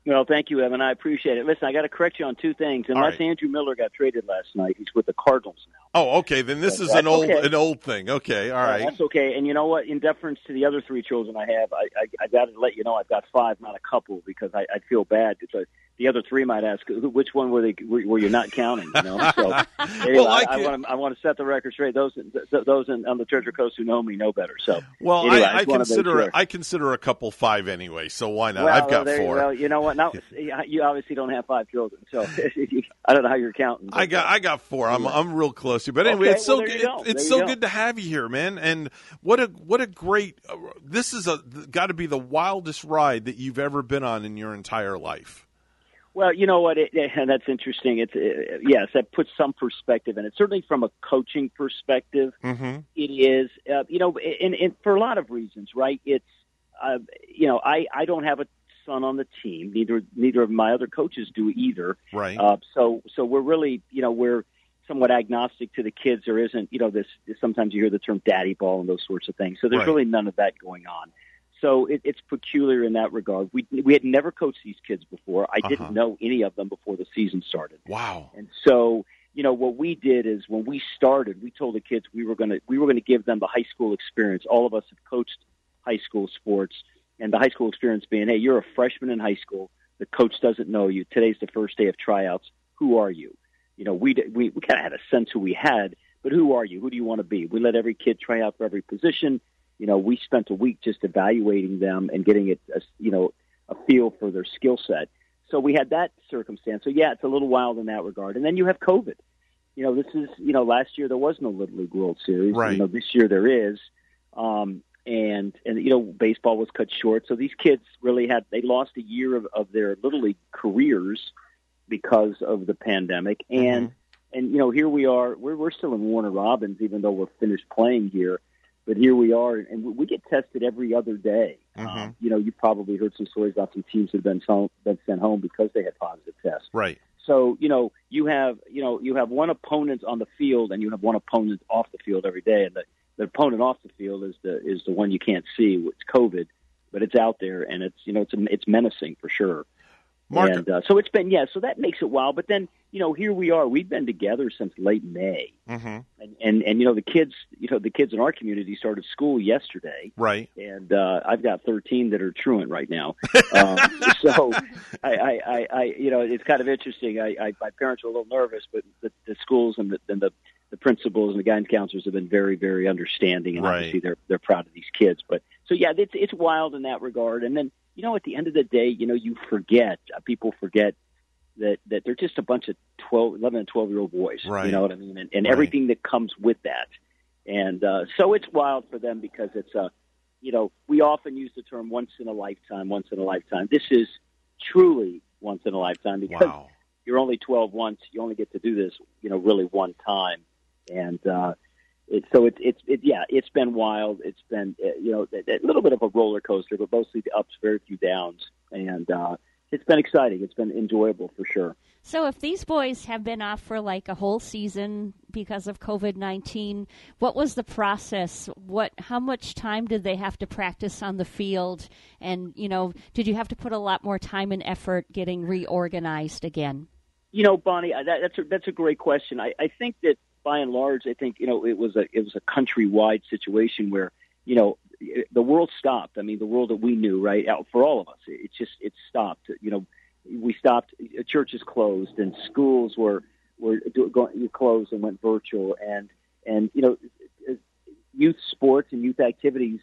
Well, thank you, Evan. I appreciate it. Listen, I got to correct you on two things. Unless right. Andrew Miller got traded last night, he's with the Cardinals now. Oh, okay. Then this But is an old okay. an old thing. Okay, all right. That's okay. And you know what? In deference to the other three children I have, I I, I got to let you know I've got five, not a couple, because I I feel bad. Because the other three might ask, which one were they? Were, you not counting? You know. So anyway, Well, I want to I want to set the record straight. Those th- those in, on the Treasure Coast who know me know better. So Well, anyway, I, I just wanted to make consider sure. I consider a couple five anyway. So why not? Well, I've got there, four. Well, you know what? Now you obviously don't have five children, so I don't know how you're counting. I got I got four. I'm I'm real close to you. But anyway, Okay, it's so well, go. it's so go. good to have you here, man. And what a what a great uh, this is a got to be the wildest ride that you've ever been on in your entire life. Well, you know what? It, it, and that's interesting. It's uh, yes, that puts some perspective in it. Certainly, from a coaching perspective, Mm-hmm. it is. Uh, you know, and, and for a lot of reasons, right? It's uh, you know, I I don't have a son on the team. Neither neither of my other coaches do either. Right. Uh, so so we're really you know we're somewhat agnostic to the kids. There isn't, you know, this. Sometimes you hear the term "daddy ball" and those sorts of things. So there's Right. really none of that going on. So it, it's peculiar in that regard. We we had never coached these kids before. I Uh-huh. didn't know any of them before the season started. Wow. And so, you know, what we did is when we started, we told the kids we were going to we were going to give them the high school experience. All of us have coached high school sports, and the high school experience being, hey, you're a freshman in high school. The coach doesn't know you. Today's the first day of tryouts. Who are you? You know, we we, we kind of had a sense who we had, but who are you? Who do you want to be? We let every kid try out for every position. You know, we spent a week just evaluating them and getting it, a, you know, a feel for their skill set. So we had that circumstance. So yeah, it's a little wild in that regard. And then you have COVID. You know, this is you know last year there was no Little League World Series. Right. You know, this year there is. Um, and and you know baseball was cut short, so these kids really had they lost a year of, of their little league careers because of the pandemic. And and you know here we are, we're we're still in Warner Robins, even though we're finished playing here. But here we are, and we- get tested every other day. Um, you know, you probably heard some stories about some teams that have been, so- been sent home because they had positive tests. Right. So you know you have you know you have one opponent on the field and you have one opponent off the field every day, and the, the opponent off the field is the is the one you can't see. It's COVID, but it's out there and it's you know it's it's menacing for sure. Mark- and uh, so it's been yeah, so that makes it wild. But then you know here we are. We've been together since late May, Mm-hmm. and and and you know the kids you know the kids in our community started school yesterday Right. and uh, I've got 13 that are truant right now. Um, so I, I, I, I, you know, it's kind of interesting. I, I, my parents were a little nervous, but the, the schools and the, and the the principals and the guidance counselors have been very, very understanding, and Right. obviously they're they're proud of these kids. But so yeah, it's it's wild in that regard. And then you know, at the end of the day, you know, you forget uh, people forget that that they're just a bunch of 12, 11 and 12 year old boys. Right. You know what I mean? And, and Right. everything that comes with that. And uh, so it's wild for them because it's a, you know, we often use the term once in a lifetime, once in a lifetime. This is truly once in a lifetime because Wow. you're only 12 once. You only get to do this, you know, really one time. And uh, it, so it's it's it, yeah, it's been wild. It's been uh, you know a, a little bit of a roller coaster, but mostly the ups, very few downs, and uh, it's been exciting. It's been enjoyable for sure. So, if these boys have been off for like a whole season because of COVID nineteen, what was the process? What, how much time did they have to practice on the field? And you know, did you have to put a lot more time and effort getting reorganized again? You know, Bonnie, that, that's a, that's a great question. I, I think that by and large, I think you know it was a it was a countrywide situation where you know the world stopped. I mean, the world that we knew, right, for all of us, it just it stopped. You know, we stopped. Churches closed, and schools were were going closed and went virtual, and and you know, youth sports and youth activities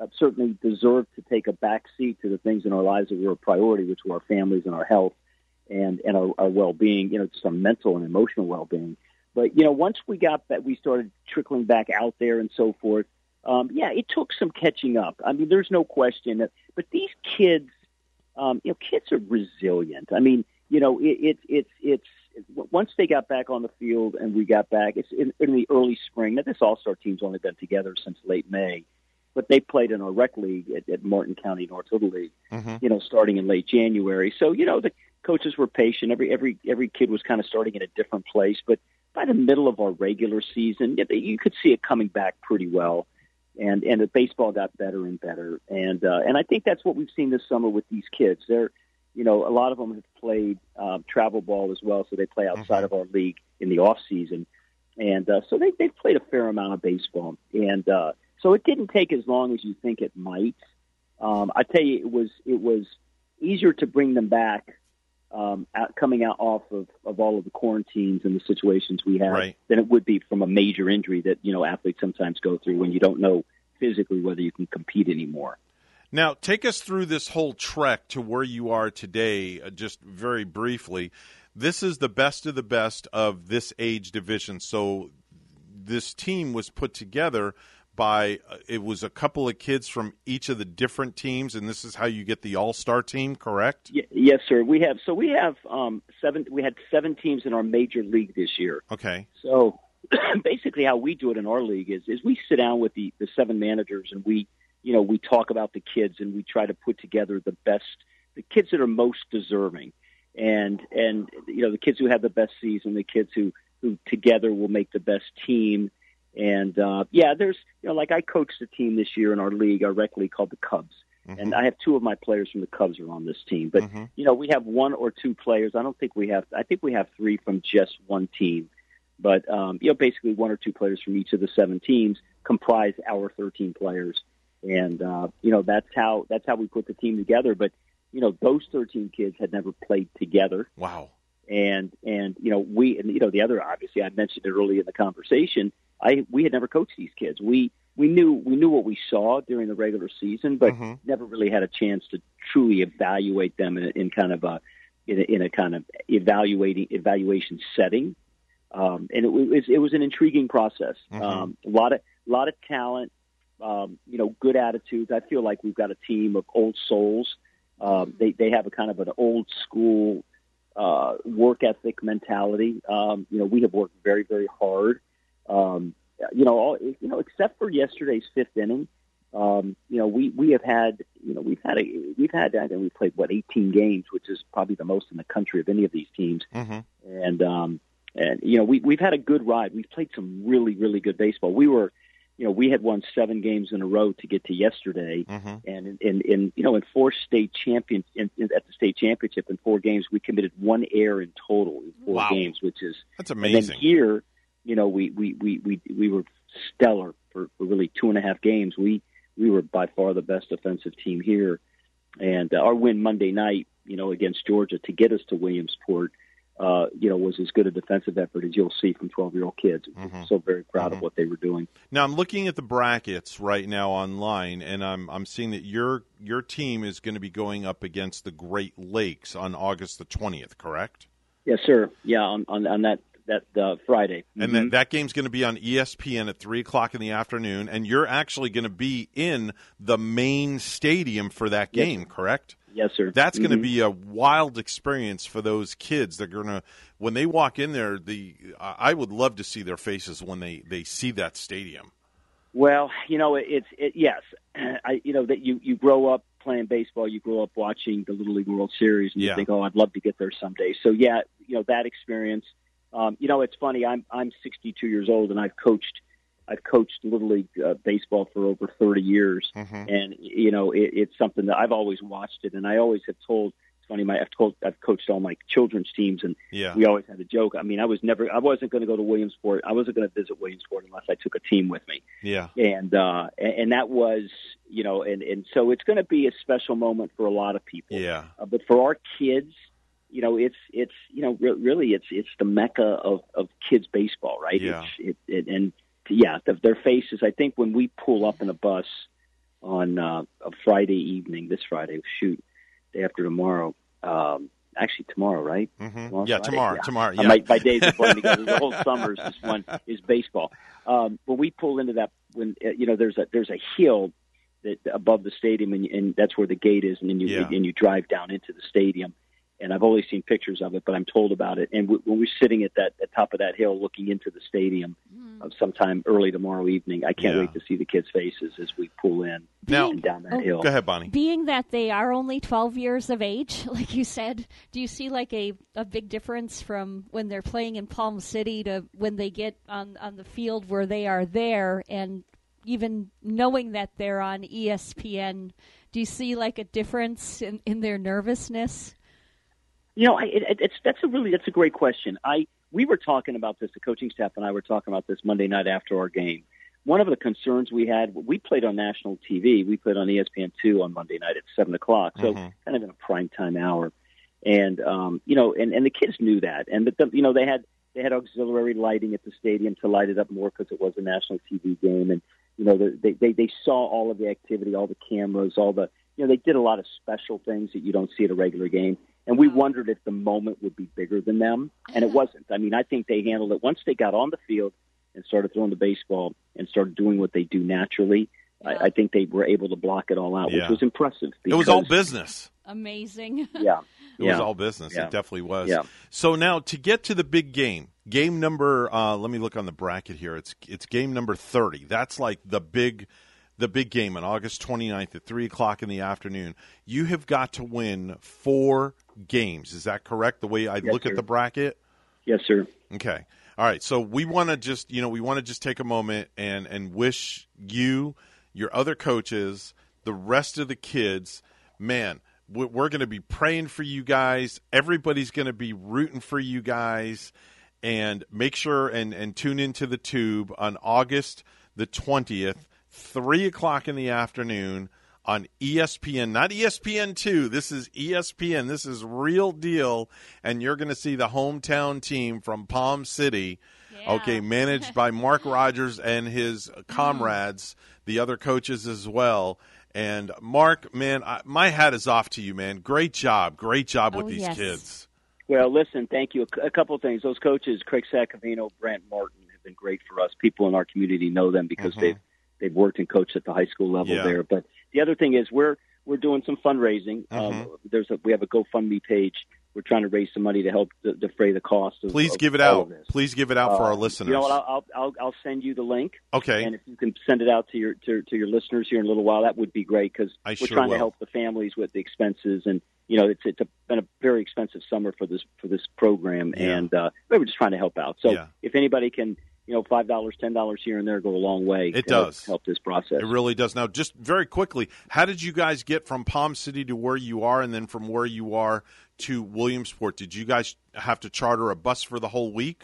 uh, certainly deserve to take a back seat to the things in our lives that were a priority, which were our families and our health and and our, our well-being, you know, just our mental and emotional well-being. But you know, once we got that, we started trickling back out there and so forth. Um, yeah, it took some catching up. I mean, there's no question. That, but these kids, um, you know, kids are resilient. I mean, you know, it, it, it's it's once they got back on the field and we got back. It's in, in the early spring. Now, this All-Star team's only been together since late May, but they played in our rec league at, at Martin County North Little League Mm-hmm. you know, starting in late January. So, you know, the coaches were patient. Every every every kid was kind of starting in a different place, but by the middle of our regular season, you could see it coming back pretty well. And and the baseball got better and better. And uh, and I think that's what we've seen this summer with these kids. They're you know, a lot of them have played um, travel ball as well, so they play outside of our league in the off season, and uh, so they they've played a fair amount of baseball, and uh, so it didn't take as long as you think it might. Um, I tell you, it was it was easier to bring them back um, out, coming out off of, of all of the quarantines and the situations we had Right. than it would be from a major injury that you know athletes sometimes go through when you don't know physically whether you can compete anymore. Now, take us through this whole trek to where you are today, uh, just very briefly. This is the best of the best of this age division. So, this team was put together by uh, it was a couple of kids from each of the different teams, and this is how you get the all star team, correct? Y- yes, sir. We have so we have um, seven. We had seven teams in our major league this year. Okay. So basically, how we do it in our league is is we sit down with the the seven managers and we you know we talk about the kids and we try to put together the best the kids that are most deserving and and you know the kids who have the best season, the kids who who together will make the best team. And uh, yeah, there's you know like I coached a team this year in our league, our rec league called the Cubs, Mm-hmm. and I have two of my players from the Cubs are on this team. But you know we have one or two players. I don't think we have. I think we have three from just one team. But um, you know basically one or two players from each of the seven teams comprise our 13 players, and uh, you know that's how that's how we put the team together. But you know those 13 kids had never played together Wow. and and you know we and you know the other obviously I mentioned it early in the conversation. I we had never coached these kids. We we knew we knew what we saw during the regular season, but never really had a chance to truly evaluate them in, a, in kind of a in a, in a kind of evaluating evaluation setting. Um, and it was it was an intriguing process. Um, a lot of a lot of talent, um, you know, good attitudes. I feel like we've got a team of old souls. Um, they they have a kind of an old school uh, work ethic mentality. Um, you know, we have worked very, very hard. Um, you know, all, you know, except for yesterday's fifth inning, um, you know, we we have had, you know, we've had a we've had, I think we played what 18 games, which is probably the most in the country of any of these teams. Mm-hmm. And um, and you know, we we've had a good ride. We've played some really, really good baseball. We were. You know, we had won seven games in a row to get to yesterday, Mm-hmm. and in, in, in you know in four state champions in, in, at the state championship in four games we committed one error in total in four Wow. games which is That's and amazing. then here you know we we we we, we were stellar for, for really two and a half games. We we were by far the best offensive team here. And uh, our win Monday night you know against Georgia to get us to Williamsport uh, you know was as good a defensive effort as you'll see from 12 year old kids. Mm-hmm. so very proud of what they were doing. Now I'm looking at the brackets right now online, and I'm I'm seeing that your your team is going to be going up against the Great Lakes on August the 20th, correct? yes sir. Yeah on on, on that that uh, Friday And then that game's going to be on ESPN at three o'clock in the afternoon, and you're actually going to be in the main stadium for that Yes, game, correct? Yes, sir. That's going to be a wild experience for those kids. They're going to when they walk in there. The I I would love to see their faces when they they see that stadium. Well, you know, it's it, yes, I you know that you you grow up playing baseball, you grow up watching the Little League World Series, and Yeah. you think, oh, I'd love to get there someday. So yeah, you know that experience. Um, you know, it's funny. I'm I'm 62 years old, and I've coached I've coached Little League uh, baseball for over 30 years, and you know it, it's something that I've always watched it, and I always have told. It's funny. My I've told I've coached all my children's teams, and Yeah. we always had a joke. I mean, I was never I wasn't going to go to Williamsport. I wasn't going to visit Williamsport unless I took a team with me Yeah. and uh and, and that was you know and and so it's going to be a special moment for a lot of people Yeah. uh, but for our kids you know it's it's you know re- really it's it's the mecca of of kids baseball right Yeah. it's, it, it, and yeah the, their faces i think when we pull up in a bus on uh a friday evening this friday shoot day after tomorrow um actually tomorrow right Mhm. Tomorrow's Yeah, Friday? tomorrow, tomorrow, Uh, yeah. my, my days are blending together the whole summer is just one is baseball um when we pull into that when uh, you know there's a there's a hill that above the stadium and, and that's where the gate is and then you Yeah. and you drive down into the stadium and I've only seen pictures of it but I'm told about it and w- when we're sitting at that at top of that hill looking into the stadium uh, sometime early tomorrow evening I can't Yeah. wait to see the kids faces as we pull in Now- and down that Oh, hill Go ahead, Bonnie. Being that they are only 12 years of age, like you said, do you see like a, a big difference from when they're playing in Palm City to when they get on, on the field where they are there and even knowing that they're on ESPN? Do you see like a difference in, in their nervousness? You know, I, it, it's that's a really that's a great question. I we were talking about this. The coaching staff and I were talking about this Monday night after our game. One of the concerns we had, we played on national TV. We played on ESPN two on Monday night at seven o'clock, so Mhm. kind of in a prime time hour. And um, you know, and and the kids knew that, and the, you know they had they had auxiliary lighting at the stadium to light it up more because it was a national TV game, and you know the, they they they saw all of the activity, all the cameras, all the you know they did a lot of special things that you don't see at a regular game. And we wondered if the moment would be bigger than them, and it wasn't. I mean, I think they handled it once they got on the field and started throwing the baseball and started doing what they do naturally. I, I think they were able to block it all out, Yeah. which was impressive. It was all business. Amazing. Yeah, It yeah. was all business. Yeah. It definitely was. Yeah. So now to get to the big game, game number. Uh, let me look on the bracket here. It's it's game number thirty. That's like the big, the big game on August 29th at three o'clock in the afternoon. You have got to win four games. Is that correct? The way I Yes, look sir. at the bracket. Yes, sir. Okay. All right, so we want to just you know we want to just take a moment and and wish you, your other coaches, the rest of the kids, man. we- We're going to be praying for you guys. Everybody's going to be rooting for you guys, and make sure and and tune into the tube on August the twentieth, three o'clock in the afternoon on ESPN, not ESPN two. This is ESPN. This is real deal, and you're going to see the hometown team from Palm City. Okay, managed by Mark Rodgers and his comrades, the other coaches as well. And Mark, man, I, my hat is off to you, man. Great job, great job with Oh, these yes. kids. Well, listen, thank you. A couple of things. Those coaches, Craig Sacavino, Brant Martin, have been great for us. People in our community know them because Mhm. they've they've worked and coached at the high school level Yeah. there. But the other thing is we're we're doing some fundraising. Um, Mhm. there's a we have a GoFundMe page. We're trying to raise some money to help de- defray the cost. Of, Please of give it out. Please give it out for Uh, our listeners. You know what? I'll, I'll I'll I'll send you the link. Okay. And if you can send it out to your to, to your listeners here in a little while, that would be great because we're sure trying will. to help the families with the expenses and you know it's it's a, been a very expensive summer for this for this program Yeah. and uh, we we're just trying to help out. So Yeah. if anybody can you know five dollars ten dollars here and there go a long way. It to does. help this process. It really does. Now, just very quickly, how did you guys get from Palm City to where you are, and then from where you are to Williamsport? Did you guys have to charter a bus for the whole week?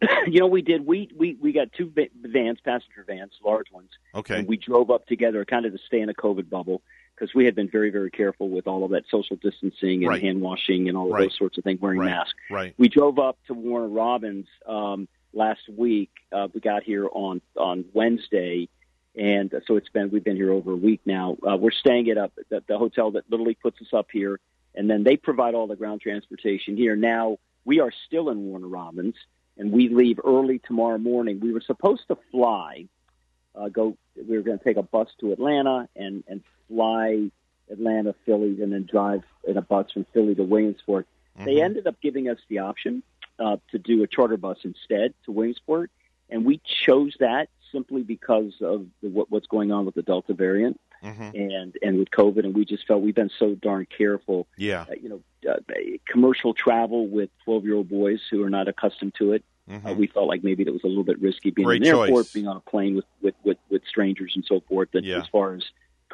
you know, we did. We we we got two vans, passenger vans, large ones. Okay. And we drove up together, kind of to stay in a COVID bubble, because we had been very very careful with all of that social distancing and Right. hand washing and all of Right. those sorts of things, wearing Right. masks. Right. We drove up to Warner Robins um, last week. Uh, we got here on on Wednesday. And uh, so it's been we've been here over a week now. Uh, we're staying at up the, the hotel that Little League puts us up here, and then they provide all the ground transportation here. Now we are still in Warner Robins, and we leave early tomorrow morning. We were supposed to fly, uh, go. We were going to take a bus to Atlanta and and fly Atlanta, Philly, and then drive in a bus from Philly to Williamsport. They ended up giving us the option uh, to do a charter bus instead to Williamsport, and we chose that simply because of the, what, what's going on with the Delta variant and and with COVID, and we just felt we've been so darn careful. Yeah. Uh, you know, uh, commercial travel with twelve year old boys who are not accustomed to it. Uh, Mhm. we felt like maybe that was a little bit risky being Great in an airport, choice. being on a plane with with with, with strangers and so forth. That Yeah. as far as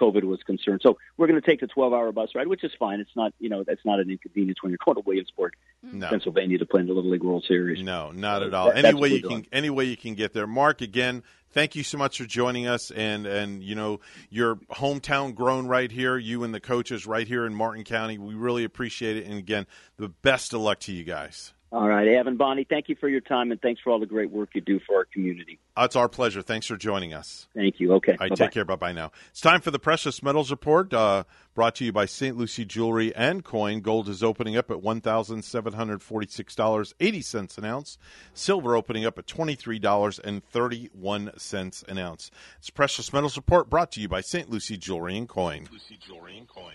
COVID was concerned, so we're going to take the twelve hour bus ride, which is fine. It's not you know that's not an inconvenience when you're going to Williamsport, mm-hmm. No. Pennsylvania, to play in the Little League World Series. No, not at all. that- any way you we're can, any way you can get there. Mark, again, thank you so much for joining us, and and you know your hometown grown right here. You and the coaches right here in Martin County. We really appreciate it, and again, the best of luck to you guys. All right, Evan Bonnie, thank you for your time and thanks for all the great work you do for our community. Uh, It's our pleasure. Thanks for joining us. Thank you. Okay, All right, bye-bye. take care. Bye bye now. It's time for the Precious Metals Report, uh, brought to you by St. Lucie Jewelry and Coin. Gold is opening up at $1,746.80 an ounce. Silver opening up at $23.31 an ounce. It's Precious Metals Report brought to you by St. Lucie Jewelry and Coin. Lucie Jewelry and Coin.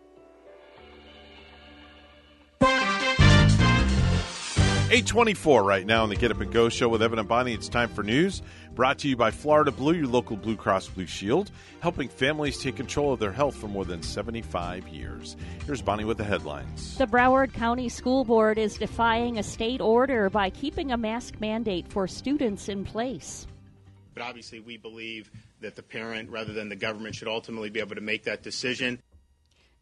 824 right now on the Get Up and Go show with Evan and Bonnie. It's time for news brought to you by Florida Blue, your local Blue Cross Blue Shield, helping families take control of their health for more than 75 years. Here's Bonnie with the headlines. The Broward County School Board is defying a state order by keeping a mask mandate for students in place. But obviously, we believe that the parent, rather than the government, should ultimately be able to make that decision.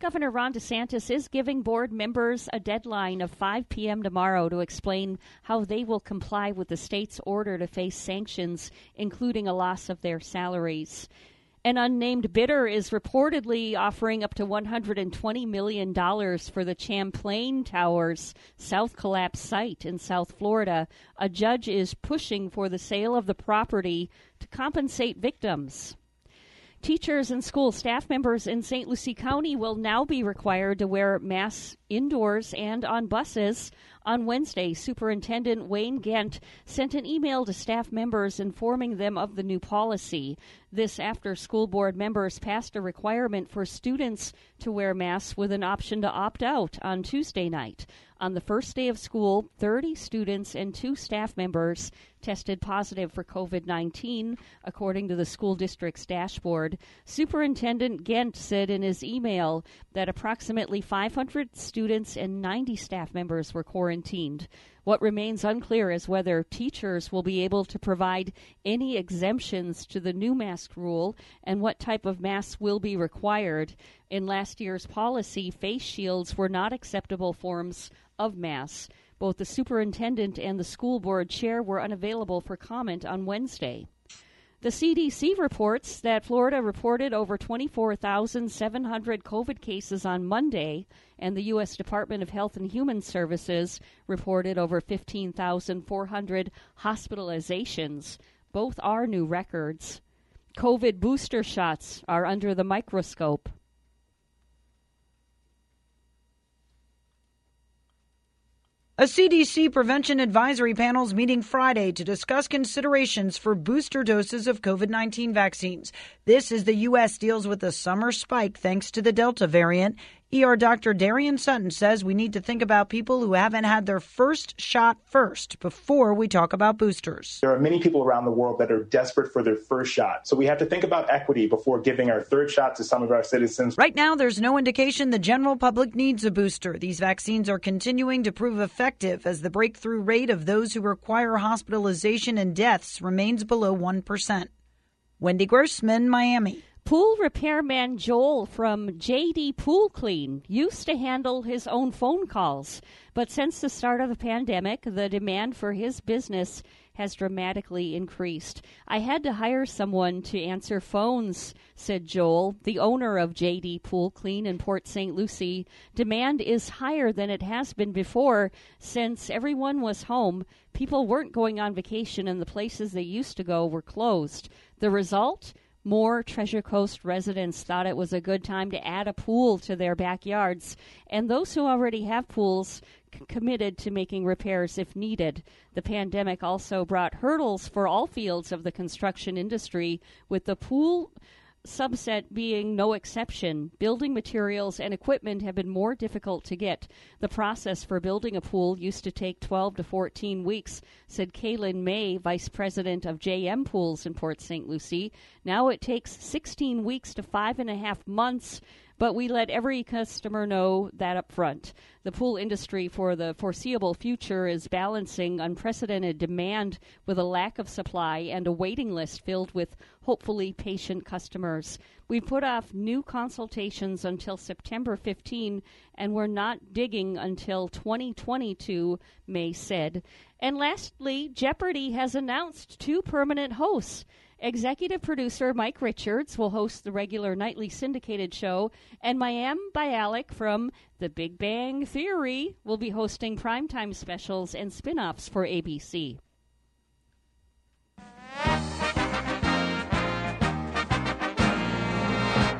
Governor Ron DeSantis is giving board members a deadline of 5 p.m. tomorrow to explain how they will comply with the state's order to face sanctions, including a loss of their salaries. An unnamed bidder is reportedly offering up to $120 million for the Champlain Towers South Collapse site in South Florida. A judge is pushing for the sale of the property to compensate victims. Teachers and school staff members in St. Lucie County will now be required to wear masks indoors and on buses. On Wednesday, Superintendent Wayne Gent sent an email to staff members informing them of the new policy. This after school board members passed a requirement for students to wear masks with an option to opt out on Tuesday night. On the first day of school, 30 students and two staff members tested positive for COVID 19, according to the school district's dashboard. Superintendent Gent said in his email that approximately 500 students and 90 staff members were quarantined. What remains unclear is whether teachers will be able to provide any exemptions to the new mask rule and what type of masks will be required. In last year's policy, face shields were not acceptable forms of masks. Both the superintendent and the school board chair were unavailable for comment on Wednesday. The CDC reports that Florida reported over 24,700 COVID cases on Monday, and the U.S. Department of Health and Human Services reported over 15,400 hospitalizations. Both are new records. COVID booster shots are under the microscope. A CDC prevention advisory panel is meeting Friday to discuss considerations for booster doses of COVID 19 vaccines. This as the U.S. deals with a summer spike thanks to the Delta variant. ER Dr. Darien Sutton says we need to think about people who haven't had their first shot first before we talk about boosters. There are many people around the world that are desperate for their first shot. So we have to think about equity before giving our third shot to some of our citizens. Right now, there's no indication the general public needs a booster. These vaccines are continuing to prove effective as the breakthrough rate of those who require hospitalization and deaths remains below 1%. Wendy Grossman, Miami. Pool repairman Joel from JD Pool Clean used to handle his own phone calls, but since the start of the pandemic, the demand for his business has dramatically increased. I had to hire someone to answer phones, said Joel, the owner of JD Pool Clean in Port St. Lucie. Demand is higher than it has been before since everyone was home. People weren't going on vacation and the places they used to go were closed. The result? More Treasure Coast residents thought it was a good time to add a pool to their backyards, and those who already have pools c- committed to making repairs if needed. The pandemic also brought hurdles for all fields of the construction industry, with the pool subset being no exception. Building materials and equipment have been more difficult to get. The process for building a pool used to take 12 to 14 weeks, said Kaylin May, Vice President of JM Pools in Port St. Lucie. Now it takes 16 weeks to five and a half months but we let every customer know that up front. The pool industry for the foreseeable future is balancing unprecedented demand with a lack of supply and a waiting list filled with hopefully patient customers. We put off new consultations until September 15 and we're not digging until 2022, May said. And lastly, Jeopardy has announced two permanent hosts. Executive producer Mike Richards will host the regular nightly syndicated show, and Mayim Bialik from The Big Bang Theory will be hosting primetime specials and spin offs for ABC.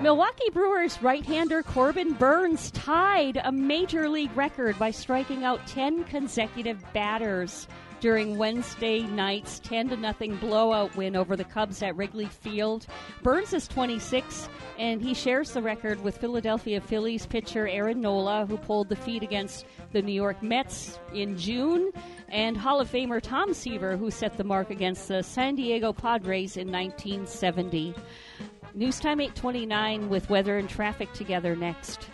Milwaukee Brewers right-hander Corbin Burnes tied a major league record by striking out 10 consecutive batters during Wednesday night's 10 to nothing blowout win over the Cubs at Wrigley Field. Burnes is 26 and he shares the record with Philadelphia Phillies pitcher Aaron Nola who pulled the feat against the New York Mets in June and Hall of Famer Tom Seaver who set the mark against the San Diego Padres in 1970. News time 829 with weather and traffic together next.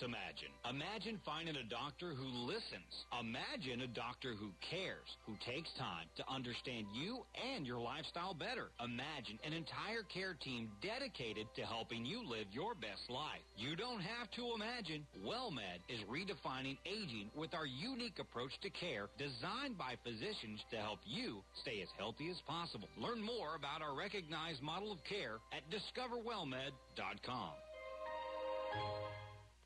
Just imagine. Imagine finding a doctor who listens. Imagine a doctor who cares, who takes time to understand you and your lifestyle better. Imagine an entire care team dedicated to helping you live your best life. You don't have to imagine. WellMed is redefining aging with our unique approach to care designed by physicians to help you stay as healthy as possible. Learn more about our recognized model of care at discoverwellmed.com.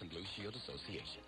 and Blue Shield Association.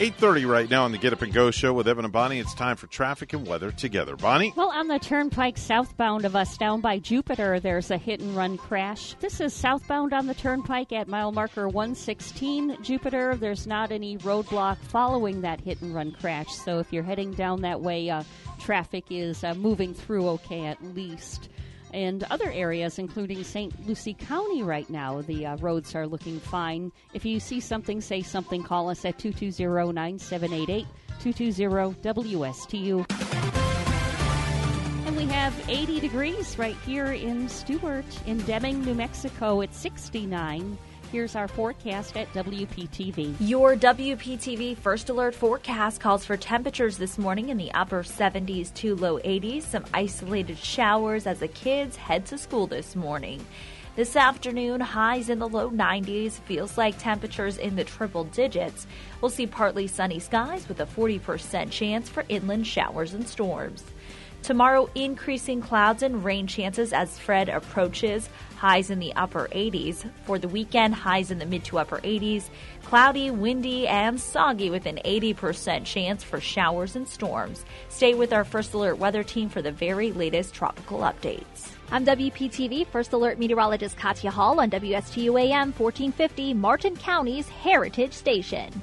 8.30 right now on the Get Up and Go show with Evan and Bonnie. It's time for traffic and weather together. Bonnie? Well, on the turnpike southbound of us down by Jupiter, there's a hit and run crash. This is southbound on the turnpike at mile marker 116 Jupiter. There's not any roadblock following that hit and run crash. So if you're heading down that way, uh, traffic is uh, moving through okay at least and other areas, including St. Lucie County right now. The uh, roads are looking fine. If you see something, say something, call us at 220 9788 220 WSTU. And we have 80 degrees right here in Stuart. In Deming, New Mexico, it's 69. Here's our forecast at WPTV. Your WPTV First Alert forecast calls for temperatures this morning in the upper 70s to low 80s, some isolated showers as the kids head to school this morning. This afternoon, highs in the low 90s, feels like temperatures in the triple digits. We'll see partly sunny skies with a 40% chance for inland showers and storms. Tomorrow, increasing clouds and rain chances as Fred approaches highs in the upper 80s. For the weekend, highs in the mid to upper 80s. Cloudy, windy, and soggy with an 80% chance for showers and storms. Stay with our First Alert weather team for the very latest tropical updates. I'm WPTV First Alert meteorologist Katya Hall on WSTU AM 1450, Martin County's Heritage Station.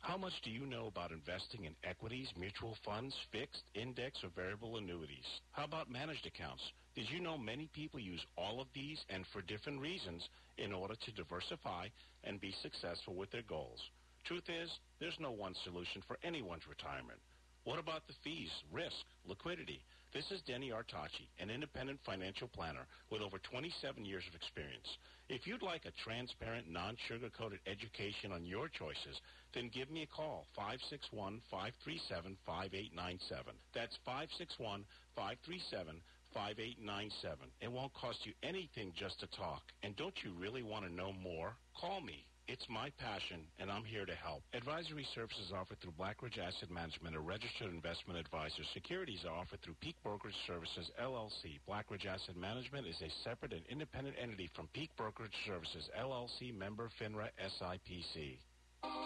How much do you know about investing in equities, mutual funds, fixed, index, or variable annuities? How about managed accounts? Did you know many people use all of these and for different reasons in order to diversify and be successful with their goals? Truth is, there's no one solution for anyone's retirement. What about the fees, risk, liquidity? This is Denny Artachi, an independent financial planner with over 27 years of experience. If you'd like a transparent, non-sugar-coated education on your choices, then give me a call, 561-537-5897. That's 561-537-5897. It won't cost you anything just to talk. And don't you really want to know more? Call me. It's my passion, and I'm here to help. Advisory services offered through Blackridge Asset Management, a registered investment advisor. Securities are offered through Peak Brokerage Services, LLC. Blackridge Asset Management is a separate and independent entity from Peak Brokerage Services, LLC, member FINRA SIPC.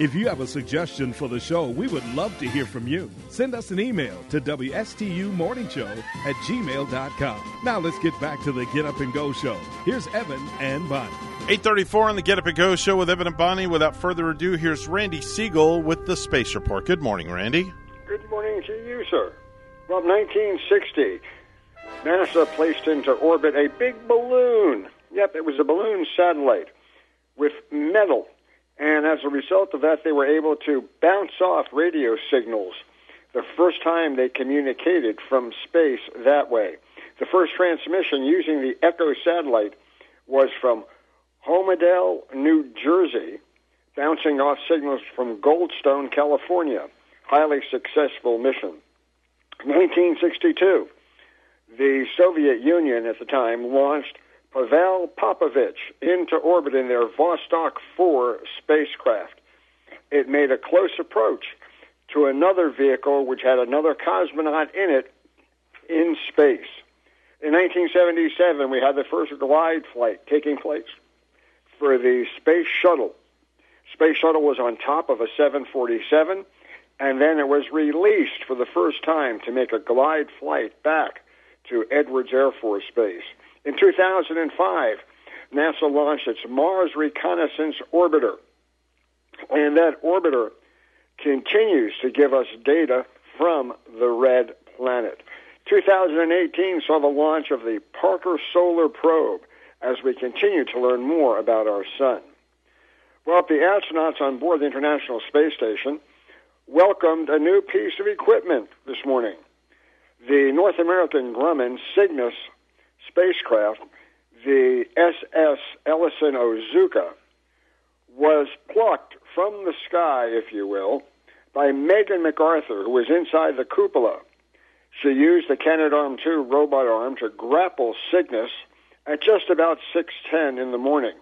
If you have a suggestion for the show, we would love to hear from you. Send us an email to WSTUmorningshow at gmail.com. Now let's get back to the Get Up and Go show. Here's Evan and Bonnie. 834 on the Get Up and Go show with Evan and Bonnie. Without further ado, here's Randy Segal with the Space Report. Good morning, Randy. Good morning to you, sir. Well, 1960, NASA placed into orbit a big balloon. Yep, it was a balloon satellite with metal. And as a result of that, they were able to bounce off radio signals the first time they communicated from space that way. The first transmission using the Echo satellite was from Holmdel, New Jersey, bouncing off signals from Goldstone, California. Highly successful mission. 1962, the Soviet Union at the time launched Pavel Popovich into orbit in their Vostok 4 spacecraft. It made a close approach to another vehicle which had another cosmonaut in it in space. In 1977, we had the first glide flight taking place for the Space Shuttle. Space Shuttle was on top of a 747, and then it was released for the first time to make a glide flight back to Edwards Air Force Base. In 2005, NASA launched its Mars Reconnaissance Orbiter, and that orbiter continues to give us data from the red planet. 2018 saw the launch of the Parker Solar Probe as we continue to learn more about our sun. Well, the astronauts on board the International Space Station welcomed a new piece of equipment this morning. The North American Grumman Cygnus spacecraft, the SS Ellison Onizuka, was plucked from the sky, if you will, by Megan McArthur, who was inside the cupola. She used the Canadarm2 robot arm to grapple Cygnus at just about 6:10 in the morning.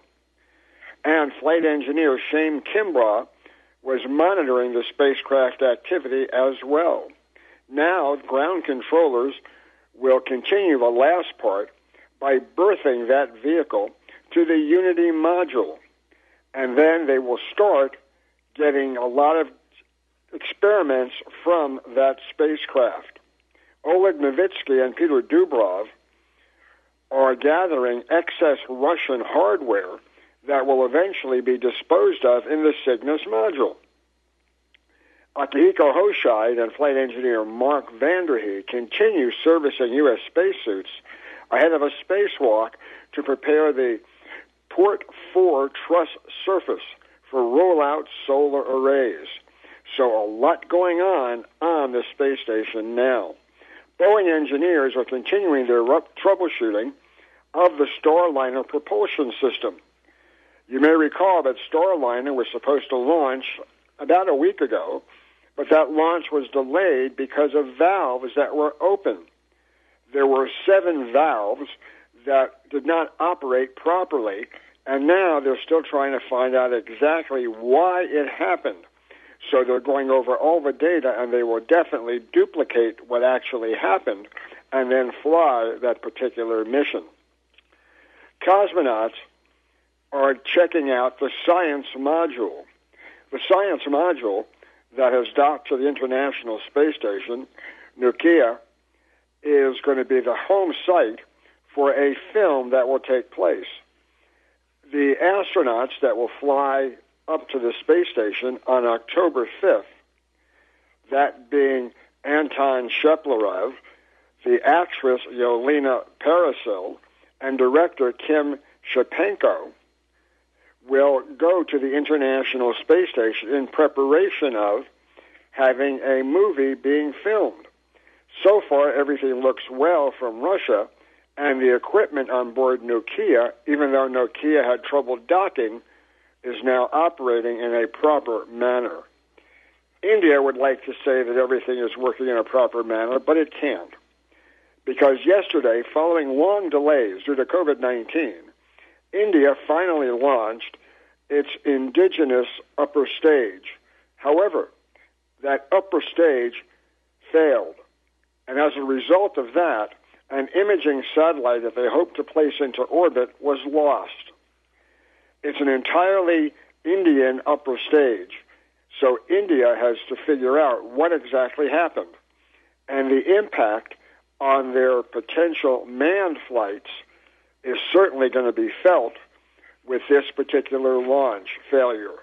And flight engineer Shane Kimbrough was monitoring the spacecraft activity as well. Now, ground controllers will continue the last part by berthing that vehicle to the Unity module. And then they will start getting a lot of experiments from that spacecraft. Oleg Novitsky and Peter Dubrov are gathering excess Russian hardware that will eventually be disposed of in the Cygnus module. Akihiko Hoshide and flight engineer Mark Vande Hei continue servicing U.S. spacesuits ahead of a spacewalk to prepare the Port 4 truss surface for rollout solar arrays. So a lot going on on the space station now. Boeing engineers are continuing their troubleshooting of the Starliner propulsion system. You may recall that Starliner was supposed to launch about a week ago, but that launch was delayed because of valves that were open. There were seven valves that did not operate properly, and now they're still trying to find out exactly why it happened. So they're going over all the data, and they will definitely duplicate what actually happened and then fly that particular mission. Cosmonauts are checking out the science module. The science module that has docked to the International Space Station, Nauka, is going to be the home site for a film that will take place. The astronauts that will fly up to the space station on October 5th, that being Anton Shkaplerov, the actress Yelena Peresild, and director Kim Shipenko, will go to the International Space Station in preparation of having a movie being filmed. So far, everything looks well from Russia, and the equipment on board Nauka, even though Nauka had trouble docking, is now operating in a proper manner. India would like to say that everything is working in a proper manner, but it can't. Because yesterday, following long delays due to COVID 19, India finally launched its indigenous upper stage. However, that upper stage failed. And as a result of that, an imaging satellite that they hoped to place into orbit was lost. It's an entirely Indian upper stage. So India has to figure out what exactly happened. And the impact on their potential manned flights is certainly going to be felt with this particular launch failure.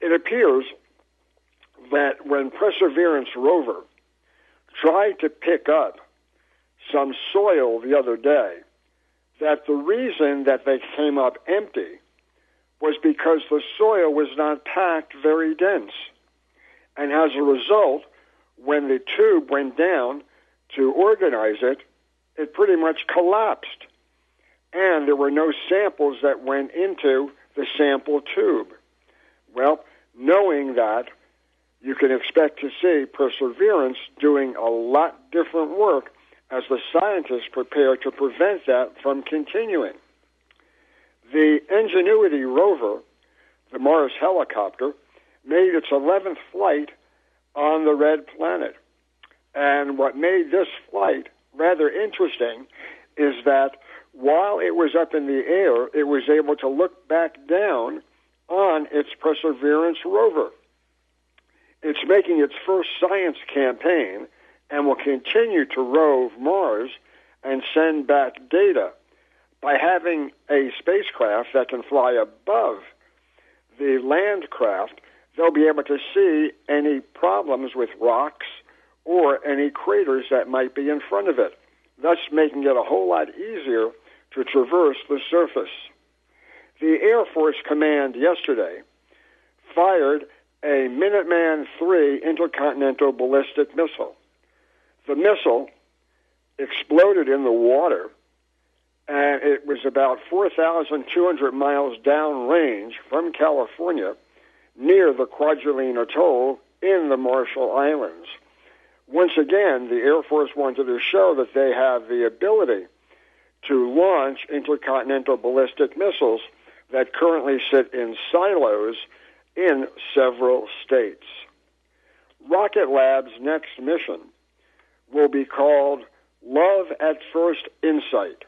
It appears that when Perseverance rover tried to pick up some soil the other day, that the reason that they came up empty was because the soil was not packed very dense. And as a result, when the tube went down to organize it, it pretty much collapsed. And there were no samples that went into the sample tube. Well, knowing that, you can expect to see Perseverance doing a lot different work as the scientists prepare to prevent that from continuing. The Ingenuity rover, the Mars helicopter, made its 11th flight on the red planet. And what made this flight rather interesting is that while it was up in the air, it was able to look back down on its Perseverance rover. It's making its first science campaign and will continue to rove Mars and send back data. By having a spacecraft that can fly above the land craft, they'll be able to see any problems with rocks or any craters that might be in front of it, thus making it a whole lot easier to traverse the surface. The Air Force Command yesterday fired a Minuteman III intercontinental ballistic missile. The missile exploded in the water, and it was about 4,200 miles downrange from California near the Kwajalein Atoll in the Marshall Islands. Once again, the Air Force wanted to show that they have the ability to launch intercontinental ballistic missiles that currently sit in silos in several states. Rocket Lab's next mission will be called Love at First Insight,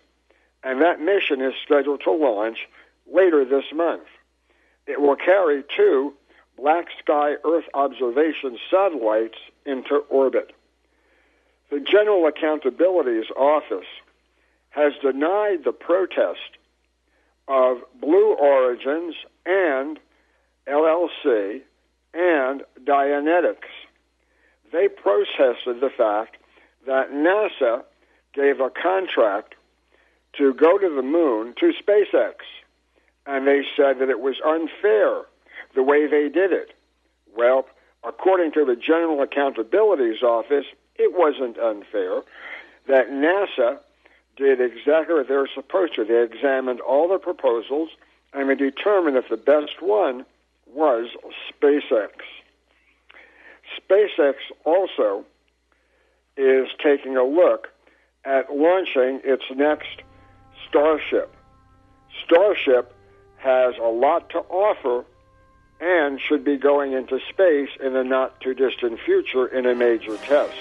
and that mission is scheduled to launch later this month. It will carry two Black Sky Earth observation satellites into orbit. The General Accountability's Office has denied the protest of Blue Origins and LLC and Dynetics. They protested the fact that NASA gave a contract to go to the moon to SpaceX, and they said that it was unfair the way they did it. Well, according to the General Accountability's Office, it wasn't unfair that NASA did exactly what they were supposed to. They examined all the proposals and they determined that the best one was SpaceX. SpaceX also is taking a look at launching its next Starship. Starship has a lot to offer and should be going into space in the not too distant future in a major test.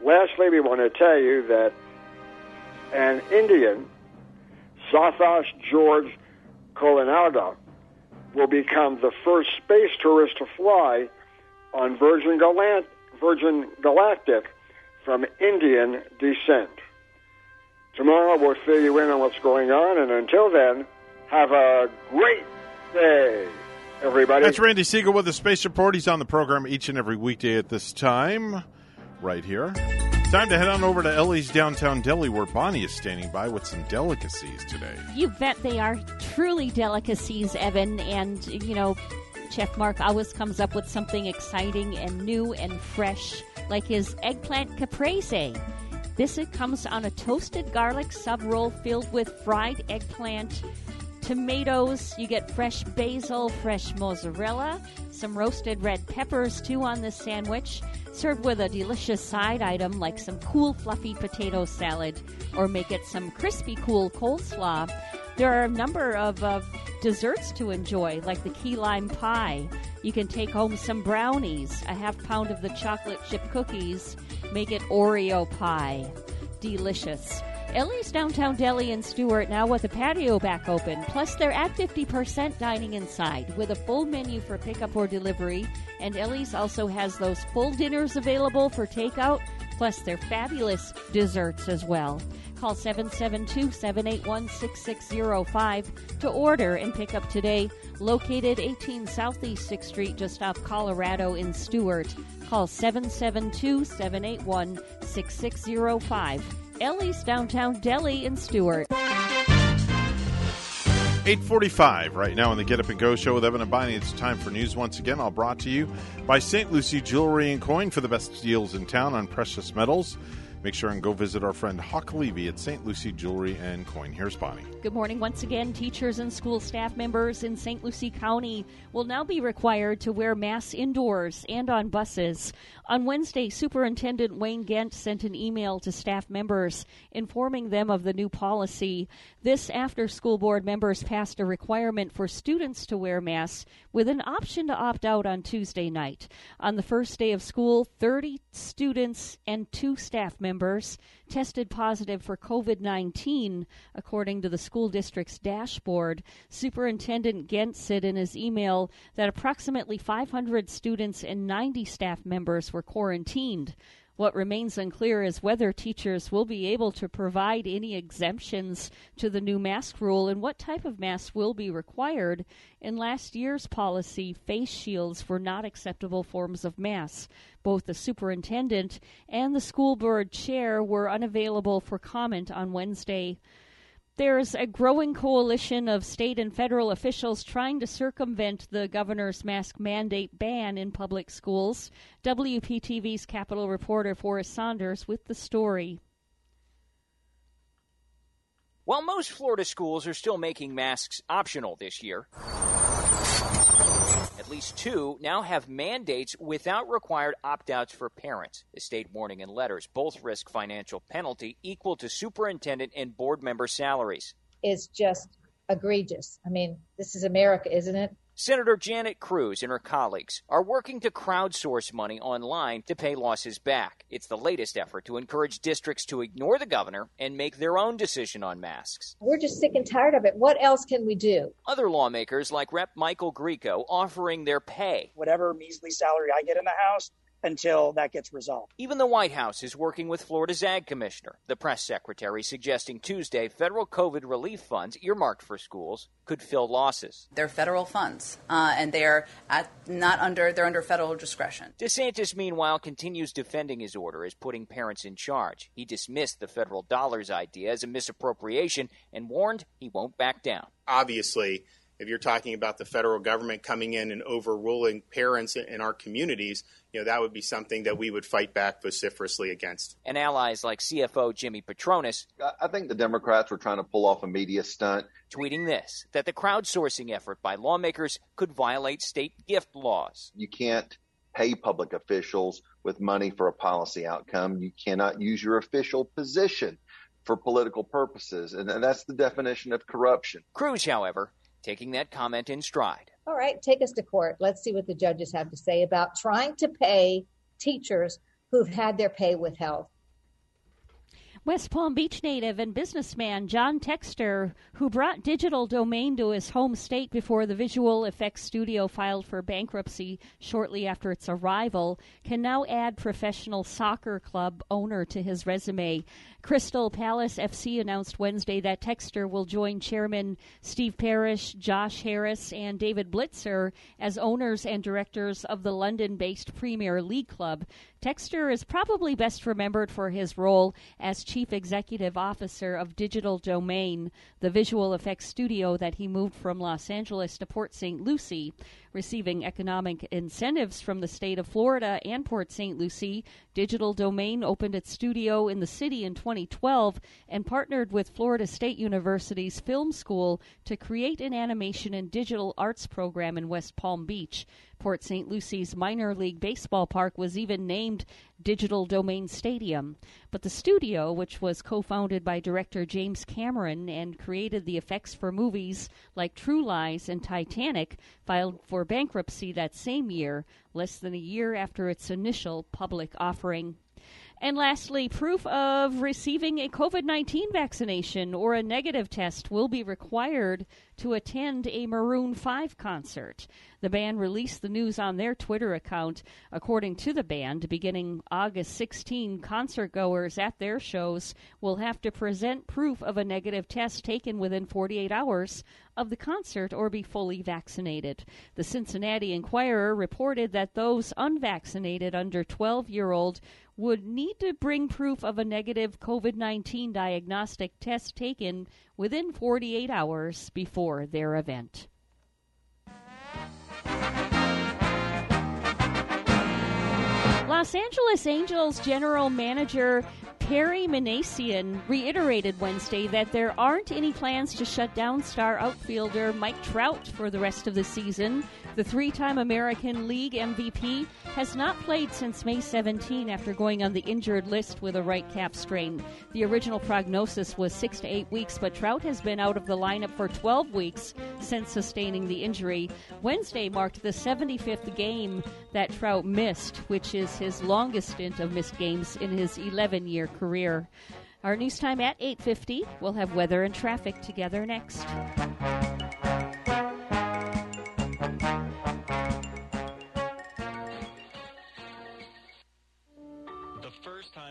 Lastly, we want to tell you that an Indian, Santhosh George Kolanada, will become the first space tourist to fly on Virgin, Galant- Virgin Galactic from Indian descent. Tomorrow we'll fill you in on what's going on, and until then, have a great day, everybody. That's Randy Segal with the Space Report. He's on the program each and every weekday at this time, right here. Time to head on over to Ellie's downtown deli where Bonnie is standing by with some delicacies today. You bet they are truly delicacies, Evan. And, you know, Chef Mark always comes up with something exciting and new and fresh, like his eggplant caprese. This comes on a toasted garlic sub roll filled with fried eggplant, tomatoes. You get fresh basil, fresh mozzarella, some roasted red peppers too on this sandwich. Serve with a delicious side item like some cool, fluffy potato salad, or make it some crispy, cool coleslaw. There are a number of uh, desserts to enjoy, like the key lime pie. You can take home some brownies, a half pound of the chocolate chip cookies, make it Oreo pie. Delicious. Ellie's Downtown Deli in Stuart now with a patio back open. Plus, they're at 50% dining inside with a full menu for pickup or delivery. And Ellie's also has those full dinners available for takeout plus their fabulous desserts as well. Call 772 781 6605 to order and pick up today. Located 18 Southeast 6th Street, just off Colorado in Stuart. Call 772 781 6605. Ellie's Downtown Deli in Stuart. 845 right now on the Get Up and Go show with Evan and Bonnie. It's time for news once again. All brought to you by St. Lucie Jewelry and Coin for the best deals in town on precious metals. Make sure and go visit our friend Hawk Levy at St. Lucie Jewelry and Coin. Here's Bonnie. Good morning once again. Teachers and school staff members in St. Lucie County will now be required to wear masks indoors and on buses. On Wednesday, Superintendent Wayne Gent sent an email to staff members informing them of the new policy. This after school board members passed a requirement for students to wear masks with an option to opt out on Tuesday night. On the first day of school, 30 students and two staff members tested positive for COVID 19, according to the school district's dashboard. Superintendent Gent said in his email that approximately 500 students and 90 staff members were quarantined. What remains unclear is whether teachers will be able to provide any exemptions to the new mask rule and what type of masks will be required. In last year's policy, face shields were not acceptable forms of masks. Both the superintendent and the school board chair were unavailable for comment on Wednesday. There's a growing coalition of state and federal officials trying to circumvent the governor's mask mandate ban in public schools. WPTV's Capitol reporter Forrest Saunders with the story. While most Florida schools are still making masks optional this year, at least two now have mandates without required opt outs for parents. The state warning and letters both risk financial penalty equal to superintendent and board member salaries. It's just egregious. I mean, this is America, isn't it? Senator Janet Cruz and her colleagues are working to crowdsource money online to pay losses back. It's the latest effort to encourage districts to ignore the governor and make their own decision on masks. We're just sick and tired of it. What else can we do? Other lawmakers, like Rep. Michael Grieco offering their pay. Whatever measly salary I get in the House, until that gets resolved. Even the White House is working with Florida's Ag Commissioner, the press secretary suggesting Tuesday federal COVID relief funds earmarked for schools could fill losses. They're federal funds, uh, and they're at, not under they're under federal discretion. DeSantis, meanwhile, continues defending his order as putting parents in charge. He dismissed the federal dollars idea as a misappropriation and warned he won't back down. Obviously if you're talking about the federal government coming in and overruling parents in our communities, you know, that would be something that we would fight back vociferously against. And allies like CFO Jimmy Patronis. I think the Democrats were trying to pull off a media stunt. Tweeting this that the crowdsourcing effort by lawmakers could violate state gift laws. You can't pay public officials with money for a policy outcome. You cannot use your official position for political purposes. And that's the definition of corruption. Cruz, however, taking that comment in stride. All right, take us to court. Let's see what the judges have to say about trying to pay teachers who've had their pay withheld. West Palm Beach native and businessman John Textor, who brought Digital Domain to his home state before the visual effects studio filed for bankruptcy shortly after its arrival, can now add professional soccer club owner to his resume. Crystal Palace FC announced Wednesday that Textor will join chairman Steve Parish, Josh Harris, and David Blitzer as owners and directors of the London based Premier League club. Textor is probably best remembered for his role as Chief Executive Officer of Digital Domain, the visual effects studio that he moved from Los Angeles to Port St. Lucie. Receiving economic incentives from the state of Florida and Port St. Lucie, Digital Domain opened its studio in the city in 2012 and partnered with Florida State University's Film School to create an animation and digital arts program in West Palm Beach. Port St. Lucie's minor league baseball park was even named Digital Domain Stadium. But the studio, which was co founded by director James Cameron and created the effects for movies like True Lies and Titanic, filed for bankruptcy that same year, less than a year after its initial public offering. And lastly, proof of receiving a COVID 19 vaccination or a negative test will be required to attend a Maroon 5 concert. The band released the news on their Twitter account. According to the band, beginning August 16, concert goers at their shows will have to present proof of a negative test taken within 48 hours of the concert or be fully vaccinated. The Cincinnati Enquirer reported that those unvaccinated under 12 year old would need to bring proof of a negative COVID 19 diagnostic test taken within 48 hours before their event. Los Angeles Angels general manager Perry Minasian reiterated Wednesday that there aren't any plans to shut down star outfielder Mike Trout for the rest of the season. The three time American League MVP has not played since May 17 after going on the injured list with a right calf strain. The original prognosis was six to eight weeks, but Trout has been out of the lineup for 12 weeks since sustaining the injury. Wednesday marked the 75th game that Trout missed, which is his longest stint of missed games in his 11 year career. Our news time at 8:50. We'll have weather and traffic together next.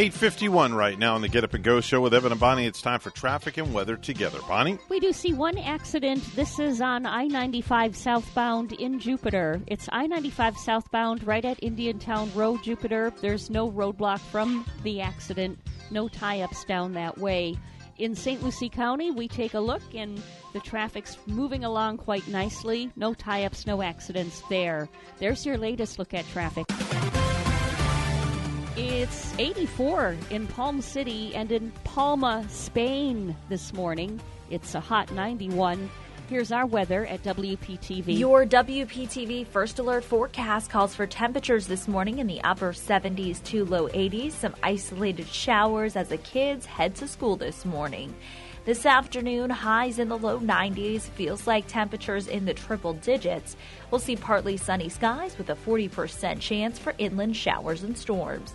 851 right now on the Get Up and Go show with Evan and Bonnie. It's time for traffic and weather together. Bonnie? We do see one accident. This is on I 95 southbound in Jupiter. It's I 95 southbound right at Indiantown Road, Jupiter. There's no roadblock from the accident, no tie ups down that way. In St. Lucie County, we take a look and the traffic's moving along quite nicely. No tie ups, no accidents there. There's your latest look at traffic. It's 84 in Palm City and in Palma, Spain this morning. It's a hot 91. Here's our weather at WPTV. Your WPTV First Alert forecast calls for temperatures this morning in the upper 70s to low 80s, some isolated showers as the kids head to school this morning. This afternoon, highs in the low 90s, feels like temperatures in the triple digits. We'll see partly sunny skies with a 40% chance for inland showers and storms.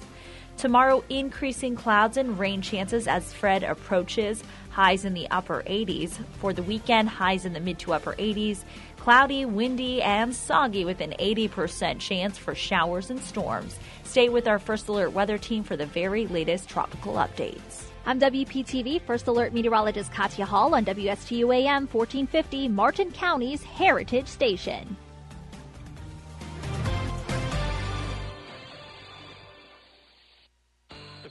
Tomorrow, increasing clouds and rain chances as Fred approaches, highs in the upper 80s. For the weekend, highs in the mid to upper 80s. Cloudy, windy, and soggy with an 80% chance for showers and storms. Stay with our First Alert weather team for the very latest tropical updates. I'm WPTV First Alert meteorologist Katya Hall on WSTU AM 1450, Martin County's Heritage Station.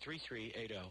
3380.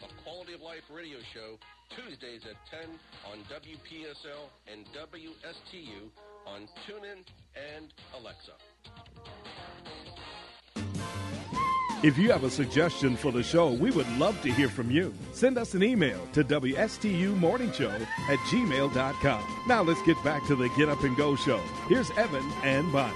the Quality of Life radio show Tuesdays at 10 on WPSL and WSTU on TuneIn and Alexa. If you have a suggestion for the show, we would love to hear from you. Send us an email to WSTUmorningshow at gmail.com. Now let's get back to the Get Up and Go show. Here's Evan and Bonnie.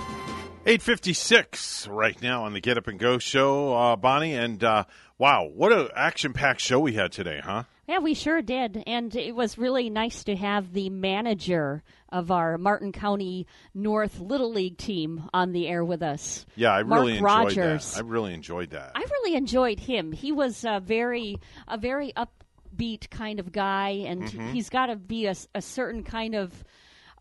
856 right now on the Get Up and Go show, uh, Bonnie. And uh, wow, what an action packed show we had today, huh? Yeah, we sure did. And it was really nice to have the manager of our Martin County North Little League team on the air with us. Yeah, I Mark really enjoyed Rodgers. that. I really enjoyed that. I really enjoyed him. He was a very, a very upbeat kind of guy, and Mhm. he's got to be a certain kind of,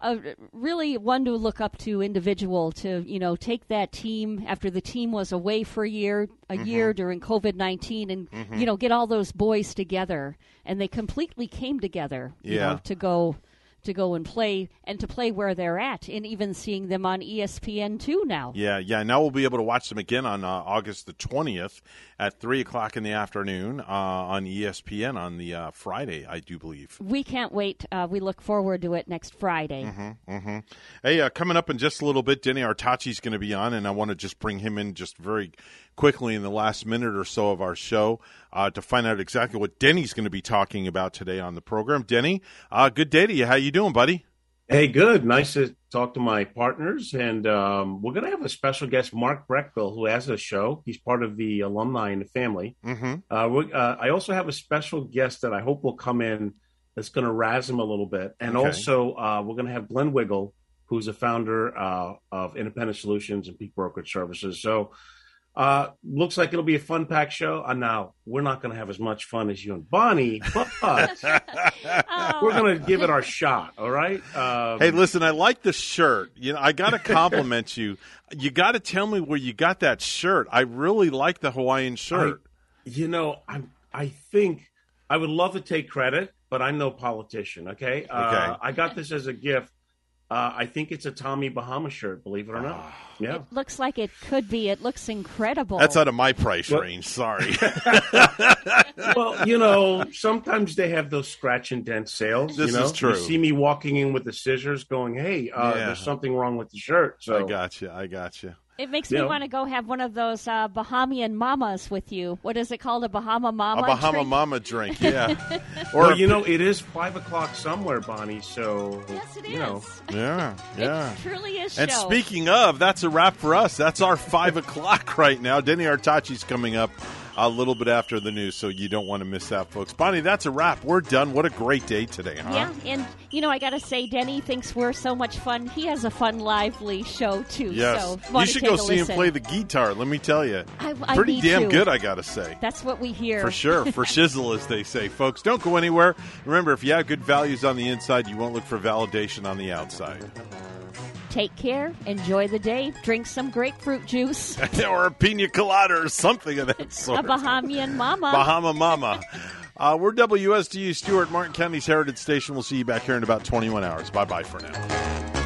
a really one to look up to individual to you know take that team after the team was away for a year, a Mhm. year during COVID nineteen, and Mhm. you know get all those boys together, and they completely came together. You Yeah. know, to go. To go and play, and to play where they're at, and even seeing them on ESPN two now. Yeah, yeah. Now we'll be able to watch them again on uh, August the 20th at 3 o'clock in the afternoon uh, on ESPN on the uh, Friday, I do believe. We can't wait. Uh, we look forward to it next Friday. Mm-hmm, Hey, uh, coming up in just a little bit, Denny Artachi's going to be on, and I want to just bring him in just very quickly in the last minute or so of our show uh, to find out exactly what Denny's going to be talking about today on the program. Denny, uh, good day to you. How you doing, buddy? Hey, good. Nice to talk to my partners. And um, we're going to have a special guest, Mark Breckville, who has a show. He's part of the alumni in the family. Mm-hmm. Uh, uh, I also have a special guest that I hope will come in that's going to razz him a little bit. And Okay. also, uh, we're going to have Glenn Wiggle, who's a founder uh, of Independent Solutions and Peak Brokerage Services. So, uh, looks like it'll be a fun packed show. Uh, now, we're not going to have as much fun as you and Bonnie, but we're going to give it our shot. All right. Um, Hey, listen, I like the shirt. You know, I got to compliment you. You got to tell me where you got that shirt. I really like the Hawaiian shirt. You know, I'm. I think I would love to take credit, but I'm no politician. Okay. Uh, Okay. I got this as a gift. Uh, I think it's a Tommy Bahama shirt. Believe it or not. Yeah. It looks like it could be. It looks incredible. That's out of my price Well- range. Sorry. well, you know, sometimes they have those scratch and dent sales. This you know? is true. You see me walking in with the scissors, going, "Hey, uh, Yeah. there's something wrong with the shirt." So I got you. I got you. It makes You me know. want to go have one of those uh, Bahamian mamas with you. What is it called? A Bahama mama? A Bahama drink? Mama drink, yeah. Or Or you know, it is five o'clock somewhere, Bonnie. So Yes, it you know. Yeah, yeah. It truly is. And show. speaking of, that's a wrap for us. That's our five o'clock right now. Denny Artachi's coming up a little bit after the news, so you don't want to miss that, folks. Bonnie, that's a wrap. We're done. What a great day today, huh? Yeah, and you know I gotta say, Denny thinks we're so much fun. He has a fun, lively show too. Yes. so you should go see him play the guitar. Let me tell you, I- I pretty damn to. good. I gotta say. That's what we hear For sure, for shizzle, as they say, folks. Don't go anywhere. Remember, if you have good values on the inside, you won't look for validation on the outside. Take care. Enjoy the day. Drink some grapefruit juice. or a pina colada or something of that sort. a Bahamian mama. Bahama Mama. Uh, we're WSTU Stuart, Martin County's Heritage Station. We'll see you back here in about 21 hours. Bye bye for now.